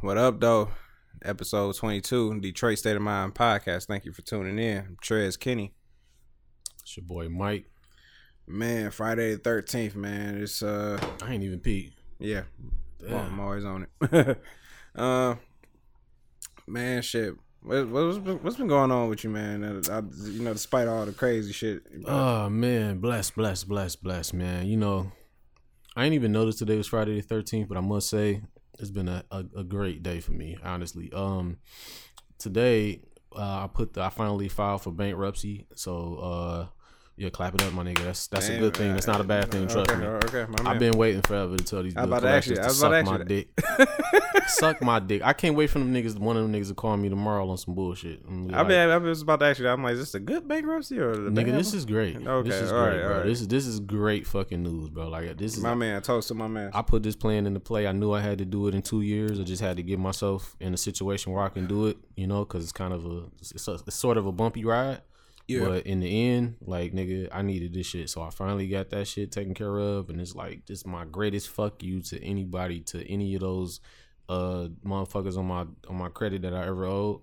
What up, though? Episode 22, Detroit State of Mind podcast. Thank you for tuning in. I'm Trez Kenny. It's your boy Mike. Man, Friday the 13th, man. It's, uh, I ain't even peep. yeah. Well, I'm always on it. uh, man, shit. What, what's, what's been going on with you, man? I, you know, despite all the crazy shit. Oh man, bless, bless, bless, bless, man. You know, I ain't even noticed today was Friday the thirteenth, but I must say it's been a, a, a great day for me, honestly. Um, today uh, I put the, I finally filed for bankruptcy, so uh, yeah, clap it up, my nigga. That's that's a good thing. That's not a bad thing. Trust okay, me. Okay, my man. I've been waiting forever to tell these I about to I to about suck my ask dick. suck my dick. I can't wait for them niggas. One of them niggas to call me tomorrow on some bullshit. I'm I like, been, I was about to ask you that. I'm like, is this a good bankruptcy or the Nigga, this is great. Okay, this is all great, right, bro. right. This is this is great fucking news, bro. Like this is my man. Toast to my man. I put this plan into play. I knew I had to do it in two years. I just had to get myself in a situation where I can do it, you know, because it's kind of a it's, a, it's sort of a bumpy ride. Yeah. But in the end, like nigga, I needed this shit, so I finally got that shit taken care of, and it's like this my greatest fuck you to anybody, to any of those uh motherfuckers on my on my credit that I ever owed.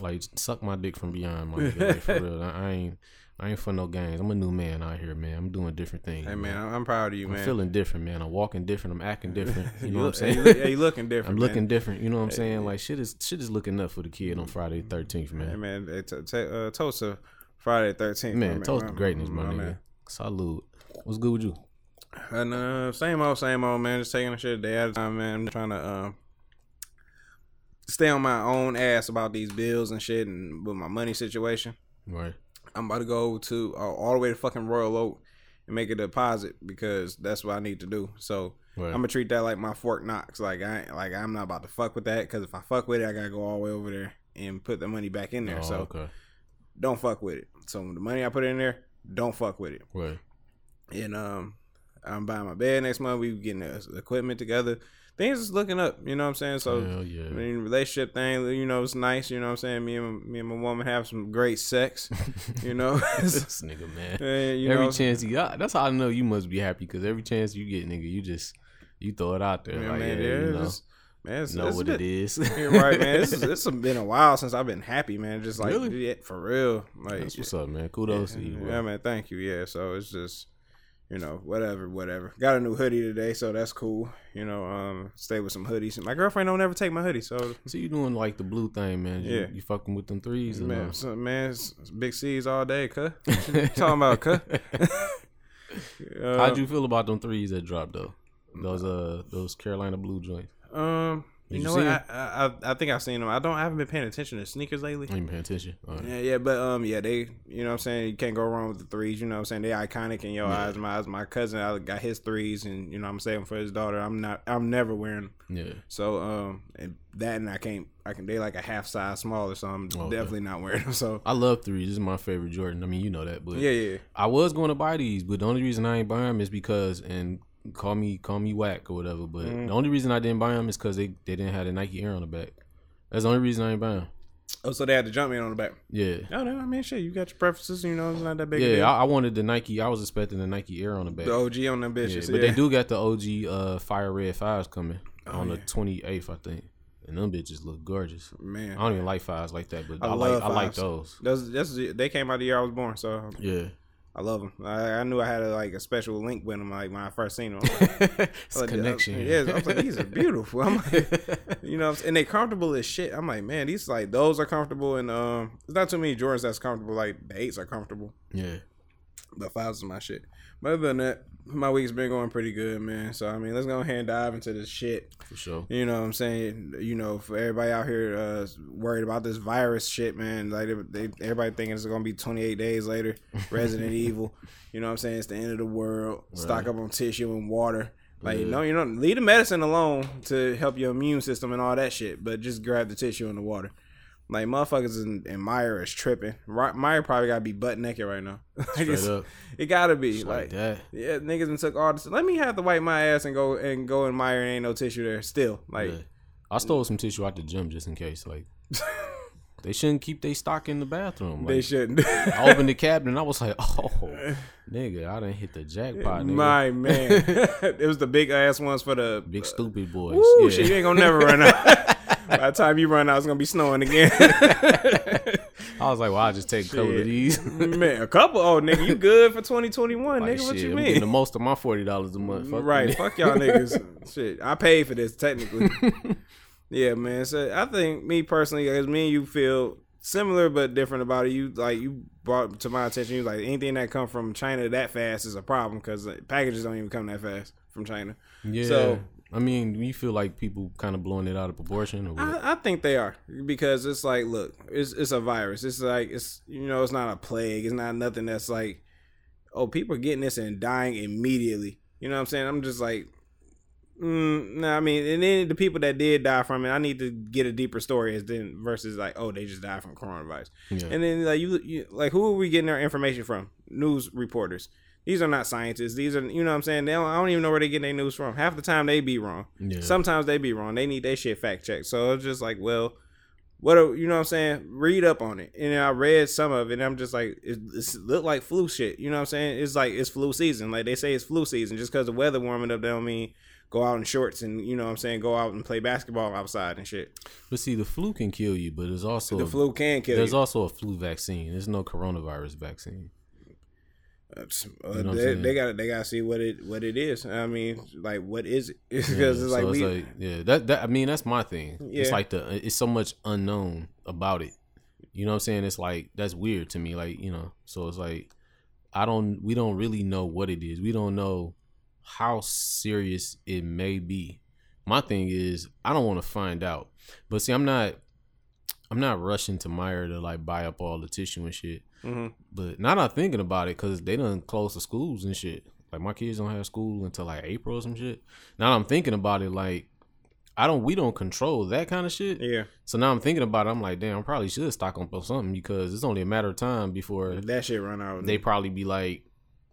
Like suck my dick from beyond, my nigga. Like, for real, I, I ain't I ain't for no games. I'm a new man out here, man. I'm doing different things. Hey man, I'm proud of you, I'm man. feeling different, man. I'm walking different. I'm acting different. You know what I'm saying? Yeah, you looking different. I'm man. looking different. You know what I'm saying? Like shit is shit is looking up for the kid on Friday the 13th, Hey man. man, hey, t- t- uh, Friday the 13th. Man, my toast my- to greatness, my, nigga. man. Salute. What's good with you? And uh, same old, same old, man. Just taking a shit a day at a time, man. I'm trying to um stay on my own ass about these bills and shit, and with my money situation. Right. I'm about to go to uh, all the way to fucking Royal Oak and make a deposit because that's what I need to do. So Right. I'm gonna treat that like my Fort Knox. Like I like I'm not about to fuck with that because if I fuck with it, I gotta go all the way over there and put the money back in there. Oh, so okay. don't fuck with it. So the money I put in there, don't fuck with it. Right. And um, I'm buying my bed next month. We getting the equipment together. Things is looking up. You know what I'm saying? So Hell yeah. I mean, relationship thing, you know, it's nice. You know what I'm saying? Me and me and my woman have some great sex. You know, this nigga, man. And, you every know, chance you got, that's how I know you must be happy because every chance you get, nigga, you just you throw it out there. Yeah, like, man, yeah, yeah, you know, man, it's, know it's what been, it is. You're right, man. It's, it's been a while since I've been happy, man. Just like Really? yeah, for real. Like That's what's up, man. Kudos yeah, to you, bro. yeah, man. Thank you. Yeah, so it's just you know whatever, whatever. Got a new hoodie today, so that's cool. You know, um, stay with some hoodies. My girlfriend don't ever take my hoodie, so So you doing like the blue thing, man? You, Yeah. you fucking with them threes, man, so, man, big C's all day, cuh. Talking about, cuh? Uh, How'd you feel about them threes that dropped though? Those uh those Carolina blue joints. Um, Did you know what? I, I I think I've seen them. I don't. I haven't been paying attention to sneakers lately. I ain't paying attention. Right. Yeah, yeah, but um, yeah, they, you know, what I'm saying you can't go wrong with the threes. You know, what I'm saying they're iconic in your Yeah. eyes. My eyes, my cousin, I got his threes, and you know, I'm saving for his daughter. I'm not, I'm never wearing. Them. Yeah. So um, and that and I can't, I can. They like a half size smaller, so I'm definitely not wearing them. So I love threes. This is my favorite Jordan. I mean, you know that, but yeah, yeah, I was going to buy these, but the only reason I ain't buying them is because and call me call me whack or whatever. But Mm. the only reason I didn't buy them is because they they didn't have the Nike Air on the back. That's the only reason I ain't buying. 'em. Oh, so they had to jump in on the back. Yeah. No, no, I mean, shit, you got your preferences. You know, it's not that big. Yeah. I, I wanted the Nike. I was expecting the Nike Air on the back. the OG on them Yeah, bitches. but yeah. they do got the OG uh, Fire Red Fives coming Oh, on yeah. the twenty eighth, I think. And them bitches look gorgeous. Man, I don't even like fives like that, but I I, like love I like those. those, that's, they came out the year I was born, so Yeah, I love them. I, I knew I had a, like a special link with them, like when I first seen them. it's a Like, connection. I, yeah, I was like, these are beautiful. I'm like, you know, and they comfortable as shit. I'm like, man, these like those are comfortable, and um, there's not too many Jordans that's comfortable. Like the eights are comfortable, yeah. the fives is my shit. But other than that, my week's been going pretty good, man. So I mean, let's go ahead and dive into this shit. for sure. You know what I'm saying? You know, for everybody out here uh, worried about this virus shit, man. Like they, they everybody thinking it's gonna be 28 days later. Resident Evil. You know what I'm saying? It's the end of the world. Stock up on tissue and water. Like Yeah. no, you know, leave the medicine alone to help your immune system and all that shit. But just grab the tissue and the water. Like motherfuckers in, in Meijer is tripping. Ri- Meijer probably gotta be butt naked right now. Like, Straight up. It gotta be Just like, like that. yeah, niggas and took all this. Let me have to wipe my ass and go and go in Meijer and ain't no tissue there. Still, like, Yeah. I stole some tissue out the gym just in case. Like they shouldn't keep their stock in the bathroom. they shouldn't. I opened the cabinet and I was like, oh, nigga, I didn't hit the jackpot, nigga. My man, it was the big ass ones for the Big uh, stupid boys. Woo, yeah. shit, you ain't gonna never run out. By the time you run out, it's gonna be snowing again. I was like, well, I'll just take a couple of these. man, a couple. Oh, nigga, you good for 2021, Like, nigga? What shit, you I'm getting the most of my forty dollars a month. Fuck right, fuck y'all niggas. Shit, I paid for this technically. yeah, man. So I think me personally, because me and you feel similar but different about it. You like you brought to my attention. You like anything that come from China that fast is a problem because packages don't even come that fast from China. Yeah. So- I mean, do you feel like people kind of blowing it out of proportion, or what? I, I think they are because it's like, look, it's it's a virus. It's like it's you know, it's not a plague. It's not nothing that's like, oh, people are getting this and dying immediately. You know what I'm saying? I'm just like, mm, no, I mean, and then the people that did die from it, I need to get a deeper story as then versus like, oh, they just died from coronavirus. yeah. And then like you, you like who are we getting our information from? News reporters. These are not scientists. These are you know what I'm saying. They don't, I don't even know where they get their news from. Half the time they be wrong. Yeah. Sometimes they be wrong. They need their shit fact checked. So it's just like, well, what are, you know what I'm saying? Read up on it. And I read some of it. And I'm just like, it, it look like flu shit. You know what I'm saying? It's like it's flu season. Like they say it's flu season. Just because the weather warming up, don't mean go out in shorts and you know what I'm saying go out and play basketball outside and shit. But see, the flu can kill you, but there's also The flu can kill there's you. also a flu vaccine. There's no coronavirus vaccine. Uh, you know they, they got they got to see what it what it is. I mean, like what is it? Because Yeah, it's like so we like yeah, that that I mean that's my thing. Yeah. It's like the it's so much unknown about it. You know what I'm saying? It's like that's weird to me. Like you know, so it's like I don't we don't really know what it is. We don't know how serious it may be. My thing is I don't want to find out. But see, I'm not I'm not rushing to Meijer to like buy up all the tissue and shit. Mhm. But now I'm thinking about it, cause they done close the schools and shit. Like my kids don't have school until like April or some shit. Now that I'm thinking about it, like I don't, we don't control that kind of shit. yeah So now I'm thinking about it. I'm like, damn, I probably should stock up on something because it's only a matter of time before that shit run out. they probably be like,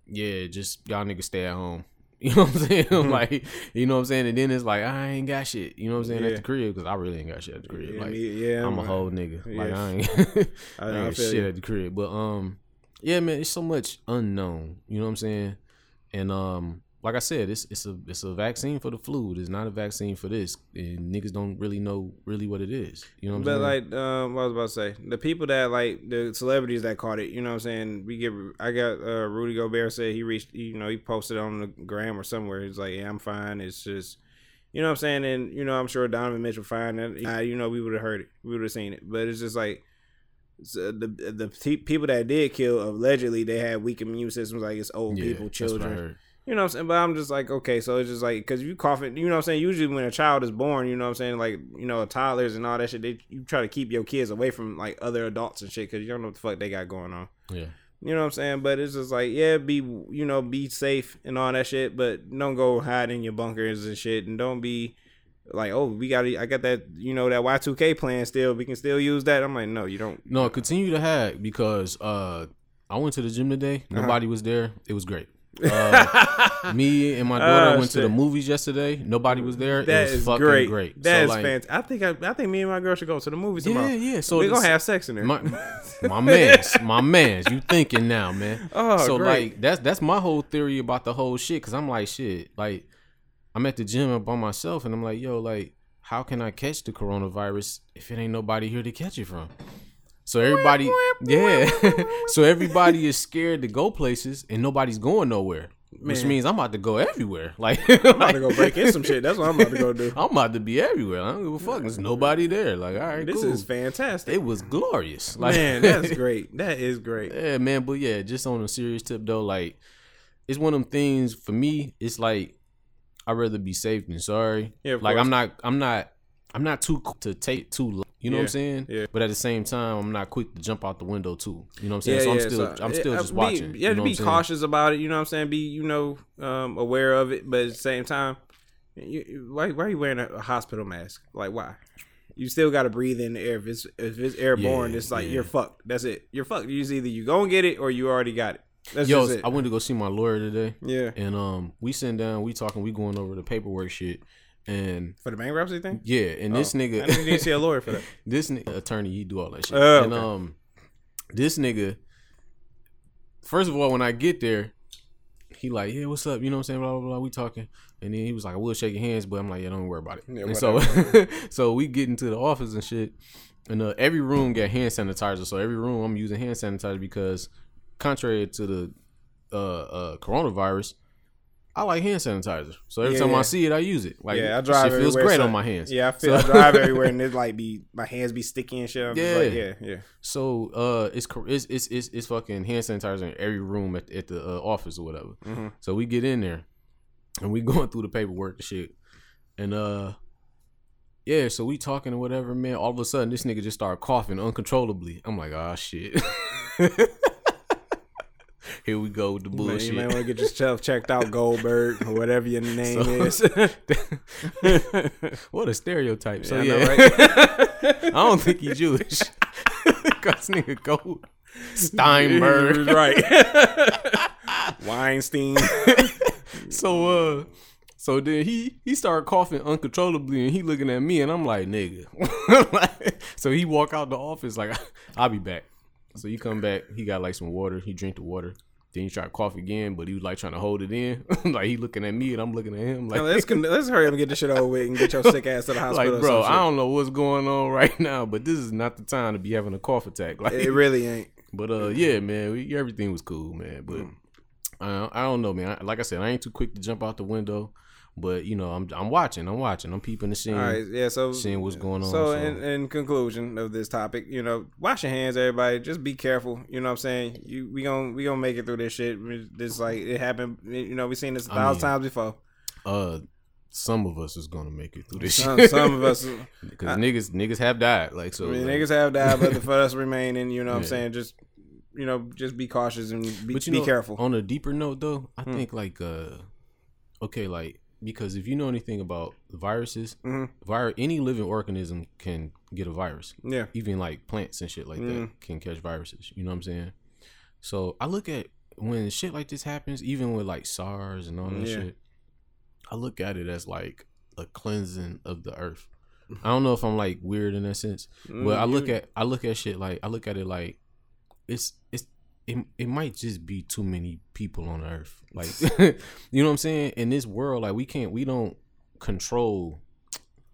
yeah, just y'all niggas stay at home. You know what I'm saying? Mm-hmm. like, you know what I'm saying? And then it's like, I ain't got shit. You know what I'm saying? At the crib because I really ain't got shit at the crib. yeah, like, yeah, I'm a whole nigga. Like I ain't, I I ain't shit you. at the crib. But um, yeah, man, it's so much unknown. You know what I'm saying? And um, like I said, it's it's a it's a vaccine for the flu. It's not a vaccine for this. And niggas don't really know really what it is. You know what I'm But like, um, what I was about to say, the people that like the celebrities that caught it, you know what I'm saying? We get, I got uh, Rudy Gobert said he reached, you know, he posted on the gram or somewhere. He's like, yeah, I'm fine. It's just, you know what I'm saying? And you know, I'm sure Donovan Mitchell fine. And uh, you know, we would have heard it, we would have seen it. But it's just like. So the the pe- people that did kill allegedly they had weak immune systems like it's old Yeah, people that's what I children. You know what I'm saying? But I'm just like, okay, so it's just like, because you coughing, you know what I'm saying? Usually when a child is born, you know what I'm saying? Like, you know, toddlers and all that shit, they, you try to keep your kids away from like other adults and shit because you don't know what the fuck they got going on. Yeah. You know what I'm saying? But it's just like, yeah, be, you know, be safe and all that shit, but don't go hide in your bunkers and shit. And don't be like, oh, we got, I got that, you know, that Y2K plan still. We can still use that. I'm like, no, you don't. No, continue to hack because uh, I went to the gym today. Uh-huh. Nobody was there. It was great. Uh, me and my daughter Oh, went to the movies yesterday. Nobody was there. That it was is fucking great. great. That So, is like, fantastic. I think I, I think me and my girl should go to the movies tomorrow. Yeah, yeah. So We're gonna have sex in there. my my man's my man's. You thinking now, man? Oh, so great. like that's that's my whole theory about the whole shit. Cause I'm like shit. Like I'm at the gym by myself, and I'm like, yo, like how can I catch the coronavirus if it ain't nobody here to catch it from? So everybody, yeah. so everybody is scared to go places, and nobody's going nowhere. Which means I'm about to go everywhere. Like I'm about to go break in some shit. That's what I'm about to go do. I'm about to be everywhere. I don't give a fuck. There's nobody there. Like, all right, This cool. is fantastic. It was glorious. Like, Man, that's great. That is great. Yeah, man, but yeah, just on a serious tip though, like it's one of them things for me, it's like I'd rather be safe than sorry. Yeah, like course. I'm not I'm not I'm not too to take too you know what I'm saying? yeah. But at the same time, I'm not quick to jump out the window too. You know what I'm saying? Yeah, so I'm yeah, still so, I'm still uh, just be- watching. You have know to be I'm saying? cautious about it. You know what I'm saying? Be you know um, aware of it, but at the same time, you, why why are you wearing a, hospital mask? Like why? You still got to breathe in the air. If it's if it's airborne, Yeah, it's like yeah. you're fucked. That's it. You're fucked. You either you gonna get it or you already got it. That's Yo, just it. I went to go see my lawyer today, yeah, and um, we sitting down, we talking, we going over the paperwork shit, and for the bankruptcy thing. yeah, and this Oh, nigga, I didn't see a lawyer for that. this ni- attorney, he do all that shit, Oh, and okay. um, this nigga, first of all, when I get there, he like, yeah, what's up? You know what I'm saying? Blah blah blah. We talking, and then he was like, I will shake your hands, but I'm like, yeah, don't worry about it. Yeah, and so, so we get into the office and shit, and uh, every room got hand sanitizer. So every room I'm using hand sanitizer because, contrary to the uh, uh, coronavirus. I like hand sanitizer, so every Yeah, time yeah. I see it, I use it. Like, yeah, I drive. It feels great so- on my hands. Yeah, I feel So- I drive everywhere and it like be my hands be sticky and shit. I'm just like, Yeah. yeah, yeah. So uh, it's it's it's it's, it's fucking hand sanitizer in every room at, at the uh, office or whatever. Mhm. So we get in there, and we going through the paperwork and shit, and uh, yeah. So we talking or whatever, man. All of a sudden, this nigga just started coughing uncontrollably. I'm like, ah, shit. Here we go with the You may, you may want to get yourself checked out, Goldberg, or whatever your name So- is. what a stereotype. So I yeah, know, right? I don't think he's Jewish. Cause nigga go Steinberg. right? Weinstein. So uh so then he he started coughing uncontrollably and he looking at me and I'm like, nigga. So he walk out the office like I'll be back. So he come back, he got like some water, he drink the water. Then he try to cough again, but he was like trying to hold it in. like he looking at me and I'm looking at him like let's let's hurry up and get this shit over with and get your sick ass to the hospital. like bro, I don't know what's going on right now, but this is not the time to be having a cough attack. Like It really ain't. But uh, yeah, man, we, everything was cool, man. But Mm. I, I don't know, man. I, like I said, I ain't too quick to jump out the window, but you know, I'm I'm watching, I'm watching, I'm peeping the scene. All right, yeah. So seeing what's going on, So, so- in, in conclusion of this topic, you know, wash your hands, everybody. Just be careful. You know what I'm saying? You we gonna we gonna make it through this shit. This like it happened. You know, we seen this a thousand mean, times before. Uh, some of us is gonna make it through this Some, shit. some of us. because niggas niggas have died. Like so, I mean, like, niggas have died, but for us remaining, you know what I'm saying? Just you know, just be cautious and be, but be know, careful. On a deeper note, though, I Hmm. think like uh, okay, like because if you know anything about viruses, Mhm. vir- any living organism can get a virus. Yeah. even like plants and shit like Mm. that can catch viruses. You know what I'm saying? So I look at when shit like this happens, even with like SARS and all that Yeah. shit. I look at it as like a cleansing of the earth. I don't know if I'm like weird in that sense, but I look Mm, at I look at shit like I look at it like it's it's it, it might just be too many people on earth. Like you know what I'm saying? In this world, like we can't we don't control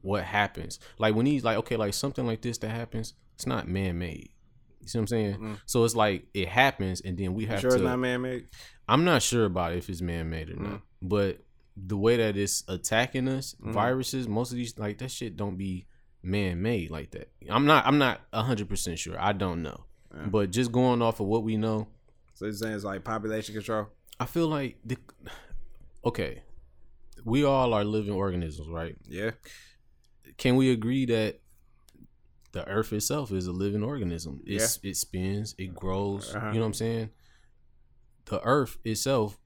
what happens. Like when he's like, okay, like something like this that happens, it's not man made. You see what I'm saying? Mm. So it's like it happens, and then we You have sure to. it's not man made. I'm not sure about if it's man made or not, Mm. but the way that it's attacking us, Mhm. viruses, most of these like that shit don't be man made like that. I'm not. I'm not hundred percent sure. I don't know, Yeah. but just going off of what we know, So you're saying it's like population control. I feel like the. Okay, we all are living organisms, right? Yeah. can we agree that the earth itself is a living organism it's, it spins it grows Uh-huh. you know what i'm saying the earth itself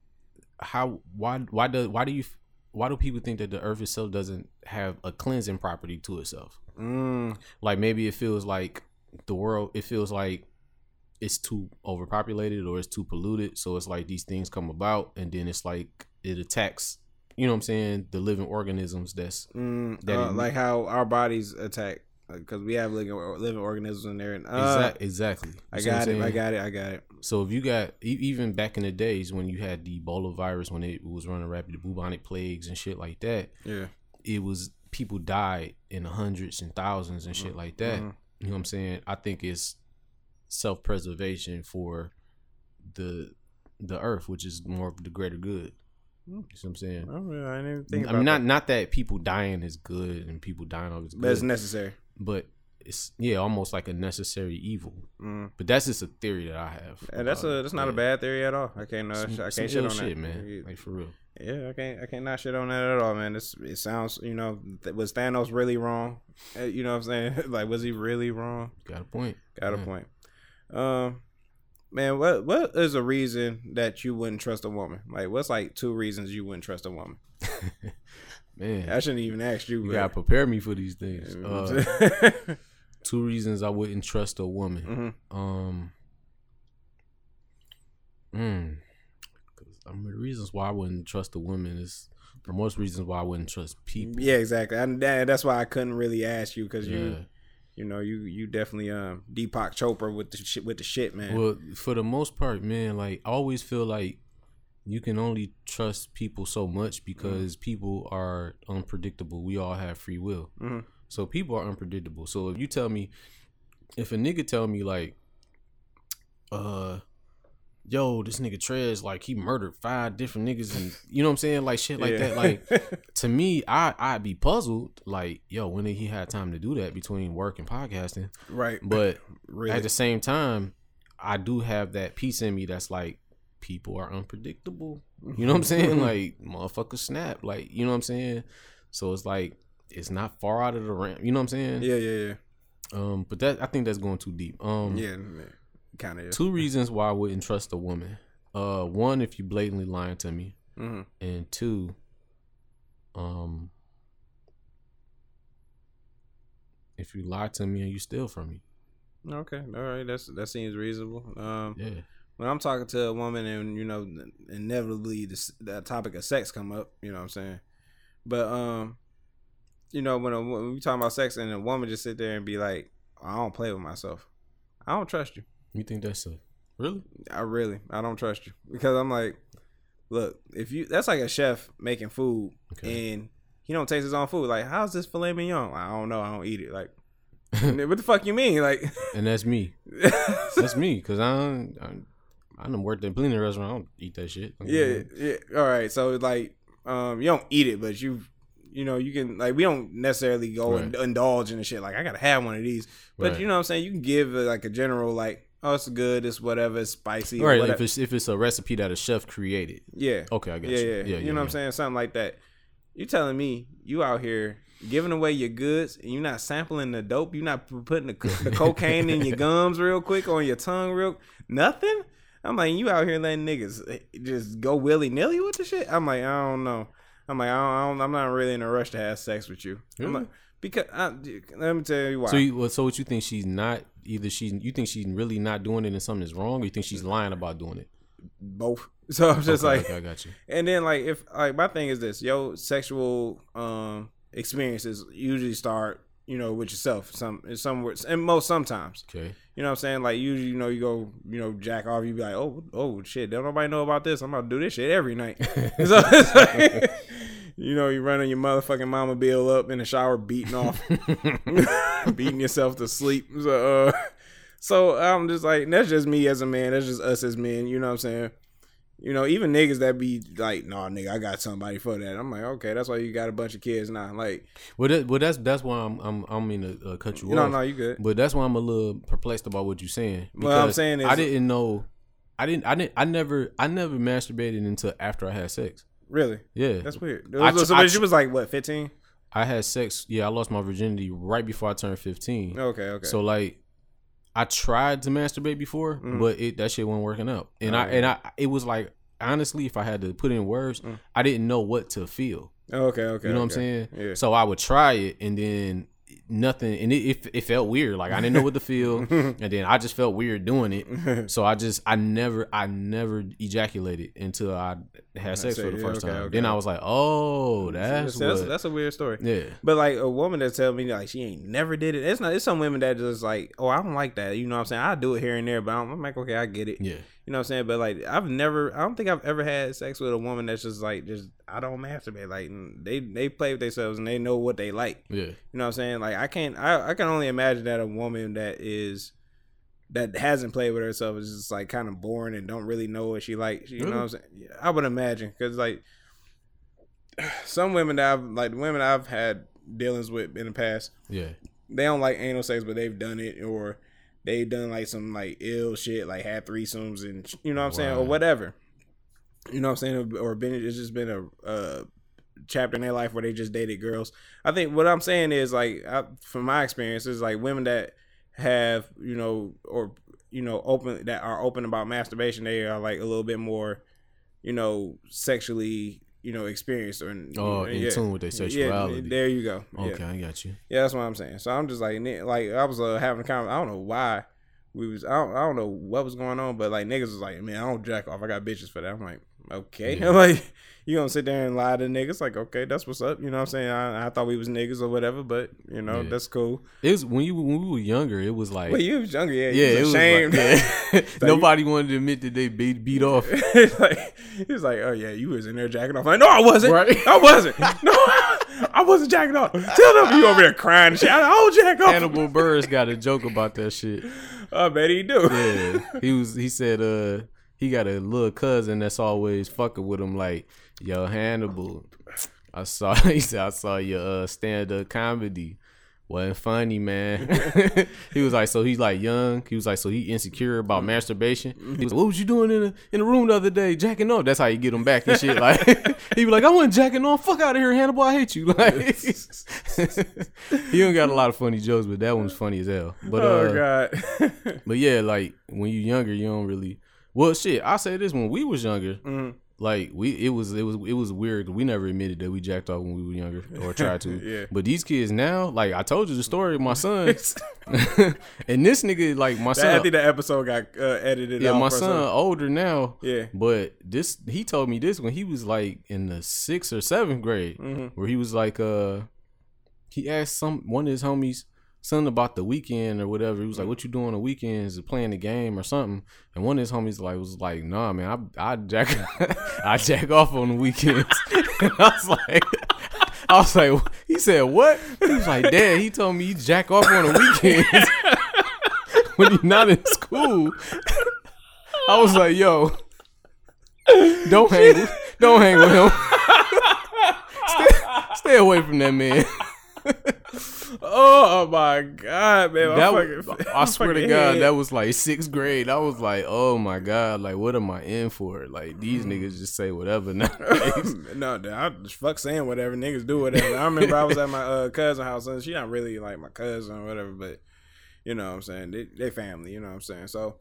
how why why do why do you why do people think that the earth itself doesn't have a cleansing property to itself Mm. like maybe it feels like the world it feels like it's too overpopulated or it's too polluted so it's like these things come about and then it's like it attacks you know what i'm saying the living organisms that's Mm, That uh, like how our bodies attack because we have living living organisms in there. And, uh, Exact, exactly. I see what I'm got it. I got it. I got it. So if you got even back in the days when you had the Ebola virus when it was running rapid, the bubonic plagues and shit like that, Yeah. it was people died in the hundreds and thousands and shit like that. Mhm. You know what I'm saying? I think it's self preservation for the the earth, which is more of the greater good. You see what I'm saying? I, don't really, I didn't even think I about mean, not that. not that people dying is good and people dying of is but it's necessary. but it's yeah, almost like a necessary evil. Mm. But that's just a theory that I have. And that's a that's not a bad theory at all. I can't uh, Some- I can't shit on shit, that, man. Like for real. Yeah, I can't I can't not shit on that at all, man. It's it sounds you know th- was Thanos really wrong? Uh, You know what I'm saying? like was he really wrong? Got a point. Got a point. Um, man, what what is a reason that you wouldn't trust a woman? Like, what's like two reasons you wouldn't trust a woman? Man, I shouldn't even ask you. you but- gotta prepare me for these things. Uh, two reasons I wouldn't trust a woman. Mhm. Um, mm, 'cause, I mean, the reasons why I wouldn't trust a woman is the most reasons why I wouldn't trust people. Yeah, exactly. And that, that's why I couldn't really ask you because Yeah. you, you know, you you definitely um Deepak Chopra with the shit with the shit, man. Well, for the most part, man, like I always feel like you can only trust people so much because people are unpredictable. We all have free will. Mhm. So people are unpredictable. So if you tell me if a nigga tell me like uh yo, this nigga Trez, like he murdered five different niggas and you know what I'm saying? Like shit like Yeah. that. Like to me, I I'd be puzzled. Like, yo, when did he have time to do that between work and podcasting? right, But really, at the same time, I do have that piece in me that's like, people are unpredictable. You know what I'm saying? Like, motherfucker snap. Like, you know what I'm saying? So it's like, it's not far out of the ramp. You know what I'm saying? yeah, yeah, yeah, Um, but that I think that's going too deep. Um, yeah, kind of. two reasons why I wouldn't trust a woman. Uh, one, if you blatantly lying to me, hmm and two, um, if you lie to me and you steal from me. Okay, all right, that's that seems reasonable. Um, Yeah. when I'm talking to a woman and you know inevitably the topic of sex come up, you know what I'm saying. But um, you know when, a, when we talking about sex and a woman just sit there and be like, I don't play with myself. I don't trust you. You think that's a really? I really, I don't trust you because I'm like, look, if you that's like a chef making food Okay. and he don't taste his own food. Like, how's this filet mignon? I don't know. I don't eat it. Like, what the fuck you mean? Like, And that's me. That's me, cause I don't, I, I done worked at a plenty restaurant. I don't eat that shit. yeah, yeah. All right. So like, um, you don't eat it, but you, you know, you can like we don't necessarily go and indulge in the shit. Like, I gotta have one of these, but Right. you know what I'm saying. You can give uh, like a general like, oh, it's good. It's whatever. It's spicy. right. whatever. If it's if it's a recipe that a chef created. yeah. Okay, I got yeah, you. yeah, yeah, You know what I'm saying? Something like that. You telling me you out here giving away your goods and you're not sampling the dope? You're not putting the, the cocaine in your gums real quick or on your tongue real nothing? I'm like, you out here letting niggas eh, just go willy nilly with the shit? I'm like, I don't know. I'm like, I don't, I don't, I'm not really in a rush to have sex with you. I'm like, because I, let me tell you why. So, you, well, so what you think she's not? Either she's you think she's really not doing it and something is wrong, or you think she's lying about doing it? both. So I'm just Okay, like, okay, I got you. And then like if like my thing is this, yo, sexual um experiences usually start, you know, with yourself. Some somewhere and most sometimes. Okay. You know what I'm saying? Like usually, you know, you go, you know, jack off, you be like, Oh, oh shit, don't nobody know about this. I'm about to do this shit every night. so like you know, you running your motherfucking mama bill up in the shower beating off beating yourself to sleep. So uh so I'm just like that's just me as a man, that's just us as men, you know what I'm saying? You know, even niggas that be like, "Nah, nigga, I got somebody for that." I'm like, okay, that's why you got a bunch of kids now. Like, Well, that, well, that's that's why I'm I'm I'm mean to uh, cut you no, off. no, no, you good. But that's why I'm a little perplexed about what you're saying. What I'm saying is- I didn't know. I didn't. I didn't. I never. I never masturbated until after I had sex. Really, Yeah, that's weird. I so, I she was like what, 15? I had sex. Yeah, I lost my virginity right before I turned 15. Okay, okay. So like, I tried to masturbate before, Mhm. but it that shit wasn't working out. And Oh, I yeah. and I it was like honestly, if I had to put in words, Mm. I didn't know what to feel. okay, okay. You know what I'm saying? Yeah. So I would try it, and then nothing, and it, it, it felt weird. Like I didn't know what to feel, and then I just felt weird doing it. So I just I never I never ejaculated until I had sex for the Yeah, first okay, time. okay. Then I was like, oh, that's that's, what. that's a weird story. yeah. But like a woman that tell me like she ain't never did it. It's not. It's some women that just like, oh, I don't like that. You know what I'm saying? I do it here and there, but I'm, I'm like, okay, I get it. Yeah. You know what I'm saying? But like, I've never. I don't think I've ever had sex with a woman that's just like, just I don't masturbate. Like they they play with themselves and they know what they like. Yeah. You know what I'm saying? Like I can't. I I can only imagine that a woman that is that hasn't played with herself is just like kind of boring and don't really know what she likes. You know what I'm saying? I would imagine because like some women that I've like the women I've had dealings with in the past, Yeah. they don't like anal sex, but they've done it or they've done like some like ill shit, like had threesomes and you know what I'm saying or whatever. You know what I'm saying? Or been it's just been a uh, chapter in their life where they just dated girls. I think what I'm saying is like I, from my experience is like women that have you know or you know open that are open about masturbation. They are like a little bit more you know sexually you know experienced or Oh, in tune with their sexuality. Yeah, there you go. Okay, Yeah. I got you. Yeah, that's what I'm saying. So I'm just like, like I was uh, having a conversation. I don't know why we was. I don't, I don't know what was going on, but like niggas was like, man, I don't jack off. I got bitches for that. I'm like, okay. Yeah. Like, you gonna sit there and lie to niggas? Like, okay, that's what's up. You know what I'm saying? I, I thought we was niggas or whatever, but you know Yeah. that's cool. It was when you when we were younger. It was like But you was younger, yeah. yeah, you it was like, yeah. nobody wanted to admit that they beat beat off. It's like he was like, oh yeah, you was in there jacking off. Like, no, I wasn't. Right. I wasn't. No, I wasn't jacking off. Tell them you over there crying and shit. I don't jack off. Hannibal Buress got a joke about that shit. I bet he do. Yeah, he was. He said, uh, he got a little cousin that's always fucking with him. Like, yo, Hannibal, I saw. He said, I saw your uh, stand up comedy. Wasn't funny, man. he was like, so he's like young. He was like, so he insecure about masturbation. He was, like, what was you doing in the in the room the other day, jacking off? That's how you get him back and shit. Like, he be like, I wasn't jacking off. Fuck out of here, Hannibal. I hate you. Like, he don't got a lot of funny jokes, but that one's funny as hell. But uh, oh god. but yeah, like when you younger, you don't really. Well, shit. I say this when we was younger, Mhm. like we it was it was it was weird. We never admitted that we jacked off when we were younger or tried to. Yeah. But these kids now, like I told you the story of my son, and this nigga like my I son. I think the episode got uh, edited. Yeah, my son older now. Yeah. But this he told me this when he was like in the sixth or seventh grade, Mhm. where he was like uh he asked some one of his homies something about the weekend or whatever. He was like, mm. "What you doing on the weekends? Playing the game or something?" And one of his homies like was like, "Nah, man, I I jack I jack off on the weekends." and I was like. I was like, he said, what? He was like, Dad, he told me he jack off on the weekends when he's not in school. I was like, yo, don't hang, with, don't hang with him. stay, stay away from that man. Oh my god, man! That was, fucking, I swear to God, head. that was like sixth grade. I was like, oh my God, like what am I in for? Like these Mm. niggas just say whatever nowadays. no, I just fuck saying whatever niggas do whatever. I remember I was at my uh, cousin house and she not really like my cousin or whatever, but you know what I'm saying they they family. You know what I'm saying so.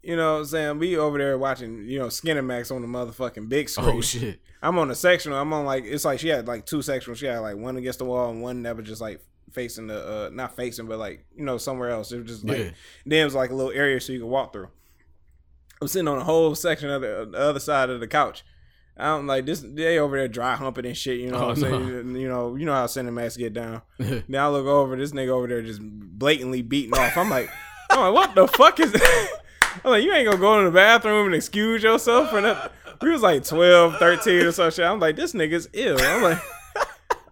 You know what I'm saying? We over there watching, you know, Cinemax on the motherfucking big screen. oh shit. I'm on a sectional. I'm on like it's like she had like two sectionals. She had like one against the wall and one that was just like facing the uh not facing but like you know somewhere else. It was just like Yeah. then it was like a little area so you could walk through. I'm sitting on a whole section of the, the other side of the couch. I'm like this. They over there dry humping and shit. You know Oh, what I'm saying? You know, you know how Cinemax get down. Now I look over, this nigga over there just blatantly beating off. I'm like, I'm like, what the fuck is that? I'm like, you ain't gonna go to the bathroom and excuse yourself for nothing. We was like 12, 13 or some shit. I'm like, this nigga's ill. I'm like,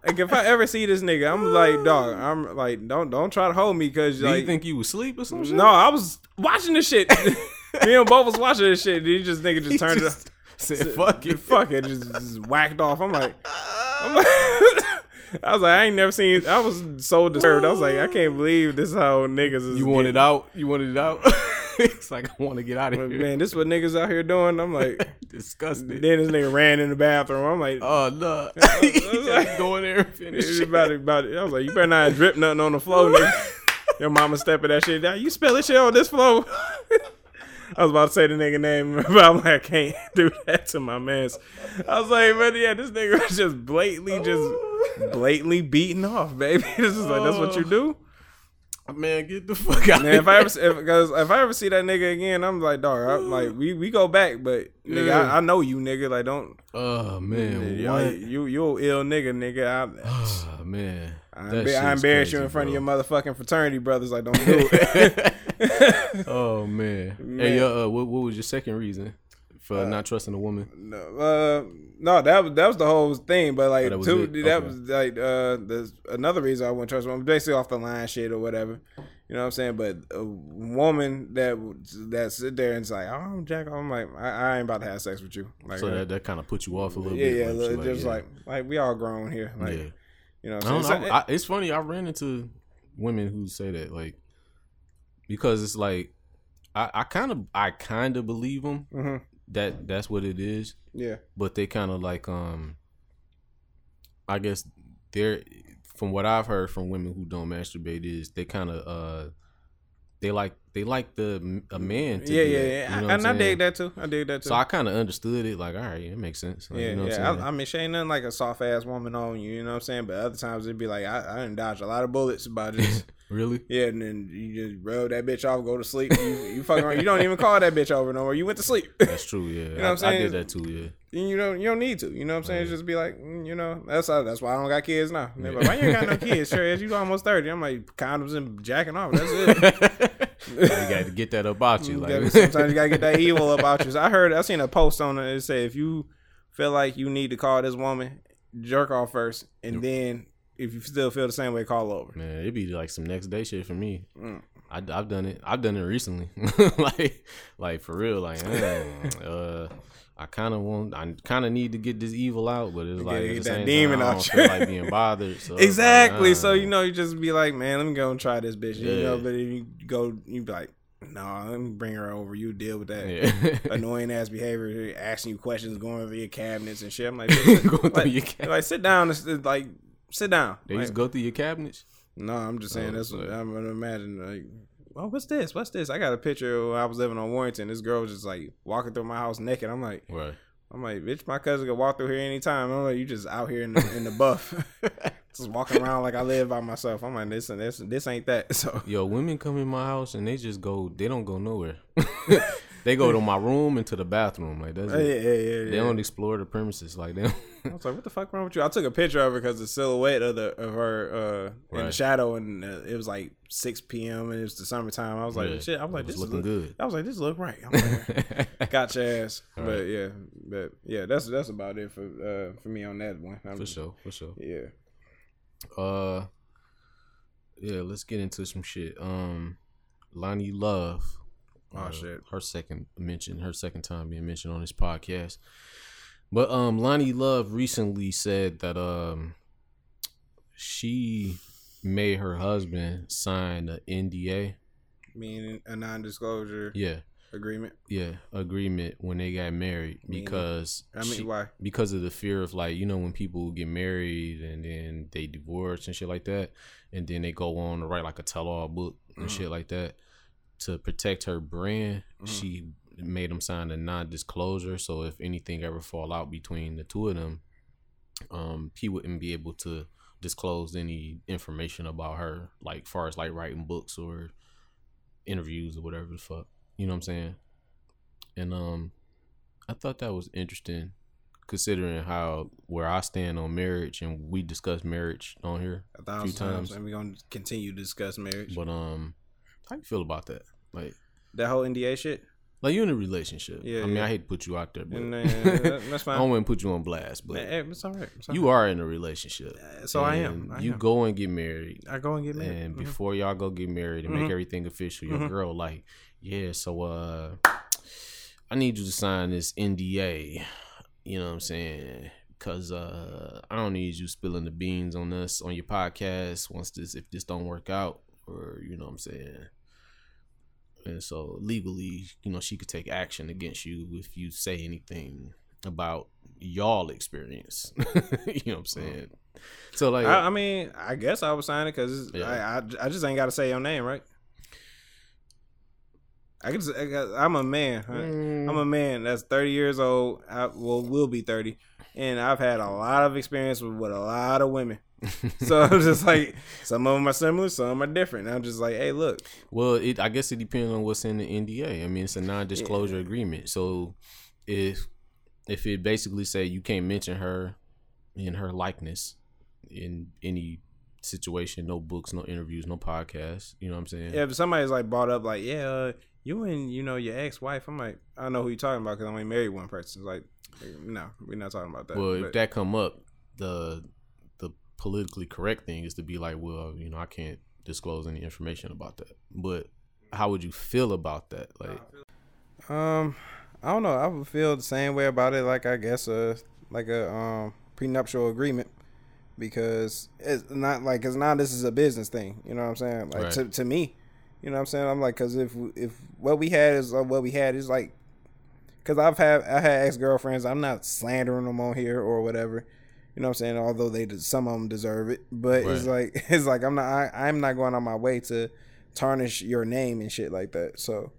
like if I ever see this nigga, I'm like, dog, I'm like, don't don't try to hold me because Do like, you think you was asleep or some shit? no, I was watching this shit. Me and both was watching this shit. He just nigga just turned it. just said, fuck it. fuck it, just, just whacked off. I'm like, I'm like I was like, I ain't never seen. I was so disturbed. I was like, I can't believe this is how niggas is. You want it out? You want it out? It's like I want to get out of here. Man, this what niggas out here doing. I'm like, Disgusting. then this nigga ran in the bathroom. I'm like, Oh no! like- go in there and finish. about it, about it. I was like, you better not drip nothing on the floor, nigga. Your mama stepping that shit down. You spill this shit on this floor. I was about to say the nigga name, but I'm like, I can't do that to my mans. I was like, but yeah, this nigga was just blatantly, just oh. blatantly beating off, baby. This is like, that's what you oh. do. Man, get the fuck out. Man, if I ever, if, if I ever see that nigga again, I'm like, dog, I'm like, we, we go back, but nigga, Yeah. I, I know you, nigga. Like, don't, Oh man, you, you, you a ill nigga, nigga. I, Oh man, I, That I shit's embarrass you in front bro. of your motherfucking fraternity brothers. Like, don't do it. Oh man. Man. Hey, uh, uh, what, what was your second reason for not trusting a woman? no, uh, no, that was that was the whole thing. But like, Oh, that was two, that Okay. was like uh, there's another reason I wouldn't trust one. Basically, off the line shit or whatever. You know what I'm saying? But a woman that that sit there and it's like, oh, Jack. I'm like, I, I ain't about to have sex with you. Like, So uh, that, that kind of put you off a little yeah, bit. yeah, like, just yeah. like like we all grown here. Like, yeah. you know, what I I'm saying? know. So- I, it's funny. I ran into women who say that, like, because it's like, I, I kind of, I kind of believe them Mhm. That that's what it is, yeah, but they kind of like, um, I guess they're from what I've heard from women who don't masturbate is they kind of, uh, they like they like the a man. To yeah, yeah, that, yeah. you know I, and I'm I dig that too. I dig that too. So I kind of understood it. Like, all right, it makes sense. Like, yeah, you know yeah. I, I mean, she ain't nothing like a soft ass woman on you. You know what I'm saying? But other times it'd be like, I, I didn't dodge a lot of bullets about this. really? yeah, and then you just rub that bitch off, go to sleep. You, you fucking around. You don't even call that bitch over no more. You went to sleep. That's true. Yeah, know what I'm I, I did that too. Yeah. And you don't you don't need to. You know what I'm saying? Just be like, mm, you know, that's how, that's why I don't got kids now. They're like, why you ain't got no kids? Sure, as you almost thirty. I'm like condoms and jacking off. That's it. you got to get that about you. You Like, gotta- sometimes you gotta get that evil about you. So I heard I seen a post on it. It said if you feel like you need to call this woman, jerk off first, and then if you still feel the same way, call over. man, it'd be like some next day shit for me. Mm. I, have done it. I've done it recently. like, like for real. Like, man, uh, I kind of want. I kind of need to get this evil out, but it's like get that demon time, I out don't feel like being bothered. So it's like, Exactly. So you know, you just be like, man, let me go and try this bitch. You know, but if you go, you be like, no, let me bring her over. You deal with that. yeah. Annoying ass behavior, asking you questions, going over your cabinets and shit. I'm like, Going through like, your cab- like, sit down. and Like, sit down. They Like, just go through your cabinets. No, I'm just saying Oh, that's what. I'm gonna imagine. Like, well, what's this? What's this? I got a picture I was living on Warrington. This girl was just like walking through my house naked. I'm like, Right. I'm like, bitch, my cousin could walk through here anytime. I'm like, you just out here in the, in the buff, just walking around like I live by myself. I'm like, this and this, this ain't that. So Yo, women come in my house and they just go. They don't go nowhere. they go to my room and to the bathroom. Like that's yeah, it. yeah, yeah. They don't explore the premises. Like. Don't I was like, what the fuck wrong with you? I took a picture of her because the silhouette of the of her uh, in the shadow, and uh, it was like 6 p.m. and it was the summertime. I was like, Yeah. shit. I was like, was this is looking look- good. I was like, this look right. I'm like, got your ass. All but right. yeah, but yeah, that's that's about it for uh for me on that one. I'm- for sure. For sure. Yeah. Uh, yeah. Let's get into some shit. Um, Loni Love. Oh, uh, shit. Her second mention. Her second time being mentioned on this podcast. But um, Loni Love recently said that um, she made her husband sign an NDA. Meaning a non-disclosure Yeah. agreement. Yeah, agreement when they got married Meaning? because I mean, she- why? because of the fear of like you know when people get married and then they divorce and shit like that, and then they go on to write like a tell-all book and Mhm. shit like that to protect her brand. Mhm. She made them sign a non-disclosure, so if anything ever fall out between the two of them, um, he wouldn't be able to disclose any information about her, like far as like writing books or interviews or whatever the fuck. You know what I'm saying? And um I thought that was interesting considering how where I stand on marriage and we discuss marriage on here. A thousand few times, times. and we're gonna continue to discuss marriage. But um how you feel about that? Like that whole NDA shit. like you in a relationship. Yeah, I mean yeah. I hate to put you out there, but And, uh, that- that's I fine. don't want to put you on blast, but hey, it's all right. It's all you are in a relationship. right. so I am. I you am. go and get married. I go and get married. and Mhm. before y'all go get married and make Mhm. everything official, your Mhm. girl like, yeah, so uh I need you to sign this NDA. You know what I'm saying? Cause uh I don't need you spilling the beans on us on your podcast once this if this don't work out or you know what I'm saying. And so legally, you know, she could take action against you if you say anything about y'all experience. you know what I'm saying? So like I, I mean, I guess I would sign it because Yeah. I, I I just ain't got to say your name, right? I can. Just, I, I'm a man. huh? mm, I'm a man that's 30 years old. I well will be 30, and I've had a lot of experience with, with a lot of women. So I'm just like, some of them are similar, some are different. I'm just like, hey, look, Well, it I guess it depends on what's in the NDA. I mean, it's a non-disclosure agreement. So if if it basically say you can't mention her in her likeness in any situation, no books, no interviews, no podcasts, you know what I'm saying? yeah, if somebody's like brought up like, yeah, uh, you and you know your ex-wife, I'm like, I know who you're talking about because I only married one person. It's like, no, we're not talking about that. well, if that come up, the politically correct thing is to be like, well, you know, I can't disclose any information about that. But how would you feel about that? Like, Um, I don't know. I would feel the same way about it. Like I guess uh like a um prenuptial agreement because it's not like because now this is a business thing. You know what I'm saying? Like Right. to to me, you know what I'm saying? I'm like because if if what we had is uh, what we had is like because I've had I had ex girlfriends. I'm not slandering them on here or whatever. You know what I'm saying? Although they some of them deserve it, but it's like it's like I'm not I, I'm not going on my way to tarnish your name and shit like that. So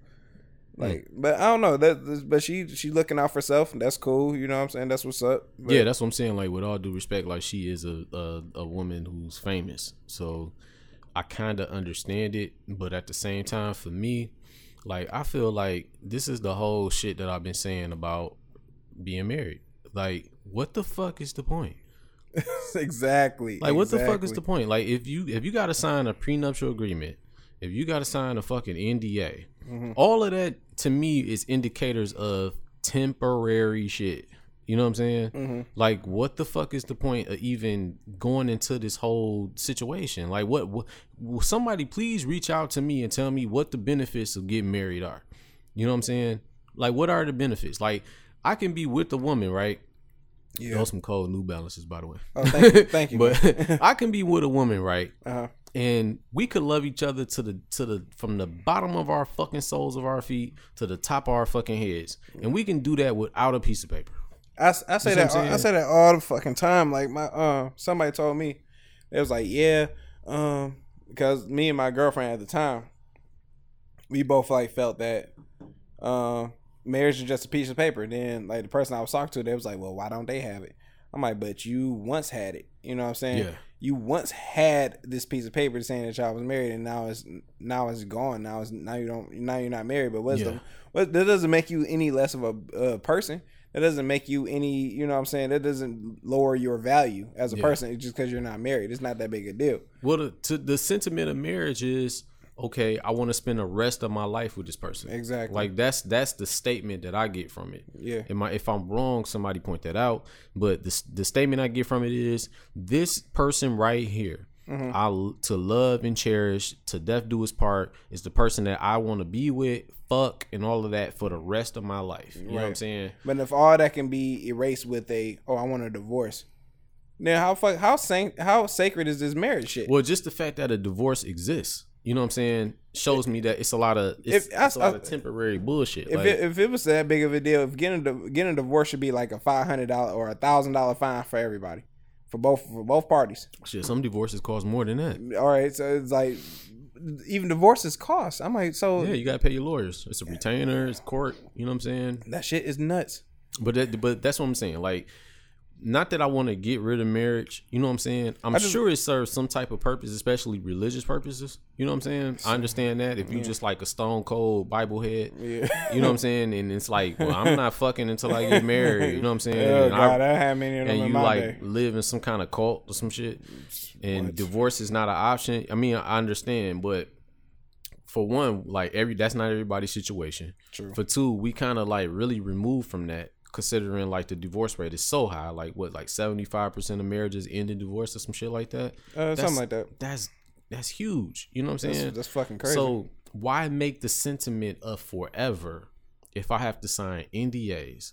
Hmm. like, but I don't know that. But she she looking out for herself. That's cool. You know what I'm saying? That's what's up. But, yeah, that's what I'm saying. Like with all due respect, like she is a a, a woman who's famous, so I kind of understand it. But at the same time, for me, like I feel like this is the whole shit that I've been saying about being married. Like, what the fuck is the point? exactly. Like, what the fuck is the point? Like, if you if you got to sign a prenuptial agreement, if you got to sign a fucking NDA, Mm-hmm. all of that to me is indicators of temporary shit. You know what I'm saying? Mm-hmm. Like, what the fuck is the point of even going into this whole situation? Like, what, what? will Somebody please reach out to me and tell me what the benefits of getting married are. You know what I'm saying? Like, what are the benefits? Like, I can be with the woman, right? Yeah. Those some cold New Balances, by the way. Oh, thank you, thank you. but I can be with a woman, right? uh-huh. and we could love each other to the to the from the bottom of our fucking soles of our feet to the top of our fucking heads, and we can do that without a piece of paper. I, I say You that I'm I say that all the fucking time. Like my uh somebody told me it was like yeah um because me and my girlfriend at the time we both like felt that um marriage is just a piece of paper. Then like the person I was talking to, they was like, well, why don't they have it? I'm like, but you once had it. You know what I'm saying? Yeah. You once had this piece of paper saying that y'all was married, and now it's now it's gone. Now it's now you don't now you're not married. But what's Yeah. the what that doesn't make you any less of a uh, person. That doesn't make you any. You know what I'm saying? That doesn't lower your value as a Yeah. person just because you're not married. It's not that big a deal. Well, the, to, the sentiment of marriage is okay. I want to spend the rest of my life with this person. Exactly. Like that's that's the statement that I get from it. Yeah. Am I, if I'm wrong, somebody point that out. But the the statement I get from it is this person right here. Mm-hmm. I to love and cherish to death do his part is the person that I want to be with, fuck, and all of that for the rest of my life. You know what I'm saying? But if all that can be erased with a oh I want a divorce, now how fuck how sanct how sacred is this marriage shit? Well, just the fact that a divorce exists, you know what I'm saying, shows me that it's a lot of it's, If- it's a lot I- of temporary bullshit. if like, it, if it was that big of a deal, if getting a, getting a divorce should be like a five hundred dollar or a thousand dollar fine for everybody, for both for both parties. shit, some divorces cost more than that. All right, so it's like even divorces cost. I'm like, so Yeah, you gotta pay your lawyers. It's a retainer, it's court. You know what I'm saying? that shit is nuts. But that, but that's what I'm saying. Like, not that I want to get rid of marriage. You know what I'm saying? I'm just- sure it serves some type of purpose, especially religious purposes. You know what I'm saying? I understand that. If you just like a stone cold Bible head, Yeah. you know what I'm saying? And it's like, well, I'm not fucking until I get married. You know what I'm saying? Oh And I- god, I had many of them and you like day. live in some kind of cult or some shit, and divorce is not an option. I mean, I understand, but for one, like every that's not everybody's situation. True. For two, we kind of like really removed from that, considering like the divorce rate is so high. Like what, like seventy five percent of marriages end in divorce or some shit like that. Uh, something like that. That's that's huge. You know what I'm saying? That's, that's fucking crazy. So why make the sentiment of forever if I have to sign NDAs?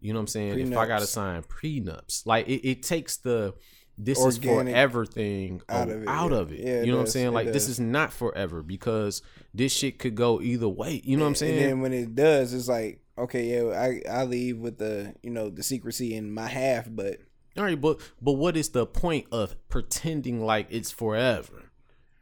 You know what I'm saying? If I got to sign prenups, like it, it takes the this Organic is forever thing out of it. Out yeah. of it. Yeah, it you know what I'm saying? Like this is not forever because this shit could go either way. You know what I'm saying? And then when it does, it's like, okay, yeah, I I leave with the you know the secrecy in my half, but All right, but but what is the point of pretending like it's forever?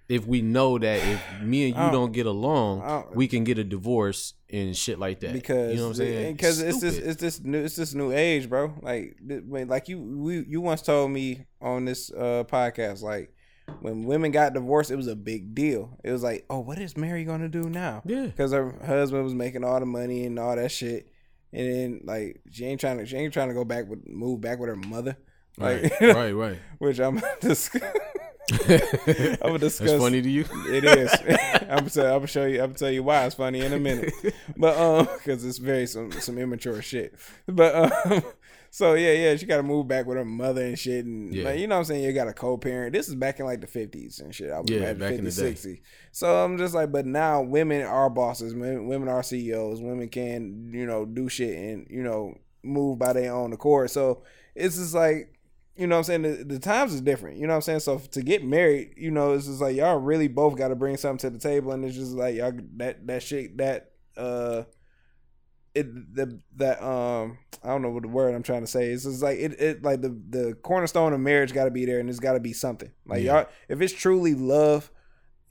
If we know that if me and you don't- get along, don't- we can get a divorce and shit like that. because you know what I'm saying? Because it's this it's this new it's this new age, bro. Like like you we, you once told me on this uh podcast like. When women got divorced, it was a big deal. It was like, oh, what is Mary gonna do now? Yeah. because her husband was making all the money and all that shit, and then like she ain't trying to she ain't trying to go back with move back with her mother, like right, right, right. which I'm discuss. I'm gonna discuss. That's funny to you. It is. I'm gonna tell, I'm gonna show you. I'm gonna tell you why it's funny in a minute. But um, because it's very some some immature shit. But um, so yeah, yeah, she got to move back with her mother and shit, and Yeah. like, you know what I'm saying. You got a co-parent. This is back in like the 50s and shit. I was Yeah, back in the 50s, day. 60s. So I'm just like, but now women are bosses. Women, women are CEOs. Women can you know do shit and you know move by their own accord. So it's just like you know what I'm saying? The, the times is different. You know what I'm saying? So to get married, you know, it's just like y'all really both got to bring something to the table, and it's just like y'all that that shit that uh it the that um I don't know what the word I'm trying to say. is. It's like it it like the the cornerstone of marriage got to be there, and it's got to be something like Yeah. y'all if it's truly love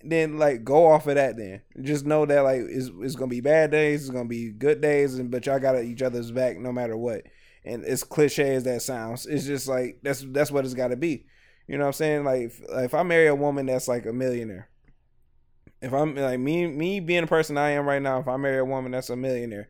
then like go off of that. Then just know that like it's, it's gonna be bad days, it's gonna be good days, and but y'all got each other's back no matter what. And as cliche as that sounds, it's just like that's that's what it's got to be. You know what I'm saying? Like if, if I marry a woman that's like a millionaire, if I'm like me me being the person I am right now, if I marry a woman that's a millionaire,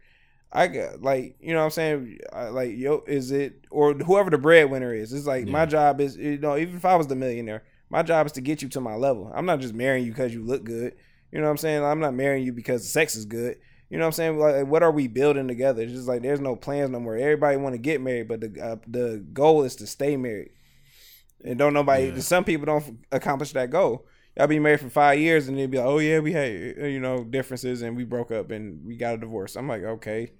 I got like you know what I'm saying I, like yo is it or whoever the breadwinner is. It's like my job is you know even if I was the millionaire, my job is to get you to my level. I'm not just marrying you because you look good. You know what I'm saying? I'm not marrying you because the sex is good. You know what I'm saying? Like, what are we building together? It's just like there's no plans no more. Everybody want to get married, but the uh, the goal is to stay married. And don't nobody. Yeah. Some people don't accomplish that goal. Y'all be married for five years and they'll be like, oh yeah, we had uh, you know differences and we broke up and we got a divorce. I'm like, okay,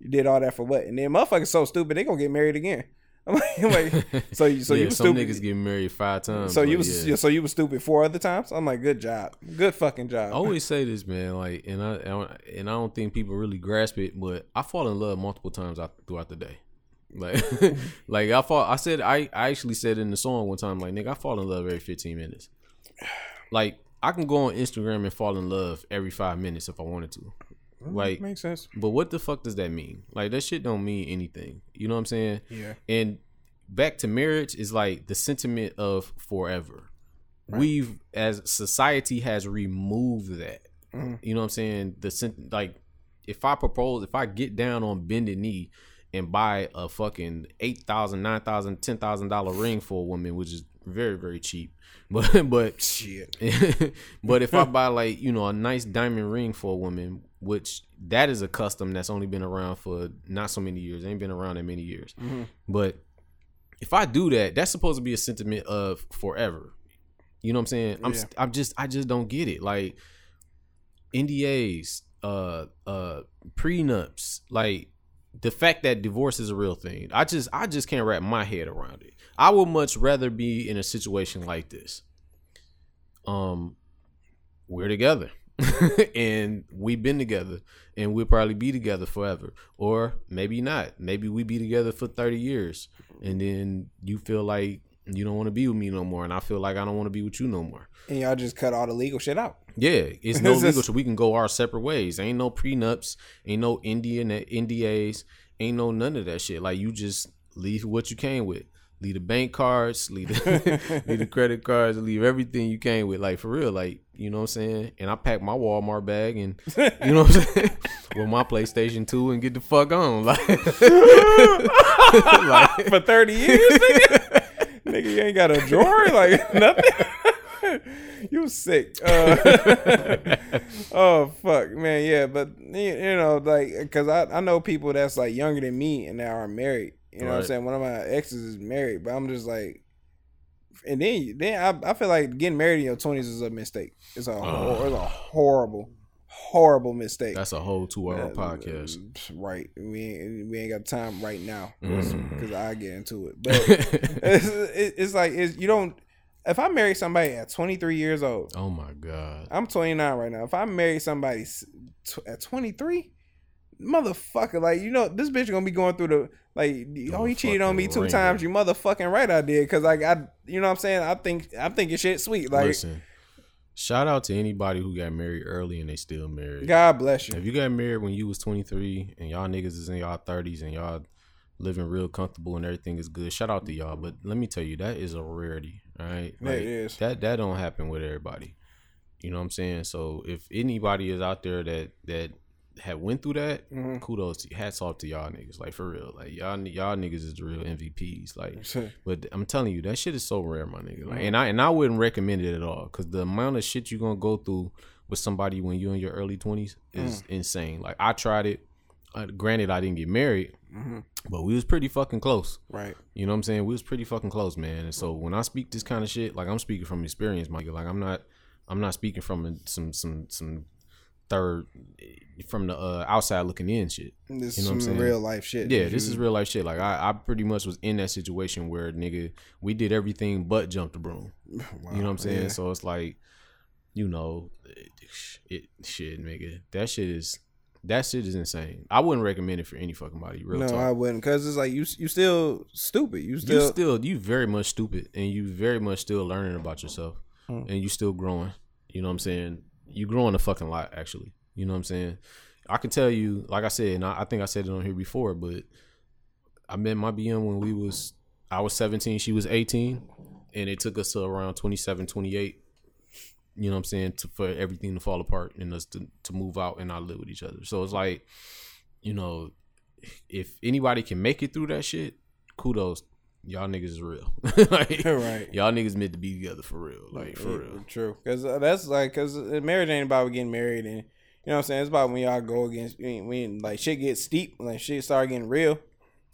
you did all that for what? And then motherfuckers so stupid they gonna get married again. I'm like, like so you so yeah, you was some stupid. niggas get married five times. so you was yeah. so you was stupid four other times. I'm like, good job, good fucking job. I always say this, man. Like, and I and I don't think people really grasp it, but I fall in love multiple times throughout the day. Like, like I fall. I said I, I actually said in the song one time, like, nigga, I fall in love every fifteen minutes. Like, I can go on Instagram and fall in love every five minutes if I wanted to. Like, makes sense. but what the fuck does that mean? Like, that shit don't mean anything. You know what I'm saying? Yeah. And back to marriage is like the sentiment of forever. We've as society has removed that. Mhm. You know what I'm saying? The sen- like if I propose, if I get down on bended knee and buy a fucking eight thousand, nine thousand, ten thousand dollar ring for a woman, which is very very cheap, but but Shit. but if I buy like you know a nice diamond ring for a woman, which that is a custom that's only been around for not so many years, ain't been around that many years. Mhm. But if I do that, that's supposed to be a sentiment of forever. You know what I'm saying? I'm Yeah. I'm just I just don't get it. Like NDAs, uh uh prenups, like the fact that divorce is a real thing. I just I just can't wrap my head around it. I would much rather be in a situation like this. Um we're together. and we've been together and we'll probably be together forever. Or maybe not. Maybe we be together for 30 years and then you feel like you don't want to be with me no more and i feel like i don't want to be with you no more. And y'all just cut all the legal shit out. yeah it's no legal so we can go our separate ways. Ain't no prenups ain't no indian ndas ain't no none of that shit. Like you just leave what you came with leave the bank cards leave the, leave the credit cards leave everything you came with like for real like you know what i'm saying and i pack my walmart bag and you know what i'm saying with my playstation 2 and get the fuck on like, like For 30 years, nigga? nigga, you ain't got a drawer? Like, nothing? you sick. Uh, oh, fuck, man. Yeah, but, you know, like, because I, I know people that's, like, younger than me and that are married. You know what I'm saying? One of my exes is married, but I'm just like, and then, then I, I feel like getting married in your 20s is a mistake. It's a, hor- it's a horrible, horrible mistake. that's a whole two hour Uh, podcast Right. We ain't, we ain't got time right now Mm. because I get into it. But it's, it- it's like it's, you don't. If I marry somebody at 23 years old, oh my god I'm 29 right now. If I marry somebody at 23, motherfucker, like you know, this bitch gonna be going through the like. Oh, he cheated on me two Motherfucking times. You motherfucking right, I did. Cause like I, you know what I'm saying. I think I'm thinking shit sweet. Like listen shout out to anybody who got married early and they still married God bless you. If you got married when you was 23 and y'all niggas is in y'all 30s and y'all living real comfortable and everything is good, shout out to y'all. But let me tell you, that is a rarity. All right, is. That that don't happen with everybody. You know what I'm saying? So if anybody is out there that that have went through that, Mhm. kudos to hats off to y'all niggas. Like for real, like y'all y'all niggas is the real MVPs. Like but I'm telling you, that shit is so rare, my nigga. Like, and I and I wouldn't recommend it at all because the amount of shit you're gonna go through with somebody when you're in your early 20s is insane. Like I tried it. Uh, granted, I didn't get married, Mhm. but we was pretty fucking close. Right. You know what I'm saying? We was pretty fucking close, man. And so when I speak this kind of shit, like I'm speaking from experience, Mike. Like I'm not, I'm not speaking from some some some third from the uh, outside looking in shit. This You is know what I'm saying? real life shit. Yeah, this is real life shit. Like I, I pretty much was in that situation where nigga, we did everything but jump the broom. Wow, you know what I'm saying? yeah. So it's like, you know, it, it shit, nigga. That shit is that shit is insane. I wouldn't recommend it for any fucking body. Real no, talk. I wouldn't, cause it's like you you still stupid. You you still, still you very much stupid and you very much still learning about yourself Hmm. and you still growing You know what I'm saying? You growing a fucking lot, actually. You know what I'm saying? I can tell you, like I said, and I, I think I said it on here before, but I met my BM when we was I was 17, she was 18, and it took us to around 27, 28. You know what I'm saying? To, for everything to fall apart and us to, to move out and not live with each other. So it's like, you know, if anybody can make it through that shit, kudos. Y'all niggas is real. like, Right. Y'all niggas meant to be together for real. Like for Yeah, real. True, because uh, that's like because marriage ain't about getting married, and you know what I'm saying. It's about when y'all go against when, when like shit gets steep, like shit start getting real.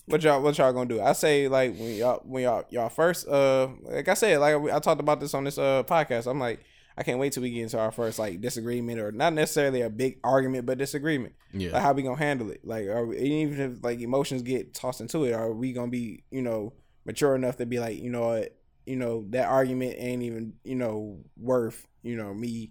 What y'all what y'all gonna do? I say like when y'all when y'all y'all first uh like I said like I talked about this on this uh podcast. I'm like I can't wait till we get into our first like disagreement or not necessarily a big argument, but disagreement. Yeah. Like how we gonna handle it? Like are we, even if like emotions get tossed into it, are we gonna be you know mature enough to be like you know what you know that argument ain't even you know worth you know me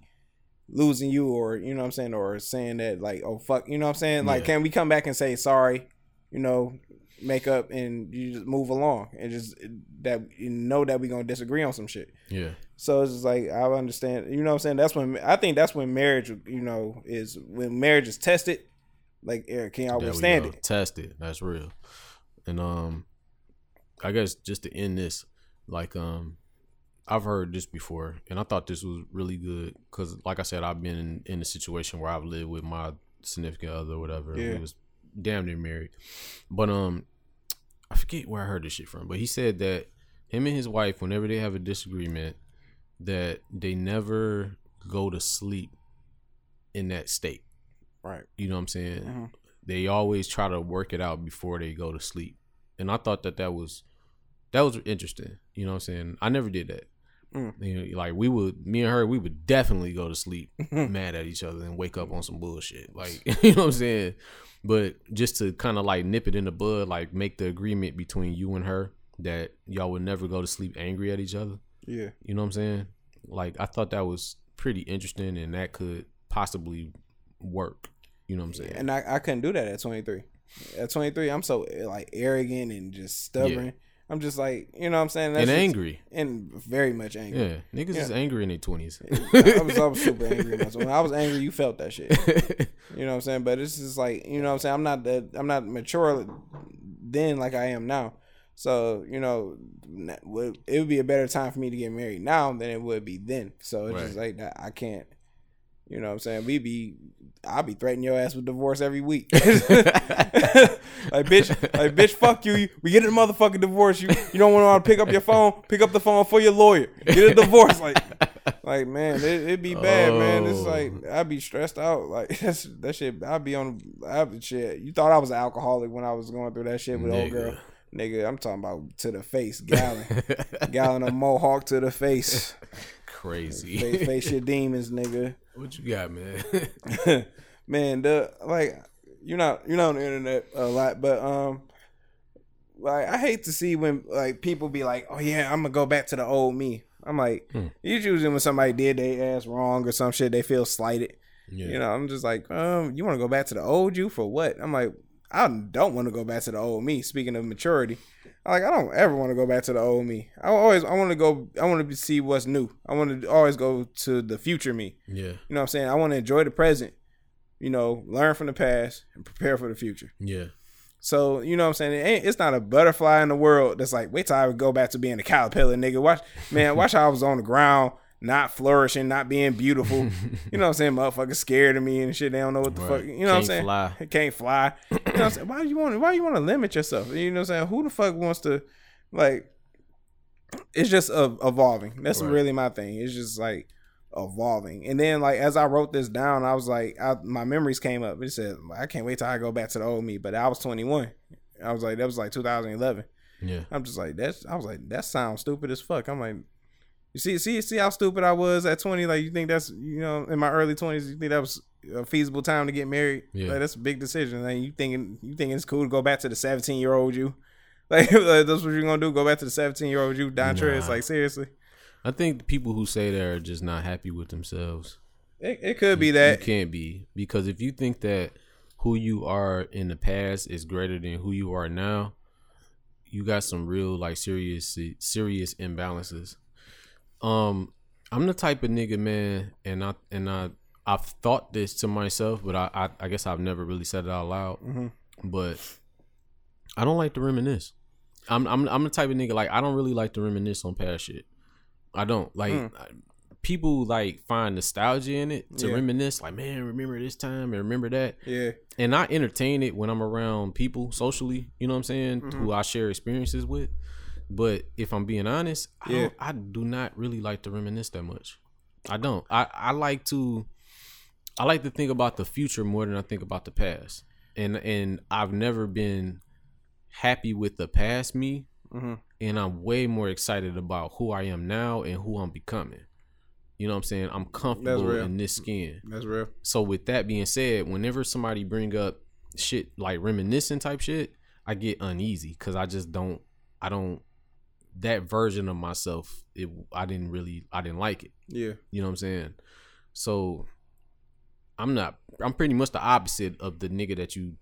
losing you or you know what I'm saying or saying that like oh fuck you know what I'm saying like Yeah. can we come back and say sorry you know make up and you just move along and just that you know that we're gonna disagree on some shit Yeah. so it's just like I understand, you know what I'm saying? That's when I think that's when marriage, you know, is when marriage is tested. Like, eh, can y'all withstand it? Test it. That's real. And um, I guess just to end this, like um, I've heard this before, and I thought this was really good because, like I said, I've been in, in a situation where I've lived with my significant other, or whatever. Yeah. We was damn near married, but um, I forget where I heard this shit from, but he said that him and his wife, whenever they have a disagreement, that they never go to sleep in that state. Right. You know what I'm saying? Mhm. They always try to work it out before they go to sleep. And I thought that that was that was interesting. You know what I'm saying? I never did that. Mm. You know, like we would, me and her, we would definitely go to sleep mad at each other and wake up on some bullshit. Like you know what I'm saying? But just to kind of like nip it in the bud, like make the agreement between you and her that y'all would never go to sleep angry at each other. Yeah. You know what I'm saying? Like I thought that was pretty interesting and that could possibly work. You know what I'm saying? And I, I couldn't do that at 23. At 23, I'm so eh, like arrogant and just stubborn. I'm just like, you know what I'm saying? and just- angry. And very much angry. Yeah, niggas is angry in their twenties. I was I was super angry. When I was angry, you felt that shit. You know what I'm saying? But it's just like you know what I'm saying. I'm not that I'm not mature then like I am now. So you know, it would be a better time for me to get married now than it would be then. So it's just like that. I can't. You know what I'm saying? We be, I'll be threatening your ass with divorce every week. like bitch, like bitch, fuck you. We get a motherfucking divorce. You you don't want to pick up your phone. Pick up the phone for your lawyer. Get a divorce. Like like man, it, it'd be bad, man. It's Oh. like I'd be stressed out. Like that's that shit. I'd be on. Be shit. You thought I was an alcoholic when I was going through that shit with old girl. Nigga, I'm talking about to the face, gallon, gallon of mohawk to the face. Crazy. Face, face your demons, nigga. what you got, man? man, the like you're not you're not on the internet a lot, but um, like I hate to see when like people be like, oh yeah, I'm gonna go back to the old me. I'm like, Hmm. usually when somebody did they ass wrong or some shit, they feel slighted. yeah. You know, I'm just like, um, you want to go back to the old you for what? I'm like, I don't want to go back to the old me. Speaking of maturity, like I don't ever want to go back to the old me. I always I want to go. I want to see what's new. I want to always go to the future me. yeah, You know what I'm saying? I want to enjoy the present. You know, learn from the past and prepare for the future. yeah, So you know what I'm saying? It ain't, it's not a butterfly in the world that's like, wait till I go back to being a caterpillar, nigga. Watch, man, watch how I was on the ground, not flourishing, not being beautiful. you know what I'm saying? Motherfuckers scared of me and shit. They don't know what the Right. fuck. You know what I'm saying? fly. Can't fly. You know what I'm saying? Why do you want? Why you want to limit yourself? You know what I'm saying? Who the fuck wants to, like? It's just uh, evolving. That's Right. really my thing. It's just like evolving. And then like as I wrote this down, I was like, I, my memories came up. It said, I can't wait till I go back to the old me. But I was 21. I was like, that was like 2011. yeah, I'm just like, that's. I was like, that sounds stupid as fuck. I'm like, you see, see, see how stupid I was at 20. Like, you think that's, you know, in my early 20s, you think that was a feasible time to get married? Yeah. Like, that's a big decision. Like, you thinking, you thinking it's cool to go back to the 17 year old you? Like, like, that's what you're gonna do? Go back to the 17 year old you, Don Trez? Nah. Like, seriously? I think the people who say they're just not happy with themselves. It, it could be You that. can't be because if you think that who you are in the past is greater than who you are now, you got some real like serious serious imbalances. Um, I'm the type of nigga, man, and I and I I've thought this to myself, but I I, I guess I've never really said it out loud. Mhm. But I don't like to reminisce. I'm I'm I'm the type of nigga like I don't really like to reminisce on past shit. I don't like Mm. I- people like find nostalgia in it to Yeah. reminisce. Like man, remember this time and remember that Yeah. and I entertain it when I'm around people socially, you know what I'm saying, Mm-hmm. who I share experiences with. But if I'm being honest, I, don't, I do not really like to reminisce that much. I don't. I, I like to I like to think about the future more than I think about the past. And and I've never been happy with the past me Mhm. and I'm way more excited about who I am now and who I'm becoming. You know what I'm saying? I'm comfortable in this skin That's real. so with that being said, whenever somebody bring up shit like reminiscing type shit, I get uneasy because I just don't, I don't, that version of myself, it, I didn't really, I didn't like it. Yeah. You know what I'm saying? So I'm not, I'm pretty much the opposite of the nigga that you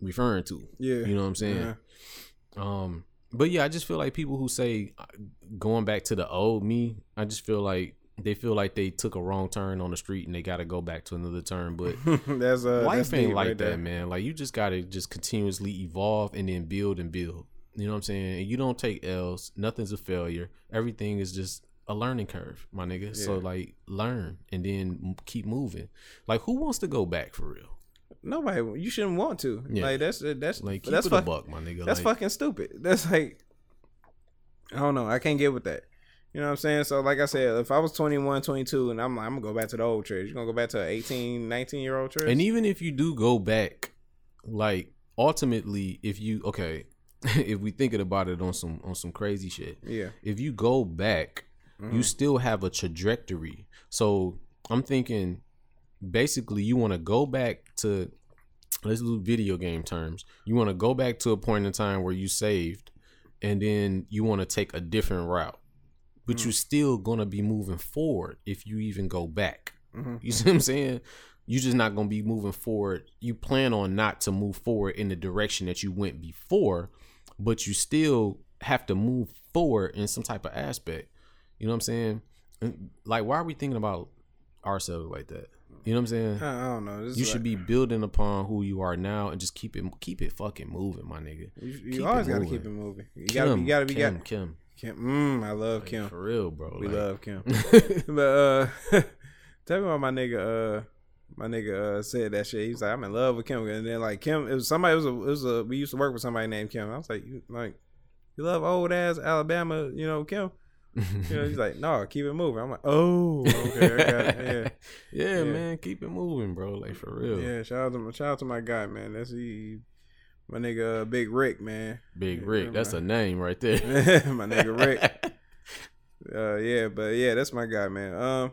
referring to. Yeah. You know what I'm saying? Yeah. Um, but yeah, I just feel like people who say uh, going back to the old me, I just feel like they feel like they took a wrong turn on the street and they got to go back to another turn. But that's uh life that's ain't like right that, there. man. Like you just gotta just continuously evolve and then build and build. You know what I'm saying? And you don't take L's. Nothing's a failure. Everything is just a learning curve, my nigga. So like learn and then keep moving. Like who wants to go back for real? Nobody. You shouldn't want to. Yeah. Like that's that's Like that's fuck, buck, my nigga. That's like, fucking stupid. That's like I don't know. I can't get with that. You know what I'm saying? So like I said, if I was 21, 22 and I'm like I'm going to go back to the old church. You going to go back to an 18, 19 year old church? And even if you do go back, like ultimately, if you okay, if we thinking about it on some on some crazy shit, yeah. if you go back, Mm-hmm. you still have a trajectory. So I'm thinking, basically, you want to go back to let's do video game terms. You want to go back to a point in time where you saved, and then you want to take a different route, but Mm. you're still gonna be moving forward if you even go back. Mhm. You see what I'm saying? You're just not gonna be moving forward. You plan on not to move forward in the direction that you went before, but you still have to move forward in some type of aspect. You know what I'm saying? And, Like, why are we thinking about ourselves like that? You know what I'm saying? I don't know. This You should like- be building upon who you are now and just keep it keep it fucking moving, my nigga. You, you always got to keep it moving. You got to you got to be Kim, got Kim. Kim. Mm, I love Like, Kim. for real, bro. We like- love Kim. but uh tell me why my nigga uh my nigga uh said that shit. He was like, I'm in love with Kim. And then like Kim it was somebody it was a it was a we used to work with somebody named Kim. I was like, you like you love old ass Alabama, you know, Kim? You know, he's like, No, keep it moving. I'm like, Oh, okay, okay. yeah, Yeah. man, keep it moving, bro. Like for real. Yeah, shout out to my shout out to my guy, man. That's he my nigga uh, Big Rick, man. Big Yeah, Rick, that's a name right there. my nigga Rick. Uh yeah, but yeah, that's my guy, man. Um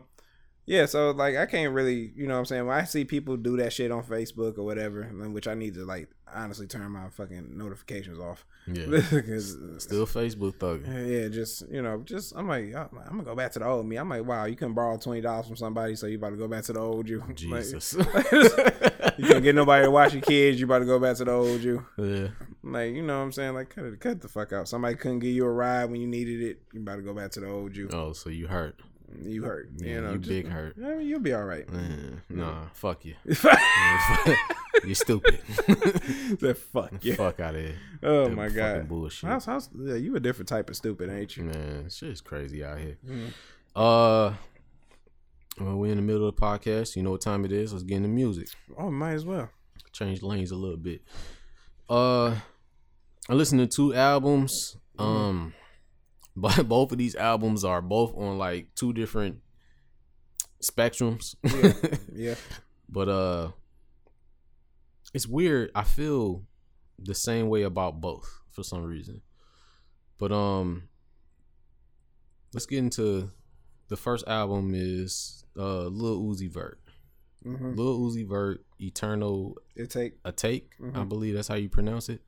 yeah, so like I can't really, you know what I'm saying? When I see people do that shit on Facebook or whatever, which I need to like honestly turn my fucking notifications off. yeah, Because still Facebook thugging. yeah, just you know, just I'm like, I'm gonna go back to the old me. I'm like, wow, you couldn't borrow twenty dollars from somebody, so you about to go back to the old you. Like, Jesus. you can't get nobody to watch your kids. You about to go back to the old you. yeah, Like, you know what I'm saying? Like, cut it, cut the fuck out. Somebody couldn't give you a ride when you needed it. You about to go back to the old you. oh, so you hurt? You hurt. Yeah, you know, you just- big hurt. I mean, you'll be all right. Man, nah, fuck you. You're stupid. the fuck yeah. Fuck out of here. Oh That my god. bullshit. How's, how's, yeah, you a different type of stupid, ain't you? Man, shit's crazy out here. Mhm. Uh, well, we're in the middle of the podcast. You know what time it is? Let's get into music. Oh, might as well. Change lanes a little bit. Uh, I listened to two albums. Um, but both of these albums are both on like two different spectrums. Yeah. but uh, it's weird. I feel the same way about both for some reason. But um, let's get into the first album is uh Lil Uzi Vert. hmm Lil Uzi Vert, Eternal Atake. a take. I Mhm. believe that's how you pronounce it.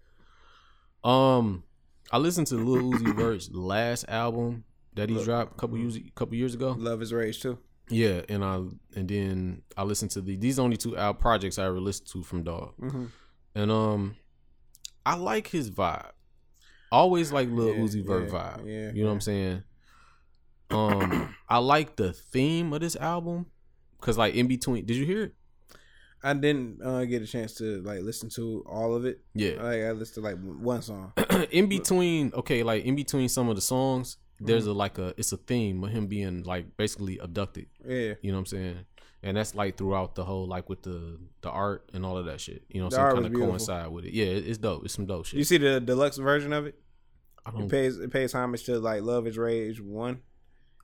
Um, I listened to Lil Uzi Vert's last album that he Look, dropped a couple years couple years ago. Love is rage too. Yeah, and I and then I listened to the these only two out projects I ever listened to from Dog, hmm and um, I like his vibe. Always like Lil Yeah, Uzi Vert yeah, vibe. yeah, you know what. I'm saying. Um, I like the theme of this album because, like, in between, did you hear it? I didn't uh, get a chance to like listen to all of it. Yeah. Like I listened to like one song. in between, okay, like in between some of the songs, there's Mm-hmm. a like a it's a theme of him being like basically abducted. Yeah. You know what I'm saying? And that's like throughout the whole like with the the art and all of that shit. You know what I'm saying? Kind of coincide with it. Yeah, it- it's dope. It's some dope shit. You see the deluxe version of it? I It pays it pays homage to like Love Is Rage one.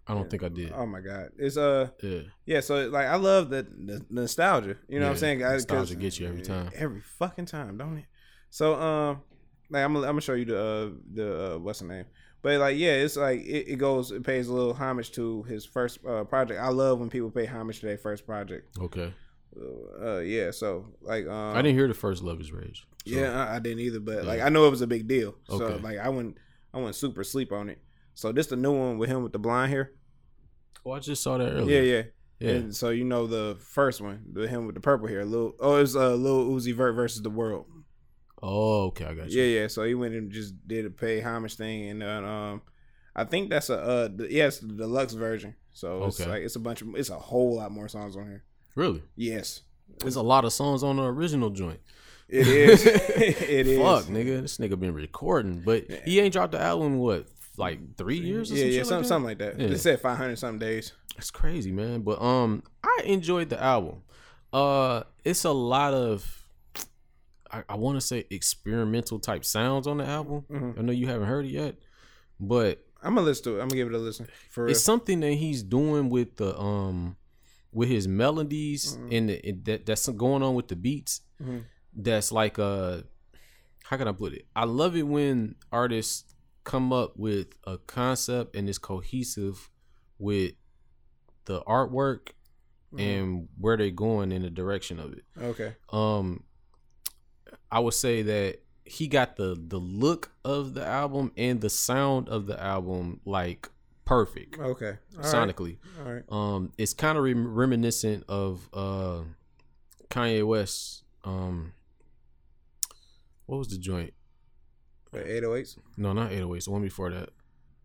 I don't think I did. Oh my god, it's uh Yeah. yeah. So like I love the, the nostalgia. You know what I'm saying? 'Cause- nostalgia gets you every time. Every fucking time, don't it? So um, like I'm gonna, I'm gonna show you the uh, the uh, what's the name? But like yeah, it's like it, it goes it pays a little homage to his first uh, project. I love when people pay homage to their first project. Okay. Uh, yeah. So like um, I didn't hear the first Love Is Rage. So, Yeah, I, I didn't either, but like I know it was a big deal. So like I went I went super sleep on it. So this the new one with him with the blonde hair. Oh, I just saw that Yeah, earlier. yeah. Yeah. And so you know the first one, the him with the purple hair, little oh it was uh Lil Uzi Vert versus the world. Oh, okay, I got you. Yeah, yeah. So he went and just did a pay homage thing, and then, um, I think that's a uh, the, yes, the deluxe version. So it's Okay. like it's a bunch of it's a whole lot more songs on here. Really? Yes, There's a lot of songs on the original joint. it is. it is. Fuck, nigga. This nigga been recording, but he ain't dropped the album what, like three years or Yeah, some yeah, something, like that? something like that. Yeah. It said five hundred something days. It's crazy, man. But um, I enjoyed the album. Uh, it's a lot of, I, I want to say experimental type sounds on the album. Mhm. I know you haven't heard it yet, but I'm gonna listen to it. I'm gonna give it a listen for real. it's something that he's doing with the um, with his melodies Mhm. and, the, and that that's going on with the beats. Mhm. That's like uh, how can I put it? I love it when artists come up with a concept and it's cohesive with the artwork Mhm. and where they're going in the direction of it. okay. Um I would say that he got the the look of the album and the sound of the album like perfect Okay. All right. sonically. All right. Um it's kind of rem- reminiscent of uh Kanye West um what was the joint? Eight oh eights. No, not 808s. The one before that.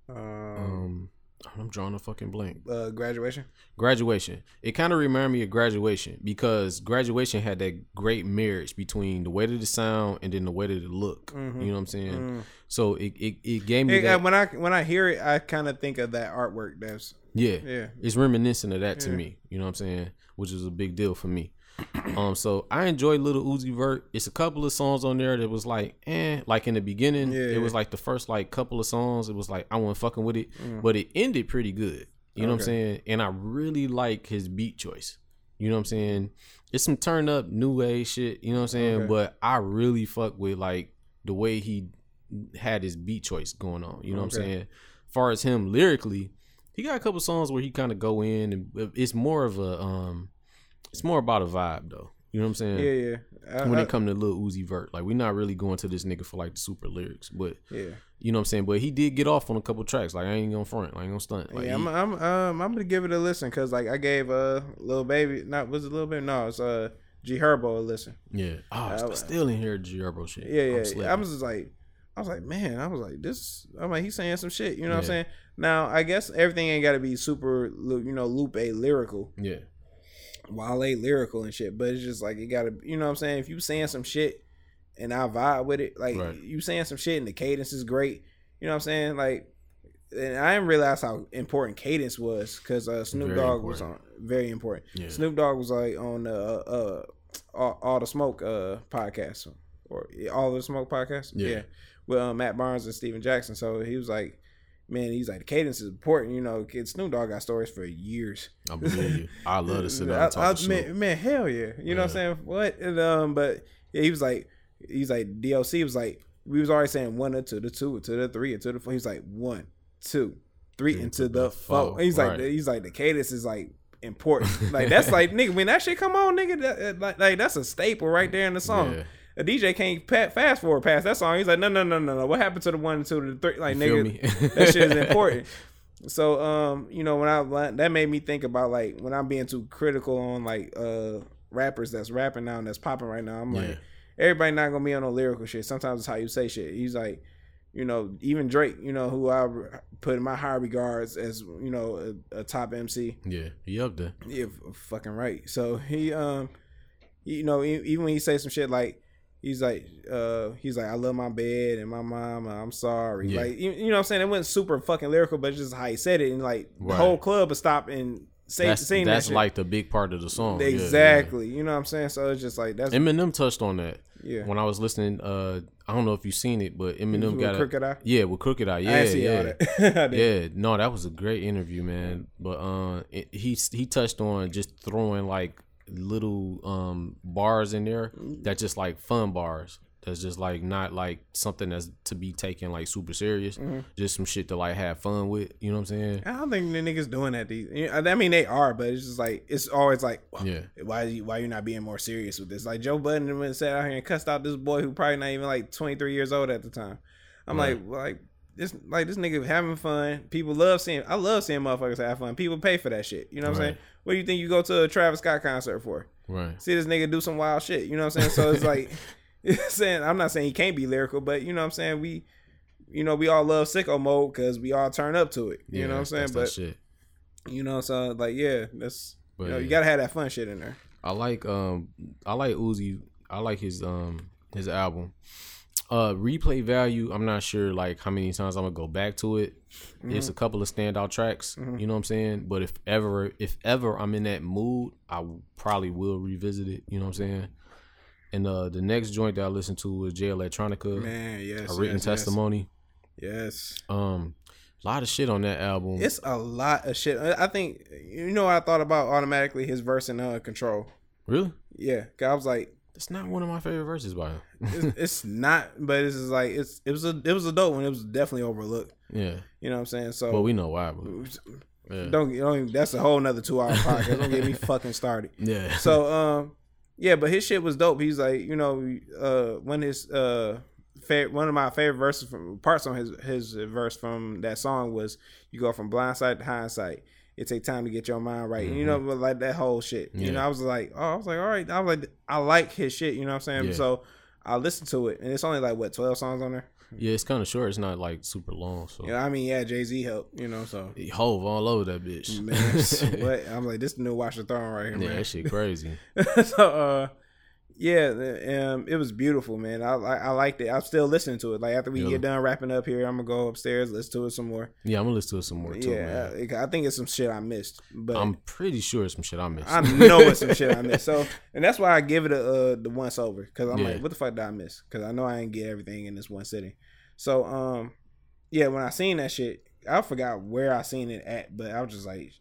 Um, Um I'm drawing a fucking blank. uh, graduation. Graduation. It kind of reminded me of graduation because graduation had that great marriage between the way that it sound and then the way that it look. Mhm. You know what I'm saying? Mm. So it, it, it gave me uh, that. when I when I hear it, I kind of think of that artwork. That's yeah, yeah. it's reminiscent of that to Yeah. me. You know what I'm saying? Which is a big deal for me. Um, so I enjoyed Lil Uzi Vert. It's a couple of songs on there that was like, eh, like in the beginning, Yeah. it was like the first like couple of songs. It was like I wasn't fucking with it, Mm. but it ended pretty good. You know what I'm saying? And I really like his beat choice. You know what I'm saying? It's some turn up new age shit. You know what I'm saying? Okay. But I really fuck with like the way he had his beat choice going on. You know what I'm Okay. saying? far as him lyrically, he got a couple songs where he kind of go in and it's more of a um, it's more about a vibe though. You know what I'm saying? Yeah, yeah. I, When I- it come to Lil Uzi Vert, like we're not really going to this nigga for like the super lyrics, but yeah, you know what I'm saying. But he did get off on a couple tracks. Like I ain't gonna front, I ain't gonna stunt. Like, yeah. I'm, I'm, um, I'm gonna give it a listen because like I gave uh Lil Baby, not was it little baby? No, it's uh G Herbo a listen. yeah. Oh, I- I, still in here, G Herbo shit. Yeah, I'm yeah. I was just like, I was like, man, I was like, this. I'm like, he's saying some shit. You know what I'm saying? Now, I guess everything ain't got to be super, you know, Lupe lyrical, yeah, Wale lyrical and shit. But it's just like it got to, you know what I'm saying? If you saying some shit and I vibe with it, like Right. you saying some shit and the cadence is great. You know what I'm saying? Like, and I didn't realize how important cadence was because uh, Snoop Very Dogg was on very important. yeah. Snoop Dogg was like on the uh, uh all, all the smoke uh podcast or all the smoke podcast. Yeah. Yeah. With uh, Matt Barnes and Stephen Jackson. So he was like, man, he's like the cadence is important. You know, kid Snoop Dogg got stories for years. I believe you. I love to sit down I- and talk I- Snoop. man, man, hell yeah. You know what I'm saying? What? And, um, but yeah, he was like, he's like DLC was like we was already saying one to the two to the three to the four. He's like one, two, three, Three into the four. He's like he's like the cadence is like important. like that's like nigga when that shit come on, nigga, that- like, like that's a staple right there in the song. Yeah. A DJ can't fast forward past that song. He's like, no, no, no, no, no. What happened to the one, two, the three? Like, You nigga, that shit is important. So, um, you know, when I that made me think about like when I'm being too critical on like uh rappers that's rapping now and that's popping right now. I'm Yeah. like, everybody not gonna be on no lyrical shit. Sometimes it's how you say shit. He's like, you know, even Drake, you know, who I put in my high regards as you know a, a top MC. Yeah, he up there. Yeah, fucking right. So he, um, you know, even when he say some shit like, he's like, uh, he's like, I love my bed and my mom. I'm sorry. Yeah. Like, you, you know, what I'm saying it wasn't super fucking lyrical, but it's just how he said it, and like the whole club would stop and say, That's sing that's that like the big part of the song. Yeah, yeah. exactly. You know what I'm saying? So it's just like that's Eminem touched on that yeah. when I was listening. Uh, I don't know if you've seen it, but Eminem With got a, Crooked I? yeah with Crooked I. Yeah, I see yeah. all that. I. Yeah, no, that was a great interview, man. But uh, it, he he touched on just throwing like little um bars in there that just like fun bars. That's just like not like something that's to be taken like super serious. Mm-hmm. Just some shit to like have fun with. You know what I'm saying? I don't think the niggas doing that. These, I mean, they are, but it's just like it's always like, Yeah. why you why you not being more serious with this? Like Joe Budden went and sat out here and cussed out this boy who probably not even like 23 years old at the time. I'm Right. like, like this, like this nigga having fun. People love seeing. I love seeing motherfuckers have fun. People pay for that shit. You know what I'm saying? What do you think you go to a Travis Scott concert for? Right. See this nigga do some wild shit. You know what I'm saying? So it's like, saying I'm not saying he can't be lyrical, but you know what I'm saying we. You know, we all love sicko mode because we all turn up to it. You Yeah, know what I'm saying? But shit. you know, so like, yeah, that's But you know, you gotta have that fun shit in there. I like um I like Uzi. I like his um his album. Uh replay value, I'm not sure like how many times I'm gonna go back to it. It's a couple of standout tracks, you know what I'm saying? But if ever if ever I'm in that mood, I probably will revisit it, you know what I'm saying? And uh the next joint that I listened to was Jay Electronica, Man, yes, a written yes, testimony. Yes, Um a lot of shit on that album. it's a lot of shit. I think you know what I thought about automatically his verse in uh, Control. really? Yeah, 'cause I was like, It's not one of my favorite verses by him. it's, it's not, but it's like it's it was a it was a dope one. It was definitely overlooked. yeah. You know what I'm saying? So Well we know why, but yeah. don't don't even, that's a whole nother two hour podcast. Don't get me fucking started. Yeah. So um yeah, but his shit was dope. He's like, you know, uh when his uh fa- one of my favorite verses from parts on his his verse from that song was you go from blind blindside to hindsight. It take time to get your mind right. And you know, but like that whole shit. You Mm-hmm. Know, I was like, oh, I was like, all right. I was like, I like his shit. You know what I'm saying? Yeah. So I listened to it, and it's only like what twelve songs on there. Yeah, it's kind of short. It's not like super long. So Yeah, I mean, yeah, Jay Z helped. You know, so he Hove all over that bitch. man, what I'm like, this the new Watch the Throne right here, yeah, man. that shit crazy. so uh yeah um it was beautiful man I, I i liked it i'm still listening to it like after we Yeah. get done wrapping up here i'm gonna go upstairs listen to it some more Yeah, I'm gonna listen to it some more too, yeah man. I, I think it's some shit i missed but I'm pretty sure it's some shit I missed. i know it's some shit i missed so and that's why i give it a uh the once over because i'm Yeah. like what the fuck did i miss because i know i didn't get everything in this one sitting so um yeah when i seen that shit i forgot where i seen it at but i was just like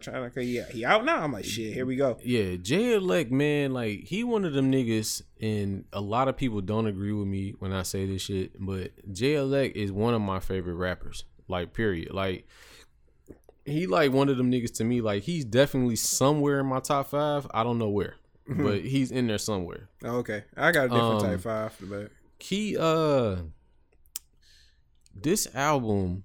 trying to yeah he out now i'm like shit here we go yeah, Jay Elect, man, like he one of them niggas, and a lot of people don't agree with me when I say this shit, but Jay Elect is one of my favorite rappers. Like, period. Like, he like one of them niggas to me. Like, he's definitely somewhere in my top five. I don't know where, but he's in there somewhere. Oh, okay i got a different Um, type five but He uh this album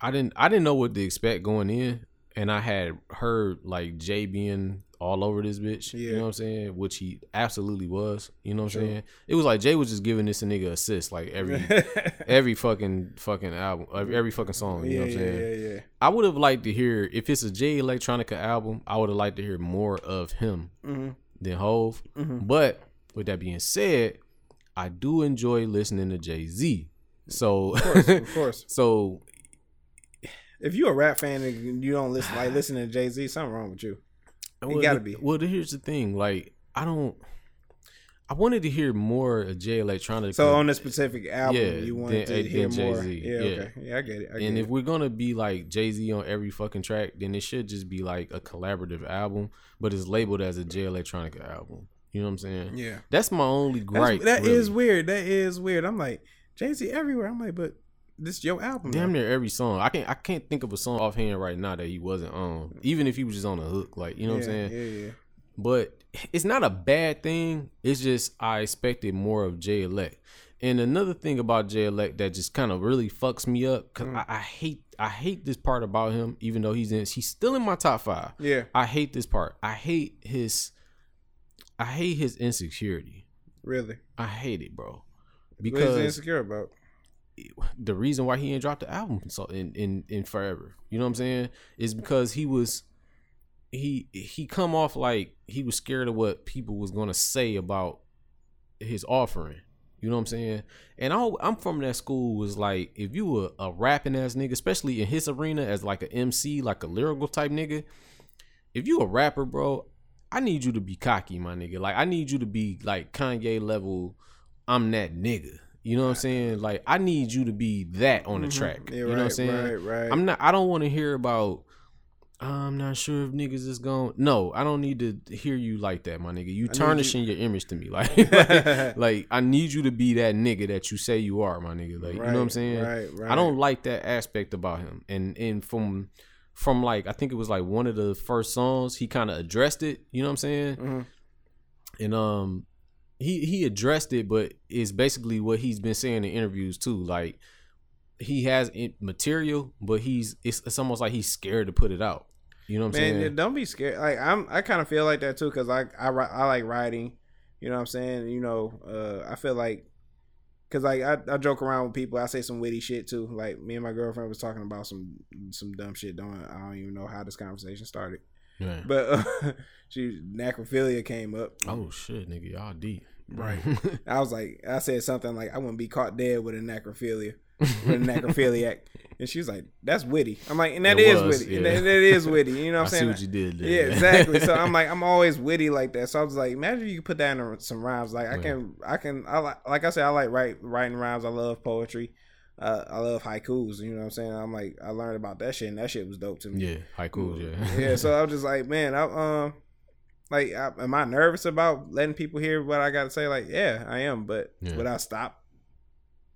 I didn't I didn't know what to expect going in and I had heard like Jay being all over this bitch. You know what I'm saying? Which he absolutely was. You know what. I'm saying? It was like Jay was just giving this a nigga assist like every every fucking fucking album every, fucking song. You yeah, know what I'm yeah, saying? yeah, yeah. I would have liked to hear if it's a Jay Electronica album, I would have liked to hear more of him hmm than Hove. Mhm. But with that being said, I do enjoy listening to Jay Z. So, Of course, of course. so If you're a rap fan and you don't listen, like listen to Jay Z, something wrong with you. well, gotta be. Well, here's the thing. Like, I don't. I wanted to hear more of Jay Electronica. So on a specific album, Yeah, you wanted then- to uh, hear more. Jay-Z, Yeah, yeah. okay, yeah, I get it. I get and if it. we're gonna be like Jay Z on every fucking track, then it should just be like a collaborative album, but it's labeled as a Jay Electronica album. You know what I'm saying? yeah, That's my only That's, gripe. that really. is weird. That is weird. I'm like Jay Z everywhere. I'm like, but this your album. damn near every song. I can't I can't think of a song offhand right now that he wasn't on. Even if he was just on a hook, like you know what I'm saying. Yeah, yeah. But it's not a bad thing. It's just I expected more of Jay Elect. And another thing about Jay Elect that just kind of really fucks me up because Mm. I, I hate I hate this part about him. Even though he's in, he's still in my top five. Yeah, I hate this part. I hate his I hate his insecurity. really. I hate it, bro. Because insecure about? The reason why he ain't dropped the album in in in forever. You know what I'm saying? Is because he was he he come off like he was scared of what people was gonna say about his offering. You know what I'm saying? And I, I'm from that school was like if you were a rapping ass nigga, especially in his arena as like a MC, like a lyrical type nigga. If you a rapper, bro, I need you to be cocky, my nigga. Like I need you to be like Kanye level. I'm that nigga. You know what I'm saying? Like I need you to be that on the track. Mm-hmm. Yeah, you right, know what I'm saying? right, right. I'm not. I don't want to hear about. I'm not sure if niggas is going. No, I don't need to hear you like that, my nigga. You tarnishing your image to me, like, like, like, I need you to be that nigga that you say you are, my nigga. Like, you know what I'm saying? right, right. I don't like that aspect about him, and and from from like I think it was like one of the first songs he kind of addressed it. You know what I'm saying? Mhm. And um, he he addressed it, but it's basically what he's been saying in interviews too. Like he has material, but he's it's, it's almost like he's scared to put it out. You know what I'm Man, saying? don't be scared. Like I'm, I kind of feel like that too, cause I, I, I like writing. You know what I'm saying? You know, uh, I feel like, cause like I, I joke around with people. I say some witty shit too. Like me and my girlfriend was talking about some, some dumb shit. Don't I don't even know how this conversation started, Yeah. but uh, she necrophilia came up. Oh shit, nigga, y'all deep. Right. I was like, I said something like, I wouldn't be caught dead with a necrophilia, with a necrophiliac. And she was like, that's witty. I'm like, and that It is was, witty. yeah. And that, that is witty. You know what I'm saying? what you did there. Yeah, exactly. So I'm like, I'm always witty like that. So I was like, imagine you could put that in some rhymes. Like I can, I can, I like, like I said, I like write writing rhymes. I love poetry. Uh, I love haikus. You know what I'm saying? I'm like, I learned about that shit, and that shit was dope to me. yeah, haikus. yeah, yeah. So I was just like, man, I um, like, I, am I nervous about letting people hear what I got to say? Like, yeah, I am. But Yeah. would I stop?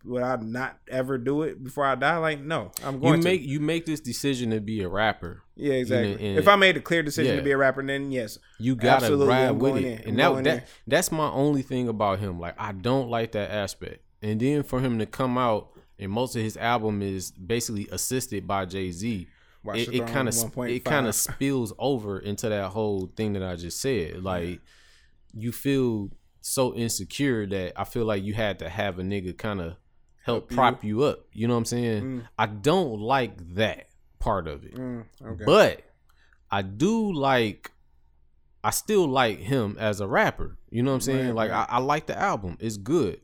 Would I not ever do it before I die? Like, no, I'm you going make to. you make this decision to be a rapper. Yeah, exactly. and- if I made a clear decision yeah. to be a rapper, then yes, You gotta ride I'm with it, in. I'm and that that in. that's my only thing about him. Like I don't like that aspect. And then for him to come out and most of his album is basically assisted by Jay Z. It, the it Throne kind of it kind of spills over into that whole thing that I just said. Like you feel so insecure that I feel like you had to have a nigga kind of help Help you. prop you up. You know what I'm saying? Mm. I don't like that part of it. Mm, okay. But I do like I still like him as a rapper. You know what I'm saying? Right, like right. I, I like the album. It's good.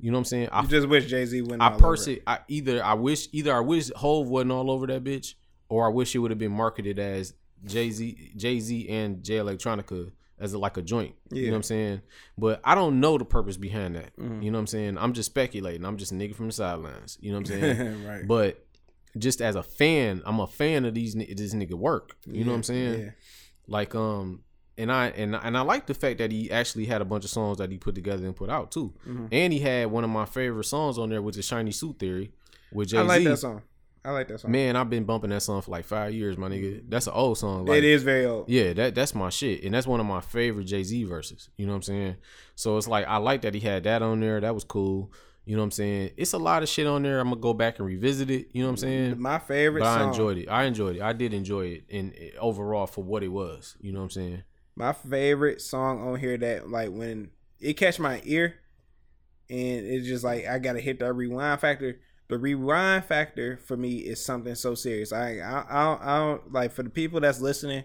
You know what I'm saying? I you just wish Jay Z went. I personally I either I wish either I wish Hove wasn't all over that bitch, or I wish it would have been marketed as Jay Z Jay Z and Jay Electronica as a, like a joint. You know what I'm saying? But I don't know the purpose behind that. Mhm. You know what I'm saying? I'm just speculating. I'm just a nigga from the sidelines. You know what I'm saying? right. But just as a fan, I'm a fan of these this nigga work. You know what I'm saying? Yeah. Like um and I and and I like the fact that he actually had a bunch of songs that he put together and put out too. Mhm. And he had one of my favorite songs on there, which is Shiny Suit Theory with Jay Z. I like that song. I like that song. Man, I've been bumping that song for like five years, my nigga. That's an old song. Like, it is very old. yeah, that that's my shit, and that's one of my favorite Jay Z verses. You know what I'm saying? So it's like I like that he had that on there. That was cool. You know what I'm saying? It's a lot of shit on there. I'm gonna go back and revisit it. You know what I'm saying? My favorite But song. I enjoyed it. I enjoyed it. I did enjoy it, in overall for what it was. You know what I'm saying? My favorite song on here that like when it catch my ear, and it's just like I gotta hit that rewind factor. The rewind factor for me is something so serious. I I, I, don't, I don't like for the people that's listening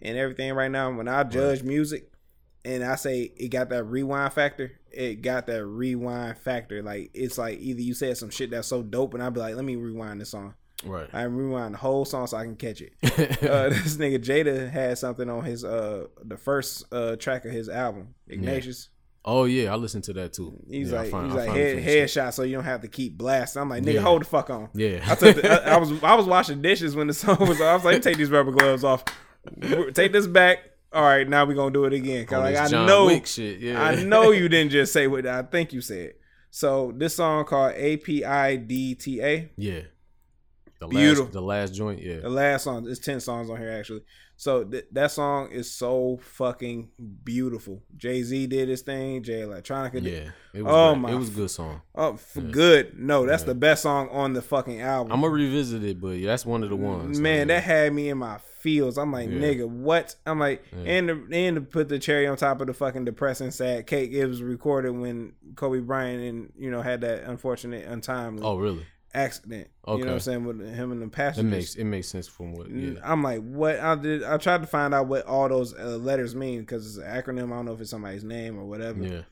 and everything right now. When I judge music, and I say it got that rewind factor, it got that rewind factor. Like it's like either you said some shit that's so dope, and I'd be like, let me rewind this song. Right. I rewind the whole song so I can catch it. uh, this nigga Jada had something on his uh the first uh track of his album, Ignatius. oh yeah, I listened to that too. He's Yeah, like fin- he's I like head headshot, so you don't have to keep blasting. I'm like nigga, Yeah. hold the fuck on. Yeah. I took the, I, I was I was washing dishes when the song was. Off. I was like, take these rubber gloves off, take this back. All right, now we gonna do it again. Cause On like I John know shit. Yeah. I know you didn't just say what I think you said. So this song called A P I D T A. yeah. The Beautiful. last the last joint, yeah. The last song, it's ten songs on here actually. So th- that song is so fucking beautiful. Jay Z did his thing. Jay Electronica did. Yeah. It was Oh great. my it was a good song. Oh, for Yeah. good. No, that's Yeah. the best song on the fucking album. I'm gonna revisit it, but yeah, that's one of the ones. Man, that had me in my feels. I'm like, Yeah. nigga, what? I'm like, and to, and to put the cherry on top of the fucking depressing sad cake, it was recorded when Kobe Bryant and you know had that unfortunate untimely Oh really? Accident. You know what I'm saying with him and the It makes it makes sense from what yeah. I'm like, what? I did. I tried to find out what all those uh, letters mean because it's an acronym. I don't know if it's somebody's name or whatever. Yeah.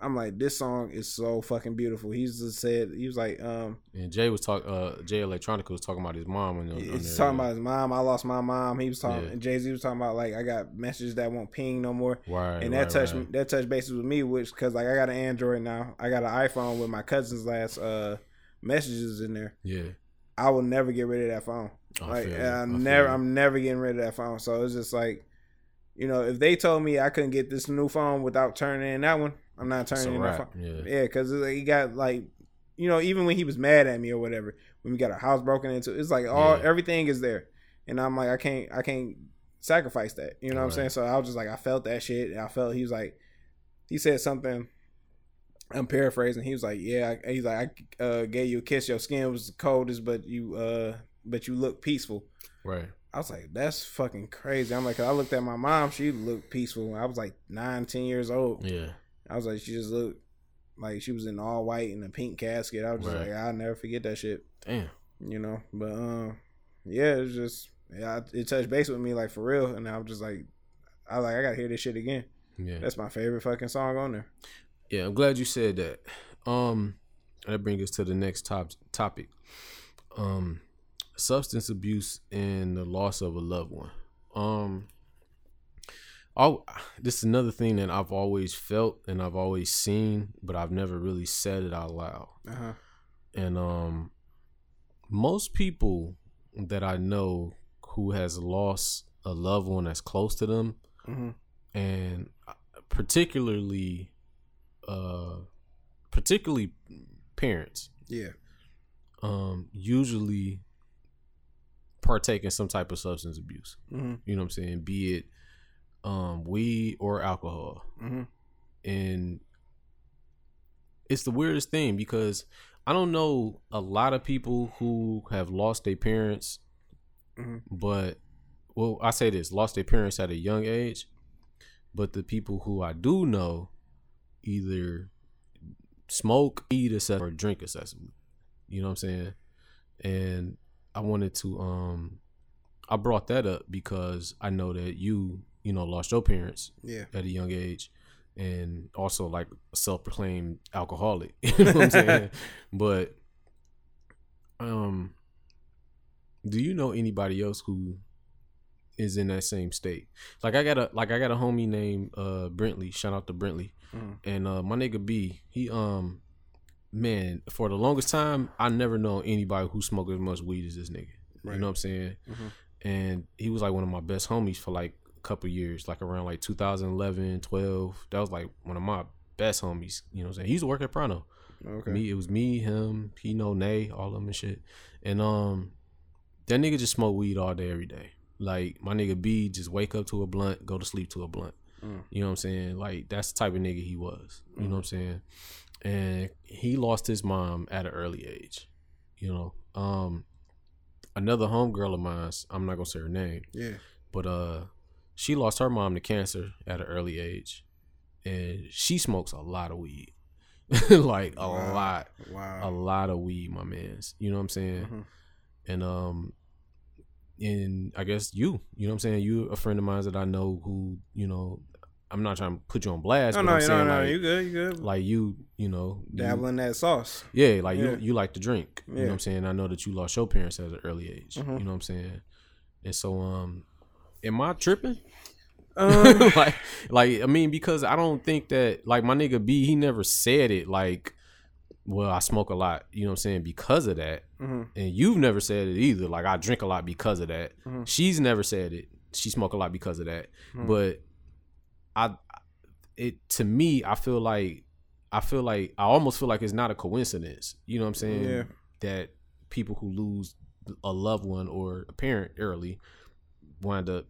I'm like, this song is so fucking beautiful. He just said he was like, um, And Jay was talking uh Jay Electronica was talking about his mom and he's talking about his mom. I lost my mom. He was talking. Yeah. And Jay Z was talking about like I got messages that won't ping no more. right, and that right, touched right. that touched bases with me, which because like I got an Android now. I got an iPhone with my cousin's last uh messages in there. Yeah. I will never get rid of that phone. I like you. I never. I'm never getting rid of that phone. So it's just like, you know, if they told me I couldn't get this new phone without turning in that one, I'm not turning in that phone. Yeah. Yeah, because he got like, you know, even when he was mad at me or whatever, when we got our house broken into, it's like all Yeah. everything is there, and I'm like, I can't, I can't sacrifice that. You know what I'm Right. saying? So I was just like, I felt that shit. And I felt he was like, he said something. I'm paraphrasing. He was like, "Yeah." He's like, "I uh, gave you a kiss. Your skin was the coldest, but you, uh, but you look peaceful." Right. I was like, "That's fucking crazy." I'm like, I looked at my mom. She looked peaceful. I was like nine, ten years old. Yeah. I was like, she just looked like she was in all white in a pink casket. I was just Right. like, I'll never forget that shit. Damn. You know, but um, yeah, it was just yeah, it touched base with me like for real, and I was just like, I was like, I gotta hear this shit again. Yeah. That's my favorite fucking song on there. Yeah, I'm glad you said that. Um, that brings us to the next top topic. Um, substance abuse and the loss of a loved one. Um, oh, this is another thing that I've always felt and I've always seen, but I've never really said it out loud. Uh huh. And um, most people that I know who has lost a loved one that's close to them, hmm and particularly uh particularly parents Yeah. um usually partake in some type of substance abuse. Hmm you know what i'm saying? Be it um weed or alcohol. Hmm and it's the weirdest thing because i don't know a lot of people who have lost their parents Mhm. but well i say this lost their parents at a young age but the people who i do know either smoke eat excessively or drink excessively. You know what i'm saying? And i wanted to um i brought that up because i know that you you know lost your parents Yeah. at a young age and also like a self-proclaimed alcoholic. You know what i'm saying? But um do you know anybody else who is in that same state. Like i got a like i got a homie named uh brentley. Shout out to brentley. Mhm. and uh my nigga b he um man for the longest time i never known anybody who smoked as much weed as this nigga. You know what i'm saying? Mhm. and he was like one of my best homies for like a couple years like around like 2011 12 that was like one of my best homies. You know what i'm saying? He used to work at Prano. Okay. me it was me him he know nay all of them and shit. And um that nigga just smoked weed all day every day like my nigga b just wake up to a blunt go to sleep to a blunt Mm. you know what i'm saying like that's the type of nigga he was you know what i'm saying and he lost his mom at an early age you know um another homegirl of mine i'm not gonna say her name Yeah. but uh she lost her mom to cancer at an early age and she smokes a lot of weed like a Wow. lot Wow. a lot of weed my man's you know what i'm saying Mhm. and um and i guess you you know what i'm saying you a friend of mine that i know who you know i'm not trying to put you on blast No, but no, i'm no, saying no. like, You good? You good? like you you know you- Dabbling that sauce. yeah, like Yeah. you you like to drink. You know what I'm saying? I know that you lost your parents at an early age. Mhm. You know what I'm saying? And so um am I tripping? Um, like like I mean because I don't think that like my nigga B he never said it like well I smoke a lot, you know what I'm saying, because of that. mhm. And you've never said it either. Like I drink a lot because of that. Mhm. She's never said it. She smoke a lot because of that. Mhm. But I it to me I feel like I feel like I almost feel like it's not a coincidence. You know what I'm saying? Yeah. That people who lose a loved one or a parent early wind up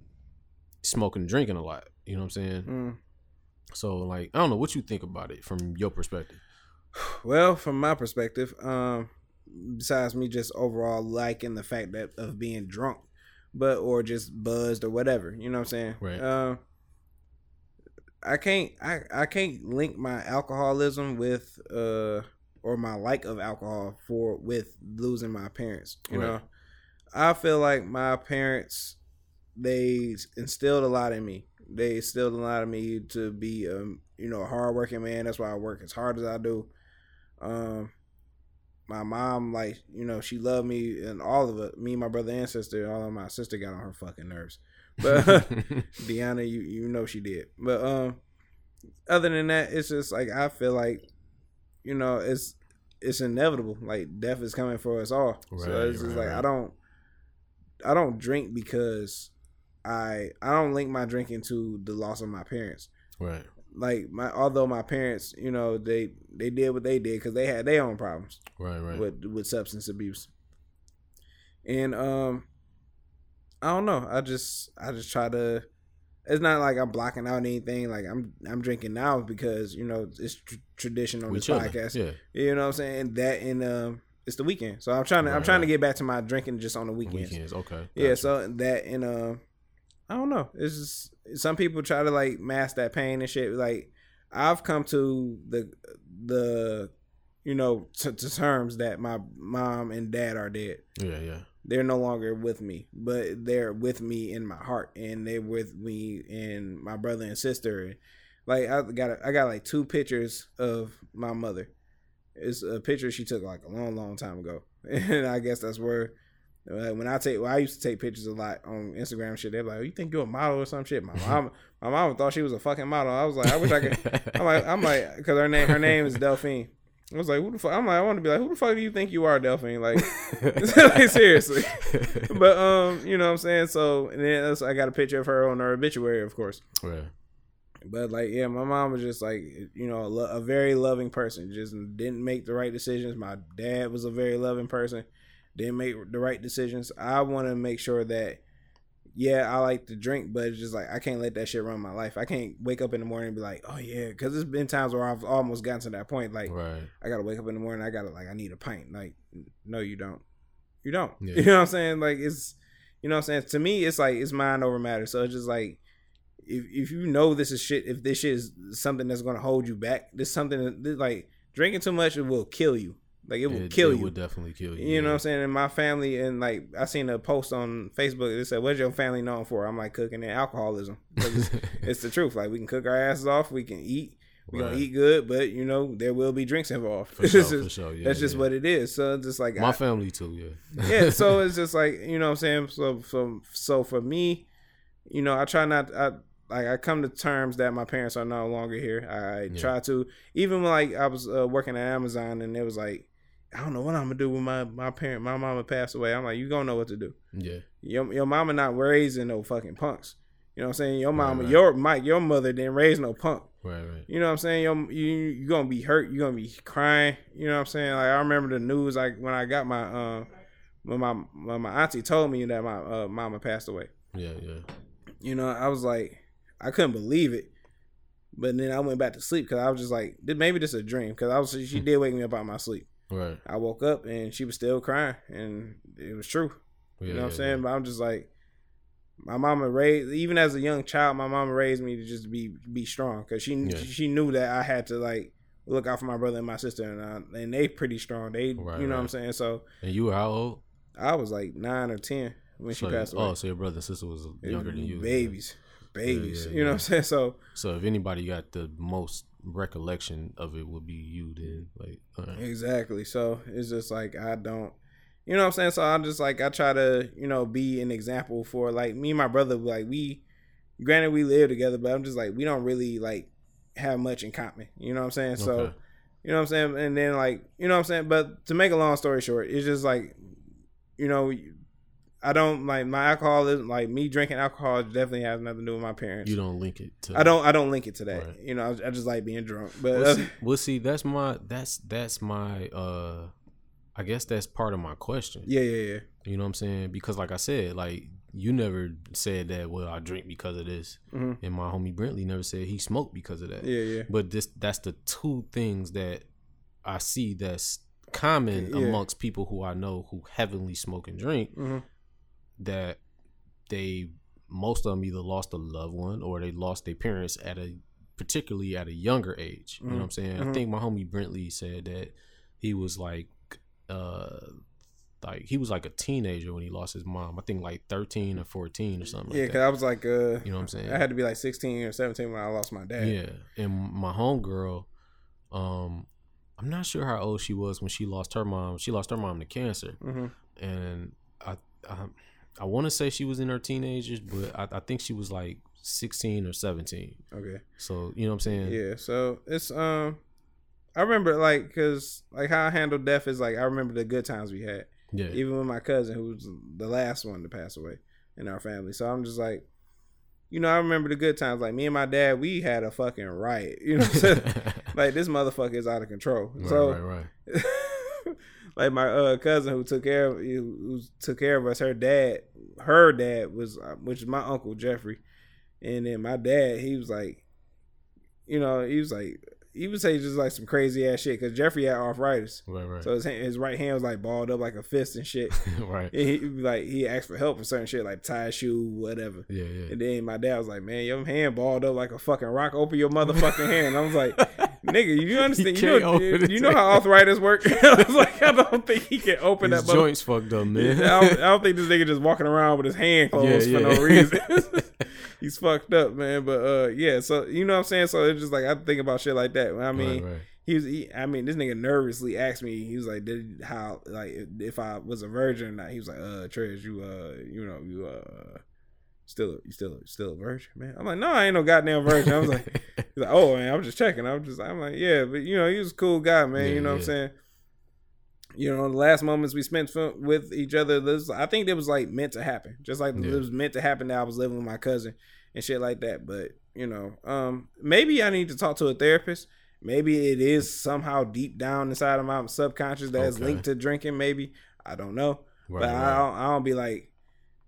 smoking and drinking a lot. You know what I'm saying? Mm. So like I don't know what you think about it from your perspective. Well, from my perspective, um, besides me just overall liking the fact that of being drunk, but or just buzzed or whatever, you know what I'm saying? Right. Um, I can't I I can't link my alcoholism with uh or my like of alcohol for with losing my parents. You Right. know, I feel like my parents they instilled a lot in me. They instilled a lot in me to be um you know a hardworking man. That's why I work as hard as I do. Um, my mom like you know she loved me and all of it. Me, my brother and sister. All of my sister got on her fucking nerves, but Deanna, you you know she did. But um, other than that, it's just like I feel like, you know, it's it's inevitable. Like death is coming for us all. so Right, it's just right, like I don't I don't drink because I I don't link my drinking to the loss of my parents. right. Like my although my parents, you know, they they did what they did because they had their own problems Right, right. with with substance abuse. And um I don't know. I just I just try to it's not like I'm blocking out anything. Like I'm I'm drinking now because, you know, it's tr- tradition on We this chilling. podcast. Yeah. You know what I'm saying? That and um it's the weekend. So I'm trying to I'm Right, trying to get back to my drinking just on the weekends. Weekends. Okay. Yeah, so that and uh, I don't know. It's just some people try to like mask that pain and shit. Like I've come to the the you know to, to terms that my mom and dad are dead. Yeah, yeah. They're no longer with me, but they're with me in my heart, and they're with me and my brother and sister. Like I got I got like two pictures of my mother. It's a picture she took like a long, long time ago, and I guess that's where when I take, well, I used to take pictures a lot on Instagram shit. They're like, "You think you're a model or some shit?" My mom, my mom thought she was a fucking model. I was like, I wish I could. I'm like, I'm like, because her name, her name is Delphine. I was like, who the fuck? I'm like, I want to be like, who the fuck do you think you are, Delphine? Like, like seriously. But um, you know what I'm saying. So and then I got a picture of her on her obituary, of course. Right. But like, yeah, my mom was just like, you know, a, lo- a very loving person. Just didn't make the right decisions. My dad was a very loving person. Didn't make the right decisions. I want to make sure that, yeah, I like to drink, but it's just like I can't let that shit run my life. I can't wake up in the morning and be like, oh yeah, because there's been times where I've almost gotten to that point. Like, Right. I gotta wake up in the morning. I gotta like, I need a pint. Like, no, you don't. You don't. Yeah. You know what I'm saying? Like, it's, you know what I'm saying. To me, it's like it's mind over matter. So it's just like if if you know this is shit, if this shit is something that's gonna hold you back, this something that, this, like drinking too much, it will kill you. Like it will It- kill it you. It would definitely kill you. you know what. I'm saying? And my family and like I seen a post on Facebook that said, "What's your family known for?" I'm like cooking and alcoholism. It's, it's the truth. Like we can cook our asses off, we can eat, we Right. gonna eat good, but you know there will be drinks involved. For sure, just- for sure. Yeah, that's just what it is. So just like My I- family too. Yeah. yeah so it's just like you know what i'm saying so so so for me you know i try not i like i come to terms that my parents are no longer here i Yeah. try to even when like i was uh, working at amazon and it was like i don't know what i'm gonna do when my my parent my mama passed away i'm like you gonna know what to do Yeah. your, your mama not raising no fucking punks you know what i'm saying your mama right. your mike your mother didn't raise no punk Right. Right. you know what I'm saying? You're, you you gonna be hurt. You're gonna be crying. You know what I'm saying? Like I remember the news. Like when I got my uh, when my when my auntie told me that my uh, mama passed away. Yeah. Yeah. You know, I was like, I couldn't believe it. But then I went back to sleep because I was just like, maybe this is a dream. Because I was she did wake me up out of my sleep. Right. I woke up and she was still crying, and it was true. Yeah, You know what I'm yeah, saying? But I'm just like, my mama raised even as a young child. My mama raised me to just be be strong because she Yeah. she knew that I had to like look out for my brother and my sister, and I, and they pretty strong. They Right, you know what I'm saying. So And you were how old? I was like nine or ten when she passed away. Oh, so your brother and sister was younger than you. babies, babies. yeah, you know yeah. what I'm saying? So So if anybody got the most recollection of it, would be you. Then, like, right. Exactly. So it's just like I don't you know what I'm saying? So I'm just like I try to, you know, be an example for like me and my brother, like we granted we live together, but I'm just like we don't really like have much in common. You know what I'm saying? So you know what I'm saying? And then like you know what I'm saying? But to make a long story short, it's just like you know I don't like my alcoholism like me drinking alcohol definitely has nothing to do with my parents. you don't link it to. I don't I don't link it to that. Right. You know, I, I just like being drunk. But we'll see, well, see, that's my that's that's my uh I guess that's part of my question. Yeah, yeah, yeah. You know what I'm saying? Because like I said, like you never said that. Well, I drink because of this, Mhm. and my homie Brentley never said he smoked because of that. Yeah, yeah. But this that's the two things that I see that's common Yeah. amongst people who I know who heavily smoke and drink. Mhm. That they most of them either lost a loved one or they lost their parents at a particularly at a younger age. You know what I'm saying? I Mhm. think my homie Brentley said that he was like uh like he was like a teenager when he lost his mom. I think like 13 or 14 or something Yeah, like because. I was like, uh, You know what I'm saying? I had to be like 16 or 17 when I lost my dad. Yeah, and my homegirl, um, I'm not sure how old she was when she lost her mom. She lost her mom to cancer, hmm and I, I, I want to say she was in her teenagers, but I, I think she was like 16 or 17. Okay. So you know what I'm saying? Yeah. So it's um, I remember like because like how I handled death is like I remember the good times we had, Yeah. even with my cousin who was the last one to pass away in our family. So I'm just like, you know, I remember the good times. Like me and my dad, we had a fucking riot. You know, what I'm saying? like this motherfucker is out of control. right, so right, right. like my uh cousin who took care of who took care of us her dad her dad was uh, which is my uncle jeffrey. And then my dad he was like you know he was like he would say just like some crazy ass shit because jeffrey had arthritis Right, right, so his, hand, his right hand was like balled up like a fist and shit right. and he like he asked for help for certain shit like tie a shoe whatever Yeah, yeah. and then my dad was like, "Man, your hand balled up like a fucking rock. Open your motherfucking hand." I was like, "Nigga, you understand? You, know, you know how arthritis work?" I was like, "I don't think he can open His that." joints fucked up, I man. don't, I don't think this nigga just walking around with his hand closed Yeah, for yeah. no reason. He's fucked up, man. But uh, yeah. So you know what I'm saying? So it's just like I think about shit like that. I mean, right, right. he was. He, I mean, this nigga nervously asked me. He was like, "Did how like if I was a virgin or not?" He was like, "Uh, Trez, you uh, you know, you uh." Still, you still, still a virgin, man. I'm like, no, I ain't no goddamn virgin. I was like, he's like, oh man, I'm just checking. I'm just, I'm like, yeah, but you know, he was a cool guy, man. Yeah, you know what I'm saying? You know, the last moments we spent with each other, this, I think it was like meant to happen. Just like Yeah. it was meant to happen that I was living with my cousin and shit like that. But you know, um, maybe I need to talk to a therapist. Maybe it is somehow deep down inside of my subconscious that is Okay. linked to drinking. Maybe I don't know, Right, but I don't. I don't be like,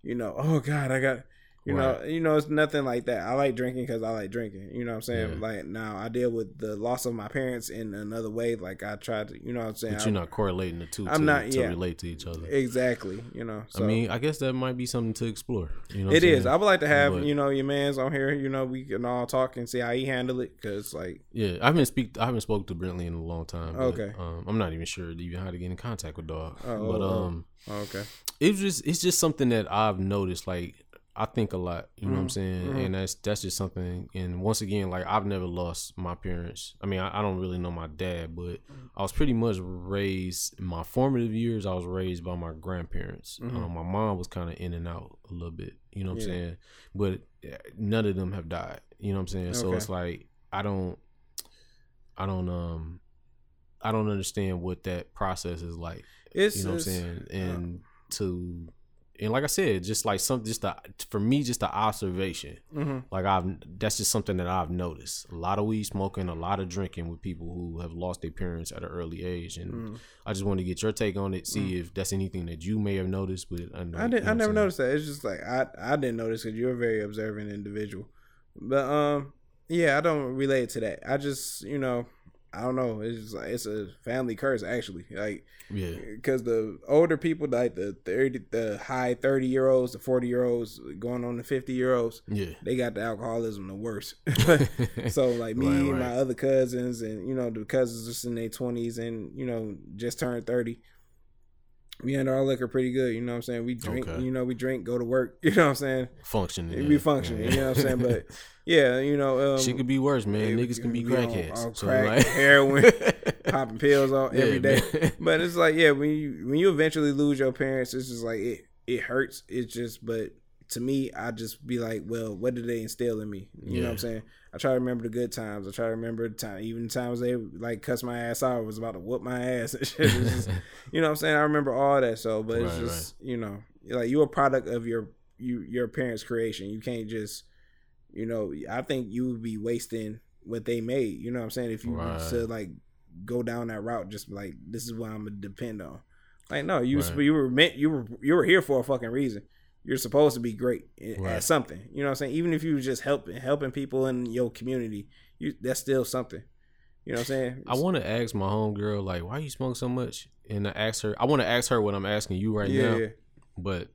you know, oh God, I got. You know, you know, it's nothing like that. I like drinking because I like drinking. You know what I'm saying? Yeah. Like now, I deal with the loss of my parents in another way. Like I tried to, you know what I'm saying? But you're not correlating the 2 I'm to, not- to yeah. relate to each other. exactly. You know, so I mean, I guess that might be something to explore. You know, it is. I'm is. saying? I would like to have But- you know your man's on here. You know, we can all talk and see how he handle it. Cause like, Yeah, I haven't speak. I haven't spoke to Brentley in a long time. But, Okay. um, I'm not even sure even how to get in contact with dog. Oh, but oh. um, oh, okay, it's just it's just something that I've noticed. Like I think a lot. You know what I'm Mhm, saying? mhm. And that's that's just something. And once again, like I've never lost my parents. I mean, I, I don't really know my dad, but I was pretty much raised in my formative years. I was raised by my grandparents. Mhm. Um, my mom was kind of in and out a little bit. You know what Yeah. I'm saying? But uh, none of them have died. You know what I'm saying? So it's like I don't, I don't um, I don't understand what that process is like. it's You know what I'm saying? And to and like I said, just like some just the, for me, just the observation. mhm. Like I've that's just something that I've noticed. A lot of weed smoking, a lot of drinking with people who have lost their parents at an early age, and Mm. I just want to get your take on it. See if that's anything that you may have noticed. But I, know, I didn't. know I never saying? noticed that. It's just like I. I didn't notice because you're a very observant individual. But um, yeah, I don't relate to that. I just, you know, I don't know. It's just like it's a family curse actually. Like Yeah, because the older people, like the thirty, the high thirty year olds, the forty year olds, going on the fifty year olds, yeah. they got the alcoholism the worst. so like me Right, and right. my other cousins, and you know the cousins just in their twenties, and you know just turned thirty. We handle our liquor pretty good, you know what I'm saying. We drink, Okay. you know, we drink, go to work, you know what I'm saying. functioning. We yeah. be functioning, Yeah. you know what I'm saying. But yeah, you know, um, shit could be worse, man. Niggas can be on- crackheads. on So, crack, like- heroin, popping pills all Yeah, every day. man. But it's like, yeah, when you when you eventually lose your parents, it's just like it it hurts. It's just, but to me, I just be like, well, what did they instill in me? You know what I'm saying? I try to remember the good times. I try to remember the time, even times they like cuss my ass out, was about to whoop my ass and shit. Just, you know what I'm saying? I remember all that. So, but it's Right, just, you know, like you're a product of your you your parents' creation. You can't just, you know, I think you would be wasting what they made. You know what I'm saying? If you Right. to like go down that route, just like this is what I'm gonna depend on. Like no, you Right. you were meant you were you were here for a fucking reason. You're supposed to be great Right. at something. You know what I'm saying? Even if you were just helping helping people in your community, you that's still something. You know what I'm saying? I want to ask my homegirl like, why you smoke so much? And I ask her. I want to ask her what I'm asking you right yeah, now, but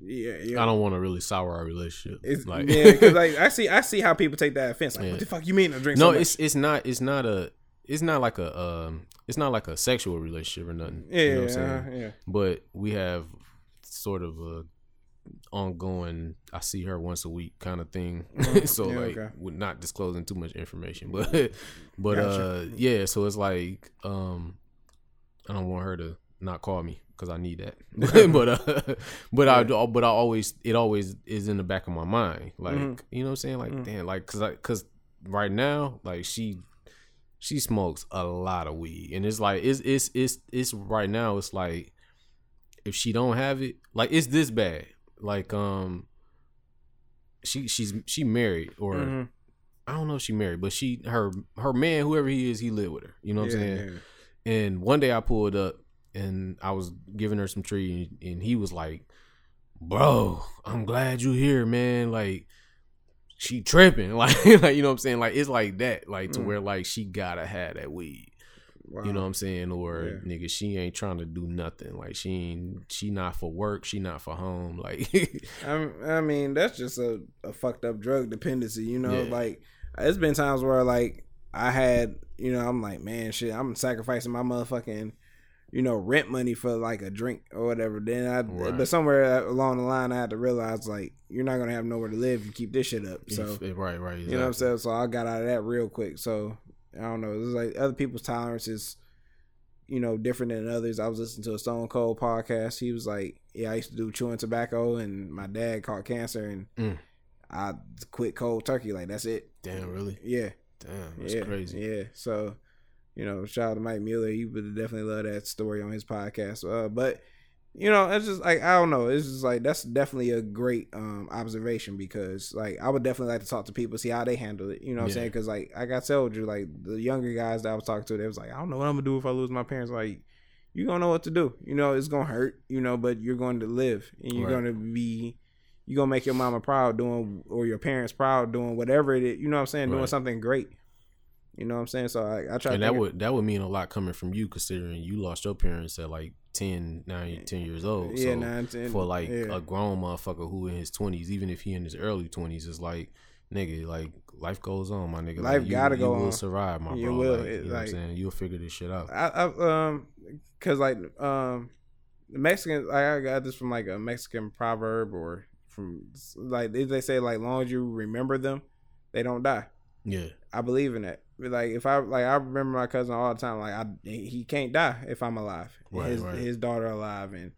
yeah, yeah. I don't want to really sour our relationship. It's, like, yeah, because like I see, I see how people take that offense. Like, Yeah. what the fuck you mean? I drink no, so it's it's not it's not a it's not like a um it's not like a sexual relationship or nothing. yeah, you know what I'm yeah, saying? yeah. But we have sort of a ongoing. I see her once a week kind of thing. so Yeah, like, okay. with not disclosing too much information, but but Gotcha. uh yeah. So it's like um I don't want her to not call me because I need that. but uh, but I but I always it always is in the back of my mind. Like Mhm. you know what I'm saying? Like Mhm. damn, like cause I cause right now like she she smokes a lot of weed and it's like it's it's it's it's right now it's like if she don't have it like it's this bad like um she she's she married or Mhm. I don't know if she married but she her her man whoever he is he lived with her you know what yeah, I'm saying yeah. and one day I pulled up and I was giving her some tree and he was like, Bro, I'm glad you here, man. Like she tripping. Like, like you know what I'm saying? Like it's like that. Like to Mm. where like she gotta have that weed. Wow. You know what I'm saying? Or Yeah. nigga, she ain't trying to do nothing. Like she ain't she not for work, she not for home. Like I, I mean, that's just a, a fucked up drug dependency. You know, Yeah. like it's been times where like I had, you know, I'm like, man, shit, I'm sacrificing my motherfucking, you know, rent money for like a drink or whatever. Then I, Right. but somewhere along the line, I had to realize like you're not gonna have nowhere to live if you keep this shit up. So right, right. you know what I'm saying? So I got out of that real quick. So I don't know. It's like other people's tolerance is, you know, different than others. I was listening to a Stone Cold podcast. He was like, "Yeah, I used to do chewing tobacco, and my dad caught cancer, and Mm. I quit cold turkey. Like that's it. Damn, really? Yeah, Damn, that's yeah, crazy. Yeah. So, you know, shout out to Mike Mueller. He would definitely love that story on his podcast. Uh, but you know, it's just like I don't know. It's just like that's definitely a great um observation because like I would definitely like to talk to people, see how they handle it. You know what I'm saying? Because like I got told you, like the younger guys that I was talking to, they was like, I don't know what I'm gonna do if I lose my parents. Like, you gonna know what to do. You know, it's gonna hurt. You know, but you're going to live, and you're Right. gonna be. You're gonna make your mama proud doing, or your parents proud doing whatever it is. You know what I'm saying? Doing something great. You know what I'm saying? So I, I try. and that would that would mean a lot coming from you considering you lost your parents at like 10 9 10 years old yeah, so nine, ten, for like yeah. a grown motherfucker who in his 20s even if he in his early 20s is like nigga like life goes on my nigga Life like, you, gotta you go will on. survive my You bro will. like, you know what I'm like- saying you'll figure this shit out I, I um, cause like um, the Mexicans. Like, I got this from like a Mexican proverb or from like they they say like long as you remember them, they don't die. yeah I believe in that. Like if I like I remember my cousin all the time. Like I he can't die if I'm alive. Right, his right. his daughter alive and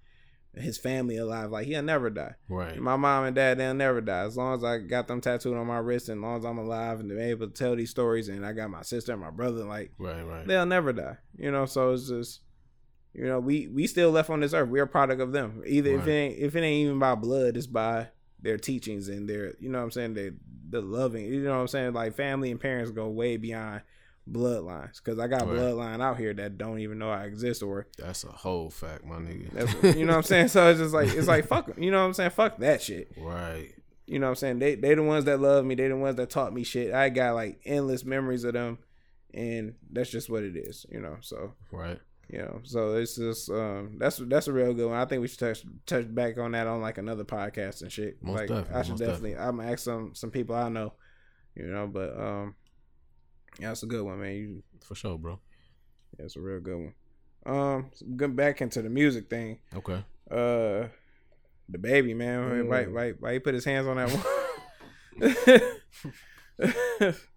his family alive. Like he'll never die. right My mom and dad, they'll never die. As long as I got them tattooed on my wrist and as long as I'm alive and they're able to tell these stories and I got my sister and my brother, like right right they'll never die. You know, so it's just you know, we we still left on this earth. We're a product of them. Either if it ain't if it ain't even by blood, it's by their teachings and their you know what I'm saying, they the loving you know what I'm saying? Like family and parents go way beyond bloodlines. Cause I got Right. bloodline out here that don't even know I exist or that's a whole fact my nigga that's, you know what I'm saying? So it's just like it's like fuck you know what I'm saying? Fuck that shit. right You know what I'm saying? They they the ones that love me. They the ones that taught me shit. I got like endless memories of them, and that's just what it is. You know. So right you know. So it's just um that's that's a real good one. I think we should touch touch back on that on like another podcast and shit. Most like definitely, I should most definitely. I'm gonna ask some some people I know. You know, but um, yeah, that's a good one, man. You, for sure bro yeah, it's a real good one. Um, so getting back into the music thing. okay Uh, DaBaby man, Mm. why, why, why he put his hands on that one?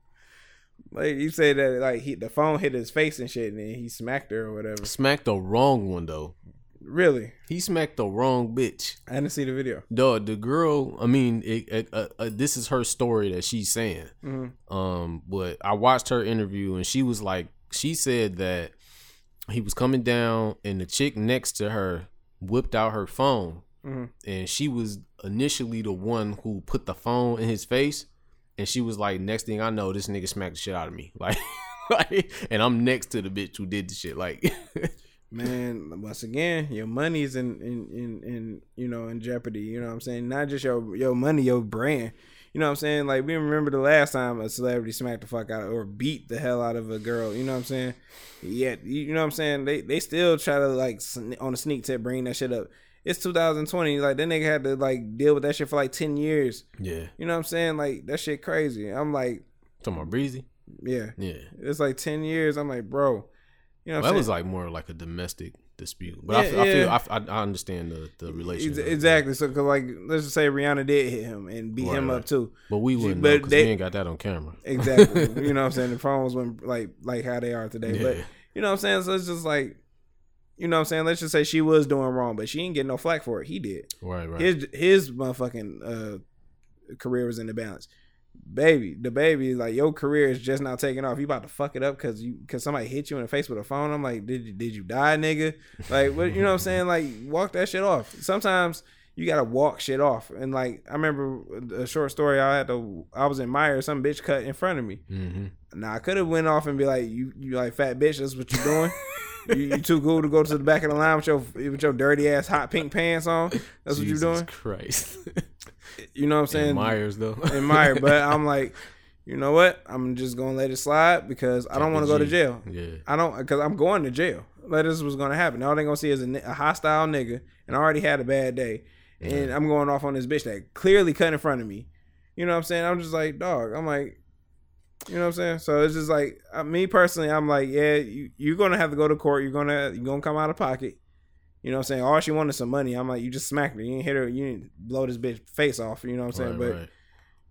like you say that, like he the phone hit his face and shit, and then he smacked her or whatever. smacked the wrong one though Really, he smacked the wrong bitch I didn't see the video. Dog, the girl. I mean, it, it, uh, uh, this is her story that she's saying. Mhm. Um, but I watched her interview, and she was like, she said that he was coming down, and the chick next to her whipped out her phone, Mhm. and she was initially the one who put the phone in his face, and she was like, "Next thing I know, this nigga smacked the shit out of me." Like, like, and I'm next to the bitch who did the shit. Like, man, once again, your money's in in, in in you know in jeopardy. You know what I'm saying? Not just your your money, your brand. You know what I'm saying? Like we remember the last time a celebrity smacked the fuck out of, or beat the hell out of a girl. You know what I'm saying? Yeah, you know what I'm saying? They they still try to like on a sneak tip bring that shit up. It's 2020. Like that nigga had to like deal with that shit for like 10 years. Yeah. You know what I'm saying? Like that shit crazy. I'm like, Talking about breezy. yeah, Yeah. it's like 10 years. I'm like, bro. You know what Well, that I'm was saying? like more like a domestic dispute, but I, Yeah, feel, I feel yeah. I, I, I understand the the relationship. Ex- Exactly. So, cause like, let's just say Rihanna did hit him and beat Right, him right. up too. But we wouldn't but know they- we ain't got that on camera. Exactly. you know what I'm saying? The phones went like like how they are today. But you know what I'm saying? So it's just like, you know what I'm saying? Let's just say she was doing wrong, but she ain't getting no flack for it. He did. Right, right. His his motherfucking uh, career was in the balance. Baby, DaBaby, like your career is just now taking off. You about to fuck it up because you because somebody hit you in the face with a phone. I'm like, did you, did you die, nigga? Like, what you know what I'm saying? Like, walk that shit off. Sometimes you gotta walk shit off. And like, I remember a short story. I had to. I was in Meijer. Some bitch cut in front of me. hmm Now I could have went off and be like, you you like fat bitch. That's what you're doing. you, you too cool to go to the back of the line with your with your dirty ass hot pink pants on. That's what you're doing. Christ. You know what I'm saying? Meijer's though. admire, but I'm like, you know what? I'm just gonna let it slide because I don't want to go to jail. Yeah. I don't because I'm going to jail. Like this was gonna happen. All they gonna see is a, a hostile nigga, and I already had a bad day, and I'm going off on this bitch that clearly cut in front of me. You know what I'm saying? I'm just like, dog. I'm like, you know what I'm saying? So it's just like uh, me personally. I'm like, yeah, you, you're gonna have to go to court. You're gonna you're gonna come out of pocket. You know what I'm saying? All she wanted some money. I'm like, you just smacked her. You didn't hit her. You didn't blow this bitch face off. You know what I'm saying? Right, but right.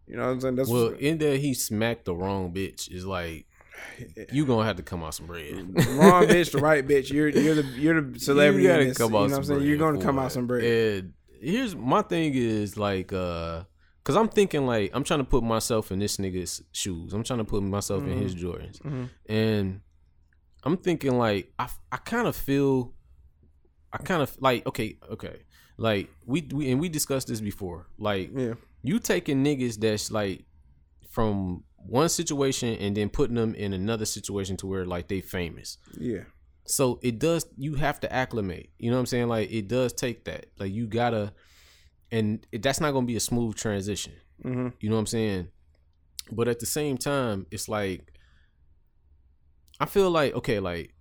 you know what I'm saying? That's Well, in there he smacked the wrong bitch. Is like you gonna have to come out some bread. wrong bitch, the right bitch. You're you're the you're the celebrity. You gotta come you know out what I'm some saying? You're gonna come out some bread. And here's my thing is like uh Cause I'm thinking like I'm trying to put myself in this nigga's shoes. I'm trying to put myself in his Jordans, Mhm. and I'm thinking like I, I kind of feel, I kind of like okay okay like we we and we discussed this before like Yeah. you taking niggas that's like from one situation and then putting them in another situation to where like they famous. Yeah. So it does you have to acclimate. You know what I'm saying? Like it does take that. Like you gotta and it, that's not gonna be a smooth transition. Mm-hmm. You know what I'm saying? But at the same time, it's like I feel like okay, like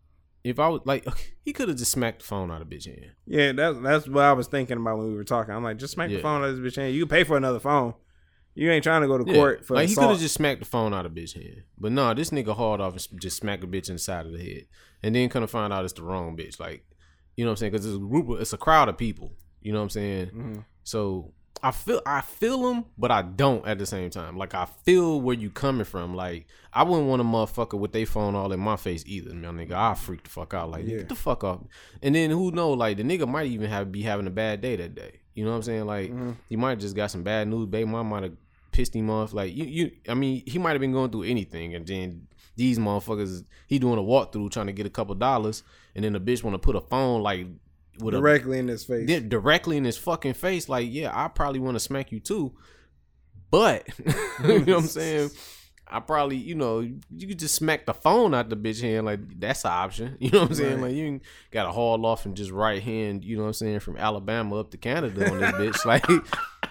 if I was like he could have just smacked the phone out of bitch hand. Yeah, that's that's what I was thinking about when we were talking. I'm like, just smack the phone out of this bitch hand. You can pay for another phone. You ain't trying to go to Yeah, court for like he could have just smacked the phone out of bitch hand. But no, this nigga hauled off and just smacked a bitch in the side of the head, and then kind of find out it's the wrong bitch. Like, you know what I'm saying? Because it's a group, of, it's a crowd of people. You know what I'm saying? Mhm. So I feel I feel them, but I don't at the same time. Like I feel where you coming from. Like I wouldn't want a motherfucker with their phone all in my face either, man. Nigga, I freak the fuck out. Like Yeah. get the fuck off. And then who know? Like the nigga might even have be having a bad day that day. You know what I'm saying? Like Mhm. he might just got some bad news. Baby mom might have pissed him off. Like you, you. I mean, he might have been going through anything, and then these motherfuckers, he doing a walkthrough trying to get a couple dollars, and then the bitch want to put a phone like with a directly in his face. directly in his fucking face. Like, yeah, I probably want to smack you too, but you know what I'm saying. I probably, you know, you could just smack the phone out the bitch hand. Like that's an option. You know what I'm saying? Right. Like you got to haul off and just right hand. You know what I'm saying? From Alabama up to Canada on this bitch. Like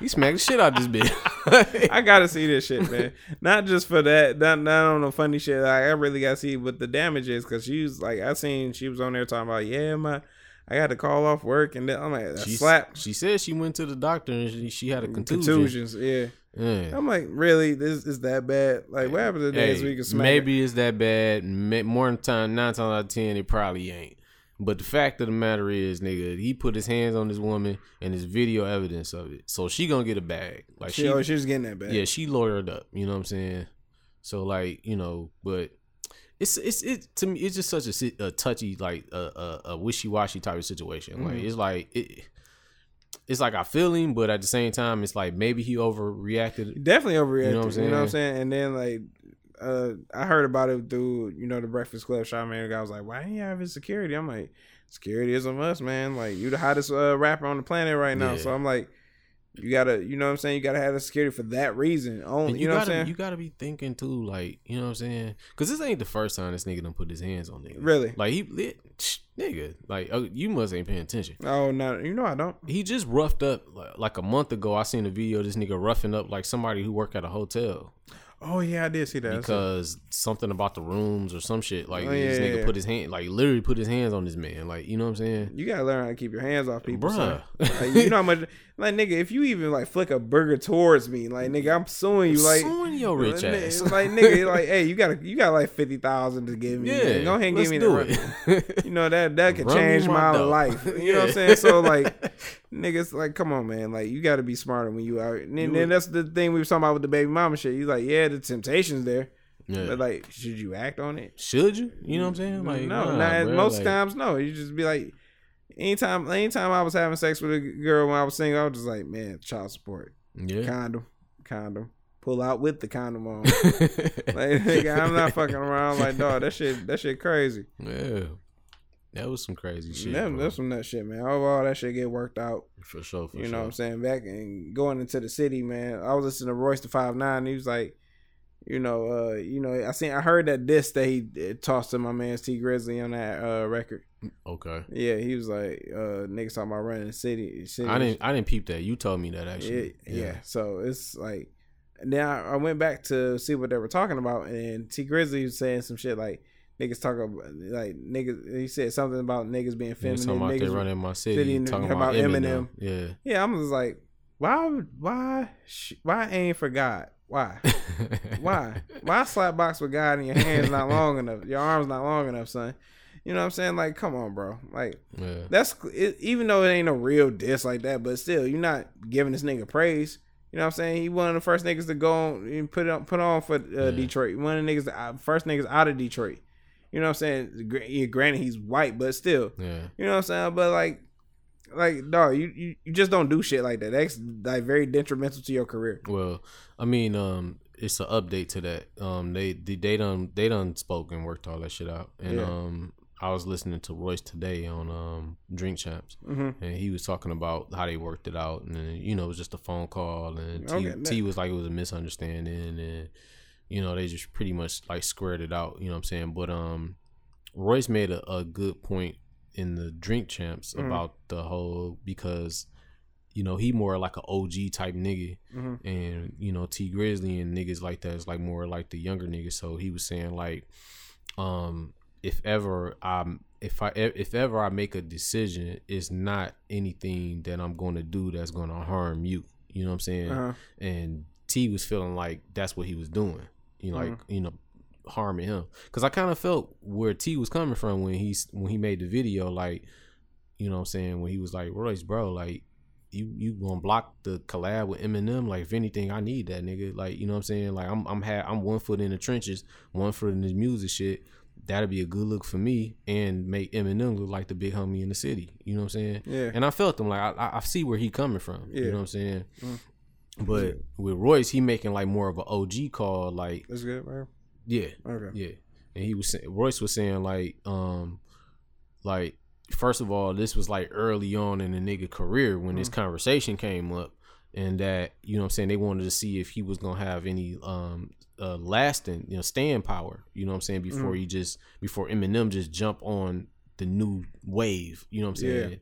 he smacked the shit out this bitch. I gotta see this shit, man. not just for that, not not on the funny shit. Like, I really gotta see what the damage is because she was like, I seen she was on there talking about, yeah, my, I got to call off work, and then I'm like, she slap She said she went to the doctor and she, she had a contusion. contusions. Yeah, Yeah. I'm like, really, this is that bad? Like, what happened to the days Hey, we can smack? maybe it's that bad. More than time, nine times out of ten, it probably ain't. But the fact of the matter is, nigga, he put his hands on this woman and there's video evidence of it. So she gonna get a bag. Like she, oh, she, oh, she was getting that bad. yeah, she lawyered up. You know what I'm saying? So like, you know, but it's it's it to me. It's just such a, a touchy, like a, a, a wishy washy type of situation. Like Mhm. it's like it. It's like I feel him, but at the same time, it's like maybe he overreacted. definitely overreacted. You know what I'm saying? You know what I'm saying? And then like, uh, I heard about it through you know the Breakfast Club. Charlamagne, the guy was like, "Why didn't you have his security?" I'm like, "Security is a must, man. Like you the hottest uh, rapper on the planet right now." Yeah. So I'm like, You gotta, you know what I'm saying. You gotta have the security for that reason only. And You, know gotta, what I'm saying? You gotta be thinking too, like you know what I'm saying, because this ain't the first time this nigga done put his hands on niggas. Really? Like he lit, nigga. Like oh, you must ain't paying attention. oh no, you know I don't. He just roughed up like, like a month ago. I seen a video of this nigga roughing up like somebody who work at a hotel Oh yeah, I did see that. Because something about the rooms or some shit. Like Oh, this nigga yeah. put his hand, like literally put his hands on this man. Like you know what I'm saying? You gotta learn how to keep your hands off people, Bruh. son. Like, you know how much, like nigga, if you even like flick a burger towards me, like nigga, I'm suing you. Like, Suing your rich like, ass. Like nigga, like hey, you got you got like fifty thousand to give me. Yeah, man. go ahead and give me the. it. You know that that could Run change my my life. You know what I'm saying? So like, niggas, like, come on, man. Like, you got to be smarter when you out. And then, that's the thing we were talking about with the baby mama shit. You like, yeah, the temptation's there, yeah. but like, should you act on it? Should you? You know what I'm saying? Like no, nah, bruh, most like, times. No, you just be like, anytime, anytime I was having sex with a girl when I was single, I was just like, man, child support, Yeah. condom, condom, pull out with the condom on. like, nigga, I'm not fucking around. Like, dog, that shit, that shit crazy. yeah. That was some crazy shit. That- that's some nut shit, man. Overall, that shit get worked out. for sure. For you sure. know what I'm saying? Back and going into the city, man. I was listening to Royce da Five Nine. He was like, you know, uh, you know, I seen, I heard that disc that he uh, tossed to my man Tee Grizzley on that uh record. Okay. Yeah, he was like, uh, niggas talking about running the city. city I didn't. I didn't peep that. You told me that Yeah, actually. yeah, So it's like, now I went back to see what they were talking about, and Tee Grizzley was saying some shit like. Niggas talk about like niggas. He said something about niggas being feminine. talking about they niggas running my city, talking about about Eminem. Eminem. Yeah. Yeah, I'm just like, why, why, why aim for God? Why, why, why slap box with God and your hands not long enough, your arms not long enough, son? You know what I'm saying? Like, come on, bro. Like, yeah. that's it, even though it ain't a real diss like that, but still, you're not giving this nigga praise. You know what I'm saying? He one of the first niggas to go on and put on put on for uh, Yeah. Detroit. One of the niggas, uh, first niggas out of Detroit. You know what I'm saying? Yeah, granted, he's white, but still, Yeah. you know what I'm saying? But like, like, dog, you, you, you just don't do shit like that. That's like very detrimental to your career. Well, I mean, um, it's an update to that. Um, they they, they done they done spoke and worked all that shit out. And Yeah. um, I was listening to Royce today on um Drink Champs, Mm-hmm. and he was talking about how they worked it out, and you know it was just a phone call, and T, Okay, T was like it was a misunderstanding, and you know they just pretty much like squared it out. You know what I'm saying? But um, Royce made a, a good point in the Drink Champs Mhm. about the whole because you know he more like an OG type nigga Mm-hmm. and you know Tee Grizzley and niggas like that is like more like the younger niggas. So he was saying like, um, if ever I'm if I if ever I make a decision, it's not anything that I'm going to do that's going to harm you. You know what I'm saying? Uh-huh. And T was feeling like that's what he was doing. You know, like Mm-hmm. you know harming him. Because I kind of felt where T was coming from when he's when he made the video like you know what I'm saying? When he was like Royce bro like you you gonna block the collab with Eminem? Like if anything I need that nigga. Like you know what I'm saying? Like I'm I'm ha- I'm one foot in the trenches one foot in the music shit. That'd be a good look for me and make Eminem look like the big homie in the city. You know what I'm saying? Yeah. and I felt him like I I, I see where he coming from. Yeah. you know what I'm saying? Mm. But with Royce he making like more of an OG call like That's good, man. yeah Okay. yeah, and he was saying, Royce was saying like, um, like first of all, this was like early on in the nigga career when this conversation came up, and that you know what I'm saying they wanted to see if he was gonna have any um uh lasting you know staying power. You know what I'm saying before he just before Eminem just jump on the new wave. You know what I'm saying. Yeah.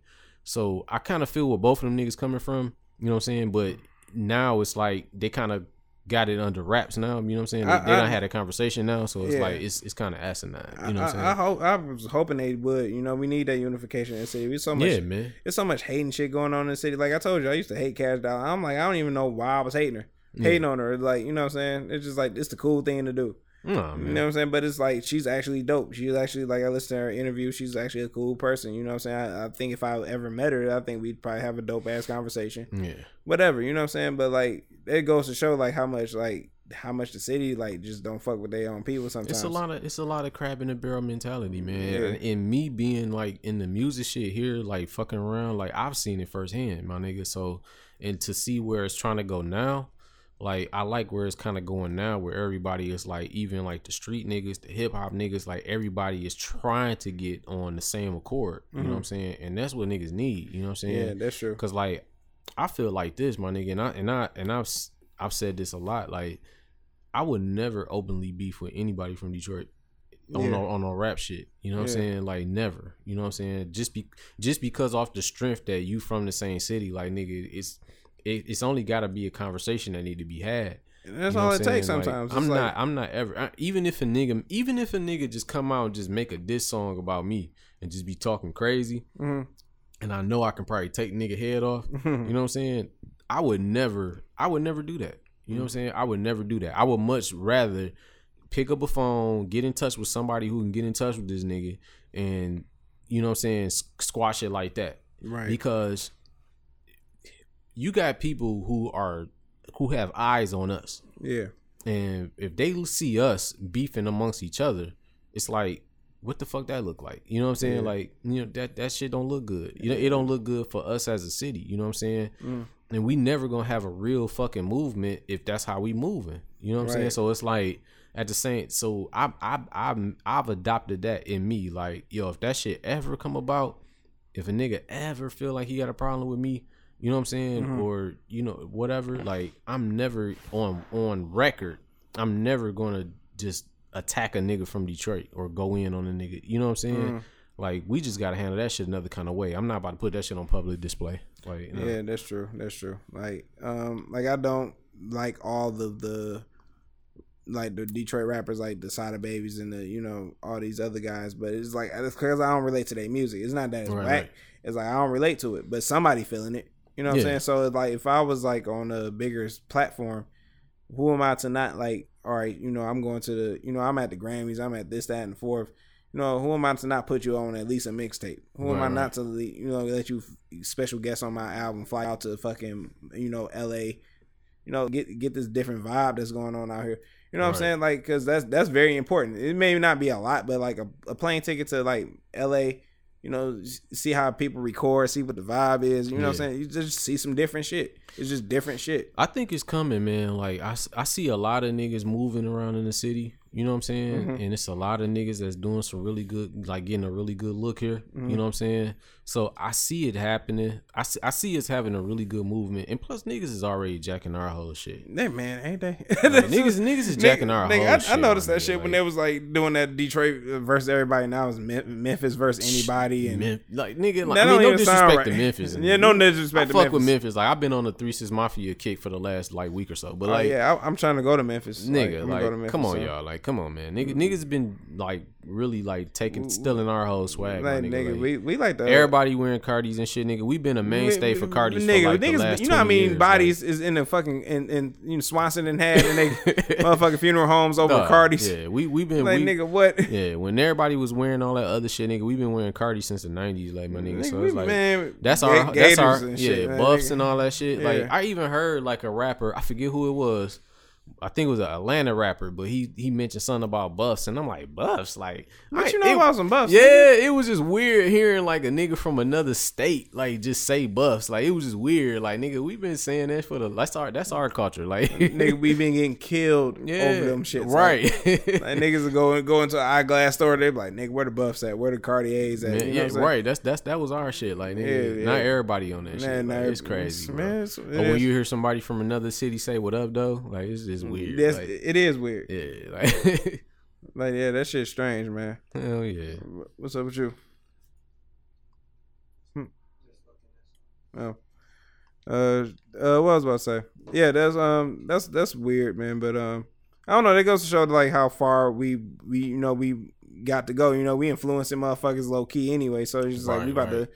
So I kind of feel where both of them niggas coming from. You know what I'm saying, but now it's like they kind of got it under wraps now. You know what I'm saying? They, I- they done had a conversation now, so it's Yeah. like it's it's kind of asinine. You know I, what I'm saying? I, I hope I was hoping they would. You know, we need that unification in the city. There's so much. yeah, man. There's so much hating shit going on in the city. Like I told you, I used to hate Kash Doll. I'm like, I don't even know why I was hating her, hating on her. Like, you know what I'm saying? It's just like it's the cool thing to do. Nah, You know what I'm saying? But it's like she's actually dope. She's actually like I listened to her interview. She's actually a cool person. You know what I'm saying? I, I think if I ever met her, I think we'd probably have a dope ass conversation. Yeah, Whatever, you know what I'm saying? But like it goes to show like how much like how much the city like just don't fuck with their own people sometimes. it's a lot of it's a lot of crab in the barrel mentality, man. Yeah. And, and me being like in the music shit here, like fucking around, like I've seen it firsthand, my nigga. So and to see where it's trying to go now. Like I like where it's kind of going now, where everybody is like, even like the street niggas, the hip hop niggas, like everybody is trying to get on the same accord. You know what I'm mm-hmm. saying? And that's what niggas need. You know what I'm saying? Yeah, that's true. Cause like I feel like this, my nigga, and I and I and I've I've said this a lot. Like, I would never openly beef with anybody from Detroit on Yeah. no, on rap shit. You know what I'm saying? Like, never. You know what I'm saying? Just be just because off the strength that you from the same city, like nigga, it's it, it's only got to be a conversation that need to be had. And that's You know all it takes saying? Like, sometimes. I'm like- not. I'm not ever. I, even if a nigga, even if a nigga just come out and just make a diss song about me and just be talking crazy, Mhm. and I know I can probably take nigga head off. You know what I'm saying? I would never. I would never do that. You know what I'm saying? I would never do that. I would much rather pick up a phone, get in touch with somebody who can get in touch with this nigga, and you know what I'm saying, squash it like that right. because you got people who are who have eyes on us. yeah. And if they see us beefing amongst each other, it's like, what the fuck that look like? You know what I'm saying? Yeah. Like, you know, that that shit don't look good. You know, it don't look good for us as a city. You know what I'm saying? Mm. And we never gonna have a real fucking movement if that's how we moving. You know what I'm saying? So it's like at the same. So I I I I've adopted that in me. Like, yo, if that shit ever come about, if a nigga ever feel like he got a problem with me, you know what I'm saying, Mhm. or you know whatever, like I'm never on on record. I'm never gonna just attack a nigga from Detroit or go in on a nigga. You know what I'm saying? Mhm. Like we just gotta handle that shit another kind of way. I'm not about to put that shit on public display. Like, you know. Yeah, that's true. That's true. Like, um, like I don't like all the the like the Detroit rappers, like the Sada Babies and the you know all these other guys. But it's like it's because I don't relate to their music. It's not that it's Right, whack. right. It's like I don't relate to it, but somebody feeling it. You know what Yeah. I'm saying? So like if I was like on a bigger platform, who am I to not like? All right, you know I'm going to the you know I'm at the Grammys. I'm at this, that, and fourth. You know, who am I to not put you on at least a mixtape? Who am I right. not to, you know, let you special guest on my album, fly out to fucking, you know, L.A. You know, get get this different vibe that's going on out here. You know what Right. I'm saying? Like, cause that's that's very important. It may not be a lot, but like a, a plane ticket to like L.A. You know, see how people record, see what the vibe is. You know what I'm saying? You just see some different shit. It's just different shit. I think it's coming, man. Like I, I see a lot of niggas moving around in the city. You know what I'm saying? Mhm. And it's a lot of niggas that's doing some really good, like getting a really good look here. Mhm. You know what I'm saying? So I see it happening. I see, I see us having a really good movement, and plus niggas is already jacking our whole shit. They man, ain't they? Like, niggas, niggas is jacking Nigga- our nigga, whole I, shit. I noticed that shit when Like, they was like doing that Detroit versus everybody. Now it's Memphis versus anybody, and Mem- like nigga, like, I mean, no disrespect right. to Memphis. Yeah, no I disrespect to Memphis. fuck Memphis. with Memphis. Like I've been on the Three Six Mafia kick for the last like week or so, but Oh, like yeah, I, I'm trying to go to Memphis, nigga, like, to Memphis, come on, so. y'all, like, come on, man, nigga, mm-hmm. niggas been like really like taking, stealing our whole swag, Like, nigga. nigga, like, we we like the everybody wearing Cardis and shit, nigga. We've been a mainstay for Cardis Nigga, for like niggas, the last you know what I mean? years, Bodies is in the fucking in, in you know Swanson and had and they motherfucking funeral homes over Dog, Cardis. Yeah, we we been Like we, nigga, what? yeah. When everybody was wearing all that other shit, nigga, we've been wearing Cardi since the nineties, like my nigga. Nigga, So we- it's like man, That's our that's our yeah shit, man, buffs nigga. and all that shit. Like I even heard like a rapper, I forget who it was. I think it was an Atlanta rapper, but he he mentioned something about buffs, and I'm like buffs, like What I- you know it- about some buffs? Yeah, it was just weird hearing like a nigga from another state like just say buffs. Like it was just weird. Like nigga, we've been saying that for the that's our that's our culture. Like nigga, we been getting killed yeah, over them shits. Like, right? Like niggas will go go into an eyeglass store. They be like, nigga, where the buffs at? Where the Cartiers at? Man, You know yeah, what I'm saying? right. That's that's that was our shit. Like, nigga, Yeah, not yeah. everybody on that shit. Man, Like, it's crazy, man. It's, it when you hear somebody from another city say "What up, though," like it's just weird. that's- like, it is weird. yeah, like Like, yeah, that shit's strange, man. hell yeah. What's up with you? Hmm. Oh. Uh, uh, what I was about to say? Yeah, that's um, that's that's weird, man. But um, I don't know. That goes to show like how far we we you know we got to go. You know, we influencing motherfuckers low key anyway. So it's just like we about right. to,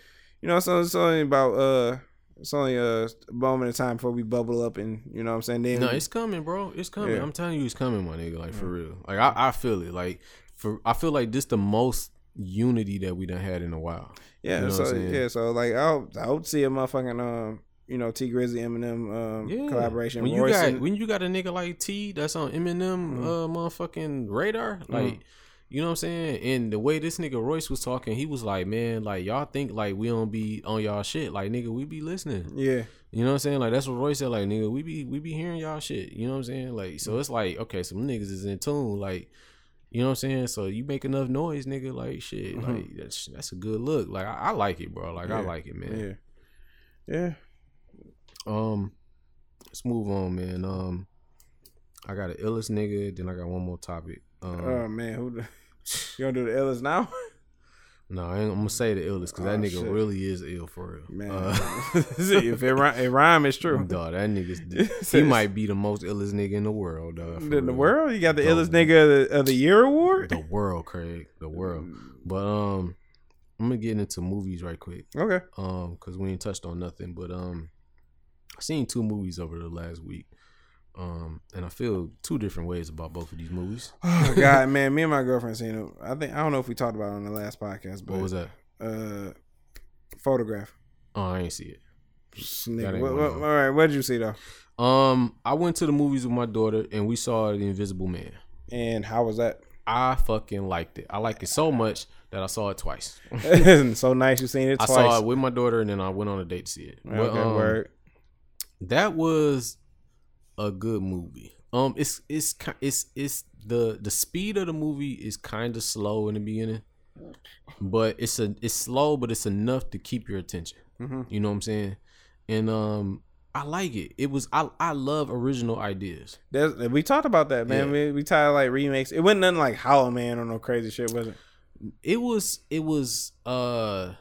you know, so it's only about uh, it's only a moment of time before we bubble up and you know what I'm saying. Then No, it's coming, bro. It's coming. Yeah. I'm telling you, it's coming, my nigga. Like for real. Like I, I feel it. Like for I feel like this the most unity that we done had in a while. Yeah, You know so yeah, so like I hope I to see a motherfucking um you know Tee Grizzley Eminem um Yeah. collaboration. When you Royce got and- when you got a nigga like T that's on Eminem Mhm. uh motherfucking radar, like you know what I'm saying? And the way this nigga Royce was talking, he was like, Man, like y'all think like we don't be on y'all shit. Like nigga, we be listening. yeah, You know what I'm saying? Like that's what Royce said, like nigga, we be we be hearing y'all shit. You know what I'm saying? Like so it's like, okay, some niggas is in tune, like you know what I'm saying? So you make enough noise, nigga, like shit. Mhm. Like that's that's a good look. Like I, I like it, bro. Like I like it, man. yeah, yeah. Um, let's move on, man. Um, I got an illest nigga. Then I got one more topic. Um, Oh man, who? The, you gonna do the Ellis now? no, I ain't, I'm gonna say the illest because that Oh, nigga shit. really is ill for real. Man, Uh, if it rhyme, it rhyme, it's true. dog, that nigga, he might be the most illest nigga in the world. Dog, In the real. world, you got the Dog. illest nigga of the, of the year award. the world, Craig, the world. But um, I'm gonna get into movies right quick. Okay. um because we ain't touched on nothing but um i seen two movies over the last week um and i feel two different ways about both of these movies Oh God, man, me and my girlfriend seen it. I think I don't know if we talked about it on the last podcast, but what was that uh, photograph. oh i ain't see it Nigga, what, what, all right, what did you see though? um i went to the movies with my daughter and we saw the invisible man And how was that? i fucking liked it i liked it so much that i saw it twice so nice you seen it i saw it with my daughter and then i went on a date to see it but, um, word. that was a good movie. Um, it's it's it's it's the the speed of the movie is kind of slow in the beginning, but it's a it's slow, but it's enough to keep your attention. Mhm. You know what I'm saying? And um, I like it. It was I I love original ideas. There's, we talked about that, man. Yeah. We we tried like remakes. It wasn't nothing like Hollow Man or no crazy shit, was it? It was it was uh,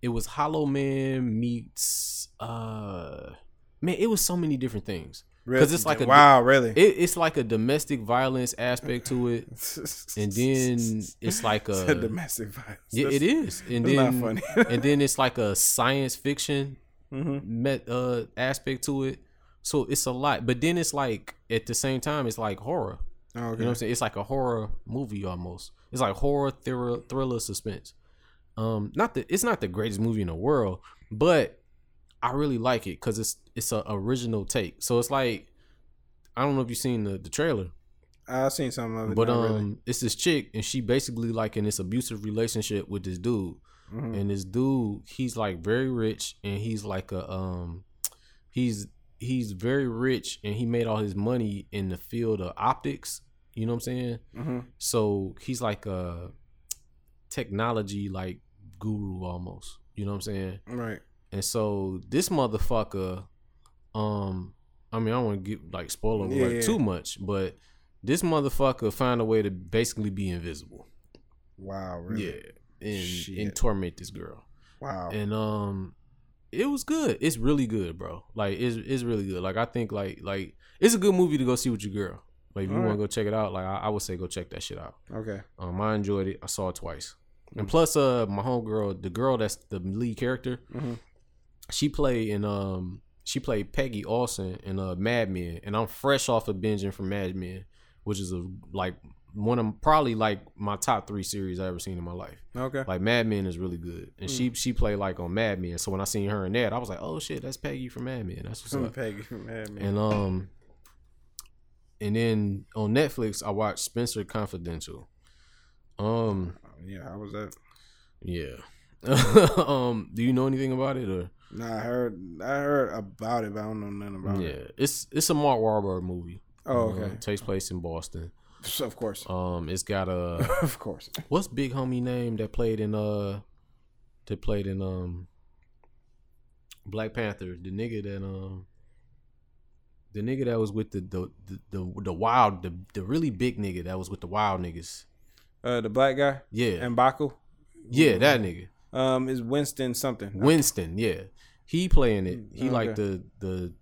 it was Hollow Man meets uh, man. It was so many different things. Really? it's like a- wow, really. It, it's like a domestic violence aspect to it. and then it's like It's a domestic violence. yeah, it is, and then funny. and then it's like a science fiction hmm met uh aspect to it. So it's a lot, but then it's like at the same time it's like horror. Oh, You know what I'm saying? It's like a horror movie almost. It's like horror thriller, thriller suspense. Um, not the it's not the greatest movie in the world, but I really like it because it's it's a original take. So it's like I don't know if you've seen the the trailer. I've seen some of it. But um, really. it's this chick, and she basically like in this abusive relationship with this dude, Mhm. and this dude, he's like very rich, and he's like a um, he's he's very rich, and he made all his money in the field of optics. You know what I'm saying? Mhm. So he's like a technology like guru almost. You know what I'm saying? Right. And so this motherfucker, um, I mean, I don't want to get like spoiler Yeah, alert yeah. too much, but this motherfucker find a way to basically be invisible. Wow. Really? Yeah, and and torment this girl. Wow. And um, it was good. It's really good, bro. Like it's it's really good. Like I think like like it's a good movie to go see with your girl. Like if you want to go check it out, like I, I would say go check that shit out. okay. Um, I enjoyed it. I saw it twice. And plus, uh, my homegirl, the girl that's the lead character, Mhm. She played in um, she played Peggy Olson in uh Mad Men, and I'm fresh off of binging from Mad Men, which is a like one of probably like my top three series I ever seen in my life. Okay. Like Mad Men is really good, and she she played like on Mad Men. So when I seen her in that, I was like, oh shit, that's Peggy from Mad Men. That's what's up. Peggy from Mad Men. And um, and then on Netflix, I watched Spencer Confidential. Um, yeah, how was that? yeah. um, do you know anything about it or? Nah, I heard I heard about it, but I don't know nothing about Yeah, it. Yeah, it's it's a Mark Wahlberg movie. Oh, okay. takes place in Boston. of course. Um, it's got a of course. what's big homie name that played in uh that played in um Black Panther, the nigga that um the nigga that was with the the the the, the wild the, the really big nigga that was with the wild niggas. Uh, the black guy Yeah. M'Baku. yeah, that nigga. Um, is Winston something? Winston, yeah. He playing it. He Okay. like the the